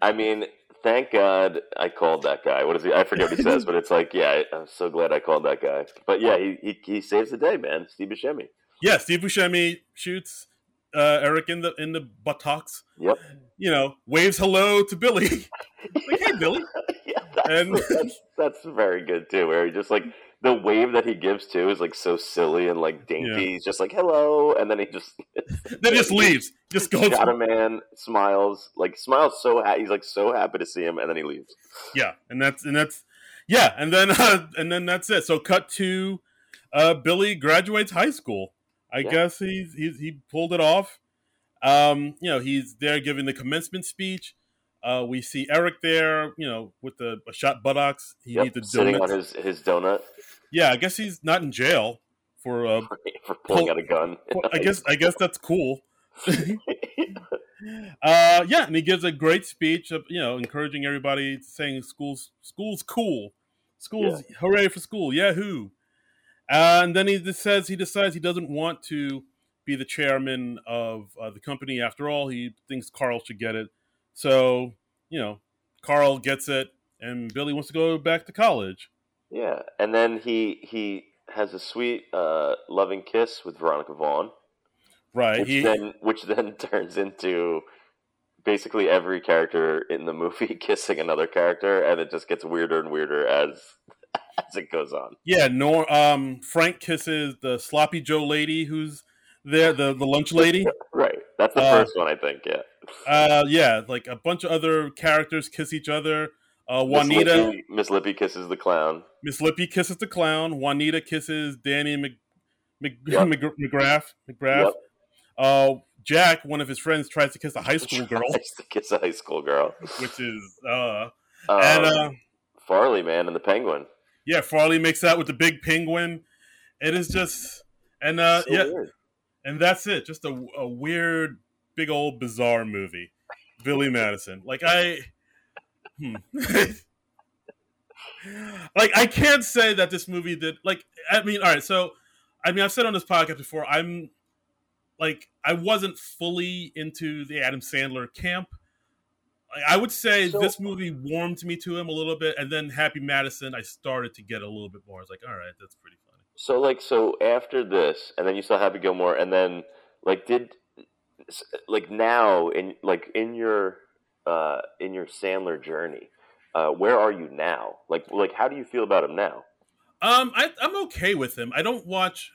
I mean, thank God I called that guy. What is he? I forget what he says, but it's like, yeah, I'm so glad I called that guy. But yeah, he he, he saves the day, man. Steve Buscemi. Yeah, Steve Buscemi shoots uh, Eric in the in the buttocks. Yep. You know, waves hello to Billy. like, hey, Billy. yeah, that's, And- that's that's very good too. Where he just like the wave that he gives too is like so silly and like dainty. Yeah. He's just like hello, and then he just Then just leaves. Just goes. Got a man, smiles, like smiles so ha- he's like so happy to see him, and then he leaves. Yeah, and that's and that's yeah, and then uh, and then that's it. So cut to uh, Billy graduates high school. I Yeah. guess he's, he's he pulled it off. Um, you know, he's there giving the commencement speech. Uh, we see Eric there, you know, with the a shot buttocks. He Yep, needs a sitting donut. on his his donut Yeah, I guess he's not in jail for. Uh, for pulling Pull- out a gun. I guess I guess that's cool. Uh, yeah, and he gives a great speech, of, you know, encouraging everybody, saying "schools, schools, cool, schools, hooray for school, yahoo!" And then he just says he decides he doesn't want to be the chairman of uh, the company. After all, he thinks Carl should get it. So, you know, Carl gets it, and Billy wants to go back to college. Yeah, and then he he has a sweet, uh, loving kiss with Veronica Vaughn, Right? which He, then which then turns into basically every character in the movie kissing another character, and it just gets weirder and weirder as as it goes on. yeah. Nor um, Frank kisses the sloppy Joe lady who's there, the the lunch lady. Right, that's the Uh, first one, I think. Yeah, Uh, yeah, like a bunch of other characters kiss each other. Uh, Juanita, Lippy, Miss Lippy kisses the clown. Miss Lippy kisses the clown. Juanita kisses Danny Mc, Mc, Yep. Mc, McGrath. McGrath. Yep. uh, Jack, one of his friends, tries to kiss a high school girl, Tries to kiss a high school girl. which is uh, Um, and uh, Farley, man, and the penguin. yeah, Farley makes out with the big penguin. It is just and uh, So yeah, weird. and that's it. Just a, a weird, big old bizarre movie. Billy Madison. Like I, hmm. like I can't say that this movie did. Like I mean, all right. So I mean, I've said on this podcast before. I'm like I wasn't fully into the Adam Sandler camp. Like, I would say So- this movie warmed me to him a little bit, and then Happy Madison, I started to get a little bit more. I was like, all right, that's pretty funny. So like so after this, and then you saw Happy Gilmore, and then like did like now in like in your uh in your Sandler journey, uh where are you now? Like like how do you feel about him now? Um, I, I'm okay with him. I don't watch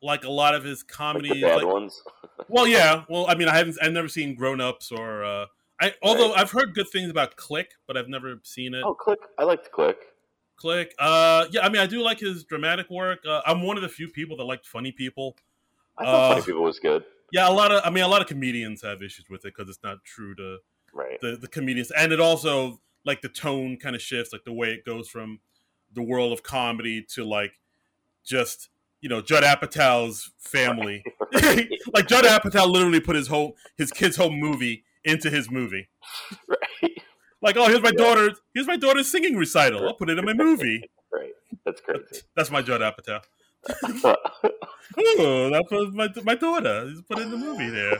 like a lot of his Like the bad like- ones? well, yeah. Well, I mean, I haven't. I've never seen Grown Ups or. Uh, I although I've heard good things about Click, but I've never seen it. Oh, click! I like to click. Click. Uh, yeah. I mean, I do like his dramatic work. Uh, I'm one of the few people that liked Funny People. I thought Uh, Funny People was good. Yeah, a lot of. I mean, a lot of comedians have issues with it because it's not true to Right. the the comedians, and it also like the tone kind of shifts, like the way it goes from the world of comedy to like just you know Judd Apatow's family. like Judd Apatow literally put his whole his kid's home movie into his movie. right. Like, oh, here's my daughter. Here's my daughter's singing recital. I'll put it in my movie. Right. That's crazy. That's my Judd Apatow. Oh, that was my my daughter. He's put in the movie there,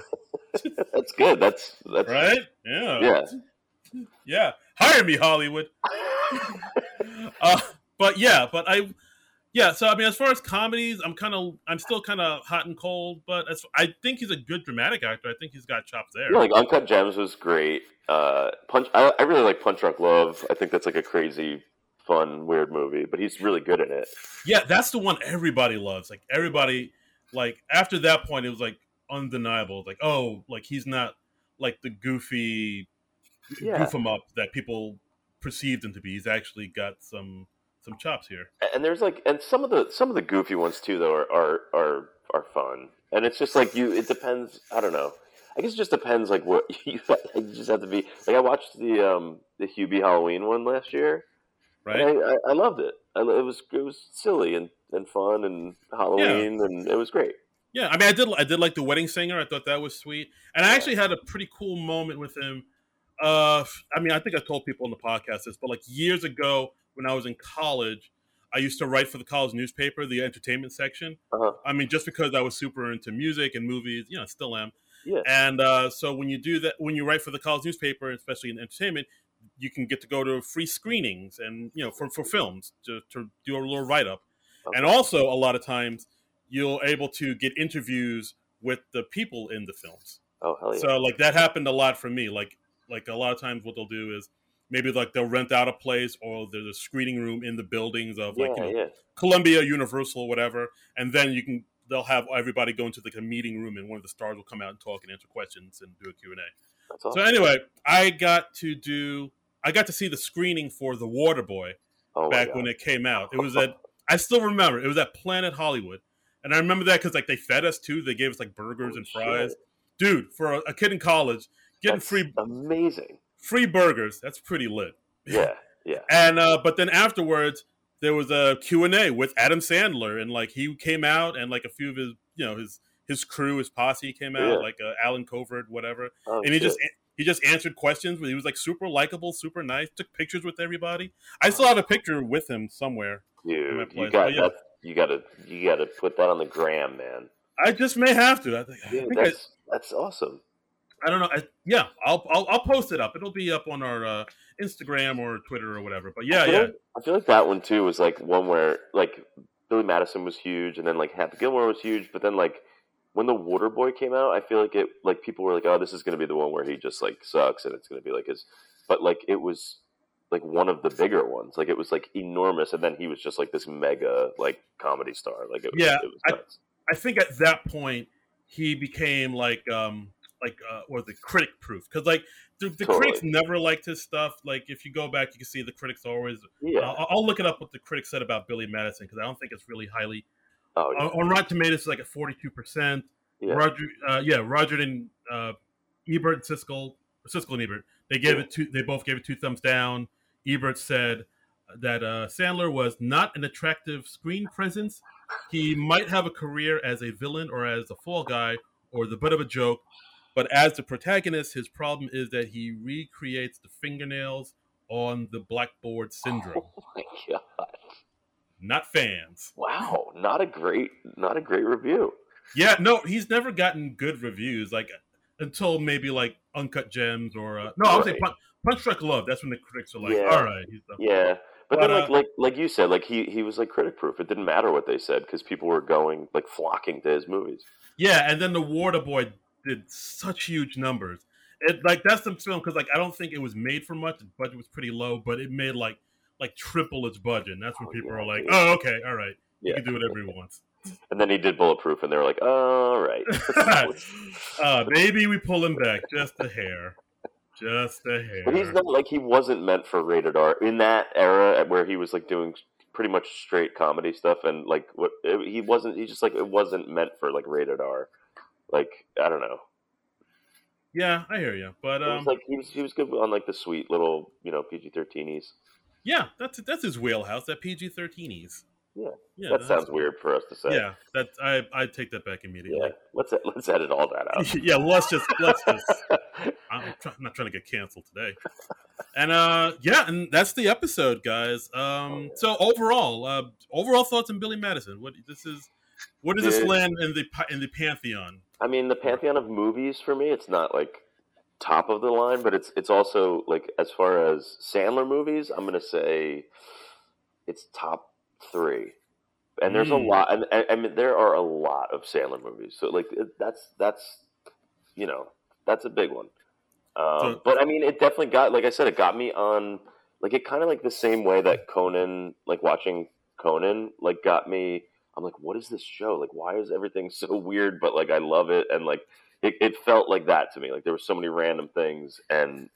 that's good. That's that's right? Yeah, Yeah. yeah. Hire me, Hollywood. uh, but yeah, but I, yeah. So I mean, as far as comedies, I'm kind of, I'm still kind of hot and cold. But as, I think he's a good dramatic actor. I think he's got chops there. Yeah, like Uncut Gems was great. Uh, Punch. I, I really like Punch Drunk Love. I think that's like a crazy, fun, weird movie. But he's really good in it. Yeah, that's the one everybody loves. Like everybody, like after that point, it was like undeniable. Like oh, like he's not like the goofy Yeah. goof him up that people perceived him to be. He's actually got some some chops here. And there's like, and some of the some of the goofy ones too, though, are are are, are fun. And it's just like you. It depends. I don't know. I guess it just depends. Like what you, you just have to be. Like I watched the um the Hubie Halloween one last year. Right? I, I, I loved it. I, it was it was silly and, and fun and Halloween and it was great. Yeah, I mean, I did. I did like the wedding singer. I thought that was sweet, and I actually had a pretty cool moment with him. Uh, I mean, I think I told people on the podcast this, but like years ago when I was in college, I used to write for the college newspaper, the entertainment section. Uh-huh. I mean, just because I was super into music and movies, you know, still am. Yeah. And uh, so when you do that, when you write for the college newspaper, especially in entertainment, you can get to go to free screenings and you know for, for films to, to do a little write up, and also a lot of times you're able to get interviews with the people in the films. Oh hell yeah! So like that happened a lot for me. Like like a lot of times what they'll do is maybe like they'll rent out a place or there's a screening room in the buildings of like yeah, you know yeah. Columbia, Universal, whatever, and then you can they'll have everybody go into like a meeting room and one of the stars will come out and talk and answer questions and do a Q and A. That's So anyway, I got to do I got to see the screening for The Water Boy oh back God. when it came out. It was at I still remember it was at Planet Hollywood, and I remember that because like they fed us too. They gave us like burgers Holy and fries. shit. Dude, for a, a kid in college, getting That's free amazing. free burgers that's pretty lit. Yeah, yeah. And uh, but then afterwards there was a Q and A with Adam Sandler, and like he came out, and like a few of his you know his his crew, his posse came out, Yeah. like uh, Allen Covert, whatever Oh, and he shit. just he just answered questions. He was like super likable, super nice. Took pictures with everybody. I still have a picture with him somewhere. dude, you got yeah. that. You got to you got to put that on the gram, man. I just may have to. I think, I, Dude, think I, that's that's awesome. I don't know. I, yeah, I'll, I'll I'll post it up. It'll be up on our uh, Instagram or Twitter or whatever. But yeah, I feel yeah, Like, I feel like that one too was like one where like Billy Madison was huge, and then like Happy Gilmore was huge, but then like when the Water Boy came out, I feel like it like people were like, oh, this is going to be the one where he just like sucks, and it's going to be like his, but like it was like one of the bigger ones. Like it was like enormous, and then he was just like this mega like comedy star. Like it was, Yeah, it was I- nuts. I think at that point he became like um like uh was it critic proof because like the, the Totally. critics never liked his stuff. Like if you go back, you can see the critics always. yeah. I'll, I'll look it up what the critics said about Billy Madison because I don't think it's really highly oh, yeah. on, on Rotten Tomatoes, it's like a forty two percent. Yeah. Roger, uh, yeah, Roger and uh, Ebert and Siskel, Siskel and Ebert, they gave Yeah. it two. They both gave it two thumbs down. Ebert said that uh, Sandler was not an attractive screen presence. He might have a career as a villain or as a fall guy or the butt of a joke, but as the protagonist, his problem is that he recreates the fingernails on the blackboard syndrome. Oh my god! Not fans. Wow, not a great, not a great review. Yeah, no, he's never gotten good reviews. Like until maybe like Uncut Gems or uh, no, I would say Right. Punch, Punch Drunk Love. That's when the critics are like, Yeah. all right, he's the Yeah, but, But, then like uh, like like you said, like he he was like critic proof. It didn't matter what they said because people were going like flocking to his movies. yeah. And then the Water Boy did such huge numbers. It like that's the film because like I don't think it was made for much. The budget was pretty low, but it made like like triple its budget. And that's when Oh, people are like, oh, okay, all right, you Yeah, can do whatever he wants. and then he did Bulletproof, and they were like, all right. uh, maybe we pull him back just a hair, just a hair. But he's not like he wasn't meant for rated R in that era where he was like doing pretty much straight comedy stuff, and like what it, he wasn't. He just like it wasn't meant for like rated R. Like I don't know. yeah, I hear you, but It um, was like he was he was good on like the sweet little you know PG thirteenies. Yeah, that's that's his wheelhouse. That PG thirteenies. Yeah, yeah, that sounds weird for us to say. Yeah, that I I take that back yeah. immediately. Let's let's edit all that out. Yeah, let's just let's just. I'm, try, I'm not trying to get canceled today. And uh, yeah, and that's the episode, guys. Oh, Um, so overall, uh, overall thoughts on Billy Madison. What this is, what does this Dude. land in the in the pantheon? I mean, the pantheon of movies for me, it's not like top of the line, but it's it's also like as far as Sandler movies, I'm gonna say it's top three. And there's Mm. a lot, and, and, and there are a lot of Sandler movies. So like it- that's that's you know that's a big one. Um, but I mean, it definitely got like I said, it got me on like it kind of like the same way that Conan, like watching Conan, like got me. I'm like, what is this show? Like, why is everything so weird? But like, I love it, and like, it, it felt like that to me. Like there were so many random things, and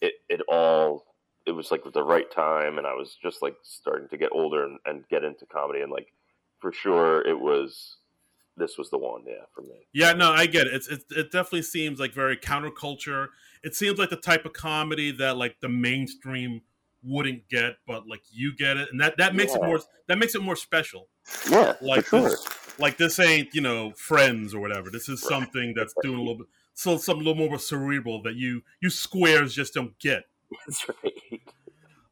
it it all it was like the right time, and I was just like starting to get older and, and get into comedy, and like for sure it was this was the one, yeah, for me. Yeah, no, I get it. It's, it. It definitely seems like very counterculture. It seems like the type of comedy that like the mainstream wouldn't get, but like you get it, and that that makes it more that makes it more special. Yeah, Like sure. this, like this ain't you know Friends or whatever. This is something that's doing a little bit, so something a little more cerebral that you you squares just don't get. That's right.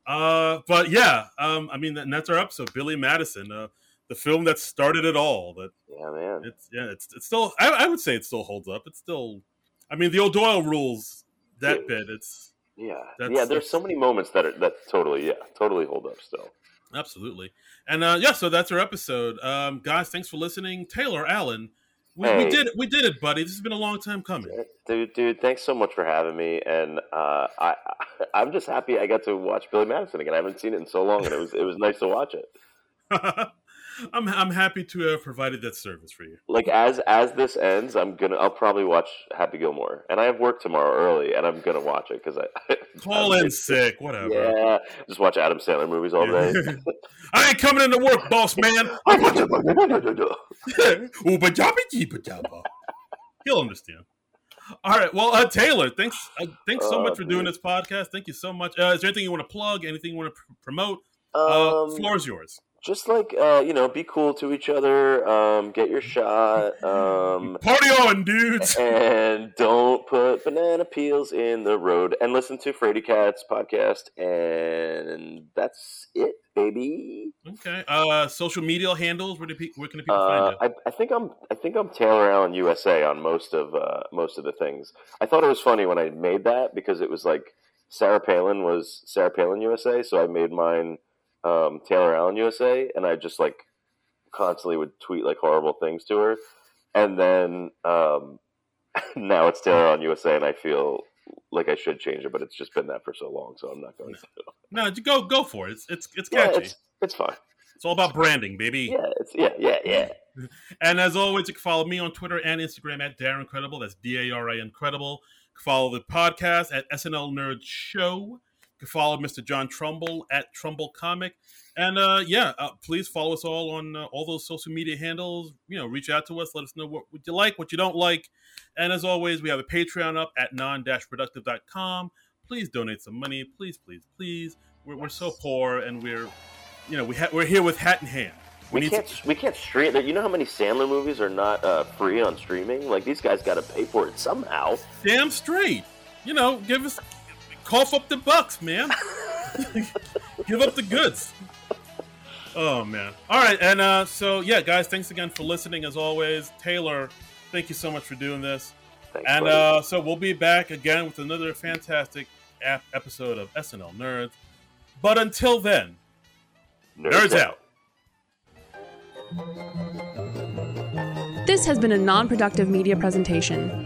Uh, but yeah, um, I mean, and that's our episode, Billy Madison, uh, the film that started it all. That Yeah, man. it's yeah, it's it's still. I, I would say it still holds up. It's still. I mean, the O'Doyle rules that Yeah. bit. It's Yeah, That's- yeah. There's so many moments that are that totally, yeah, totally hold up still. absolutely, and uh, yeah. So that's our episode, um, guys. Thanks for listening, Taylor Allen. We, we did it. We did it, buddy. This has been a long time coming. Dude, dude, thanks so much for having me, and uh, I, I'm just happy I got to watch Billy Madison again. I haven't seen it in so long, and it was it was nice to watch it. I'm I'm happy to have provided that service for you. Like as as this ends, I'm gonna I'll probably watch Happy Gilmore, and I have work tomorrow early, and I'm gonna watch it because I Call in sick, whatever. Yeah, just watch Adam Sandler movies all day. I ain't coming into work, boss man. Ooba jabba jeeba jabba. He'll understand. All right. Well, uh, Taylor, thanks. Uh, thanks so Oh, much for doing this podcast. Thank you so much. Uh, is there anything you want to plug? Anything you want to pr- promote? Uh, Um, floor is yours. Just like uh, you know, be cool to each other. Um, get your shot. Um, Party on, dudes. and don't put banana peels in the road. And listen to Frady Cats podcast. And that's it, baby. Okay. Uh, social media handles. Where do pe- where can the people Uh, find I, I think I'm I think I'm Taylor Allen USA on most of uh, most of the things. I thought it was funny when I made that because it was like Sarah Palin was Sarah Palin USA, so I made mine um, Taylor Allen USA, and I just like constantly would tweet like horrible things to her, and then um, now it's Taylor Allen USA, and I feel like I should change it, but it's just been that for so long, so I'm not going to. No, go go for it. It's it's it's Yeah, catchy. it's it's fine. it's all about branding, baby. Yeah, it's yeah, yeah, yeah. And as always, you can follow me on Twitter and Instagram at Darren Incredible. That's D A R A Incredible. Follow the podcast at SNL Nerd Show. Can follow Mr. John Trumbull at Trumbull Comic. And uh, yeah, uh, please follow us all on uh, all those social media handles. You know, reach out to us. Let us know what, what you like, what you don't like. And as always, we have a Patreon up at non-productive.com. Please donate some money. Please, please, please. We're, we're so poor and we're, you know, we ha- we're here with hat in hand. We, we can't to- we can't stream. You know how many Sandler movies are not uh, free on streaming? Like these guys got to pay for it somehow. Damn straight. You know, give us cough up the bucks, man. give up the goods. Oh man. All right, and uh, so yeah, guys, thanks again for listening as always. Taylor, thank you so much for doing this. Thanks, and uh, so we'll be back again with another fantastic ap- episode of SNL Nerds. But until then, nerds, nerds out. This has been a non productive media presentation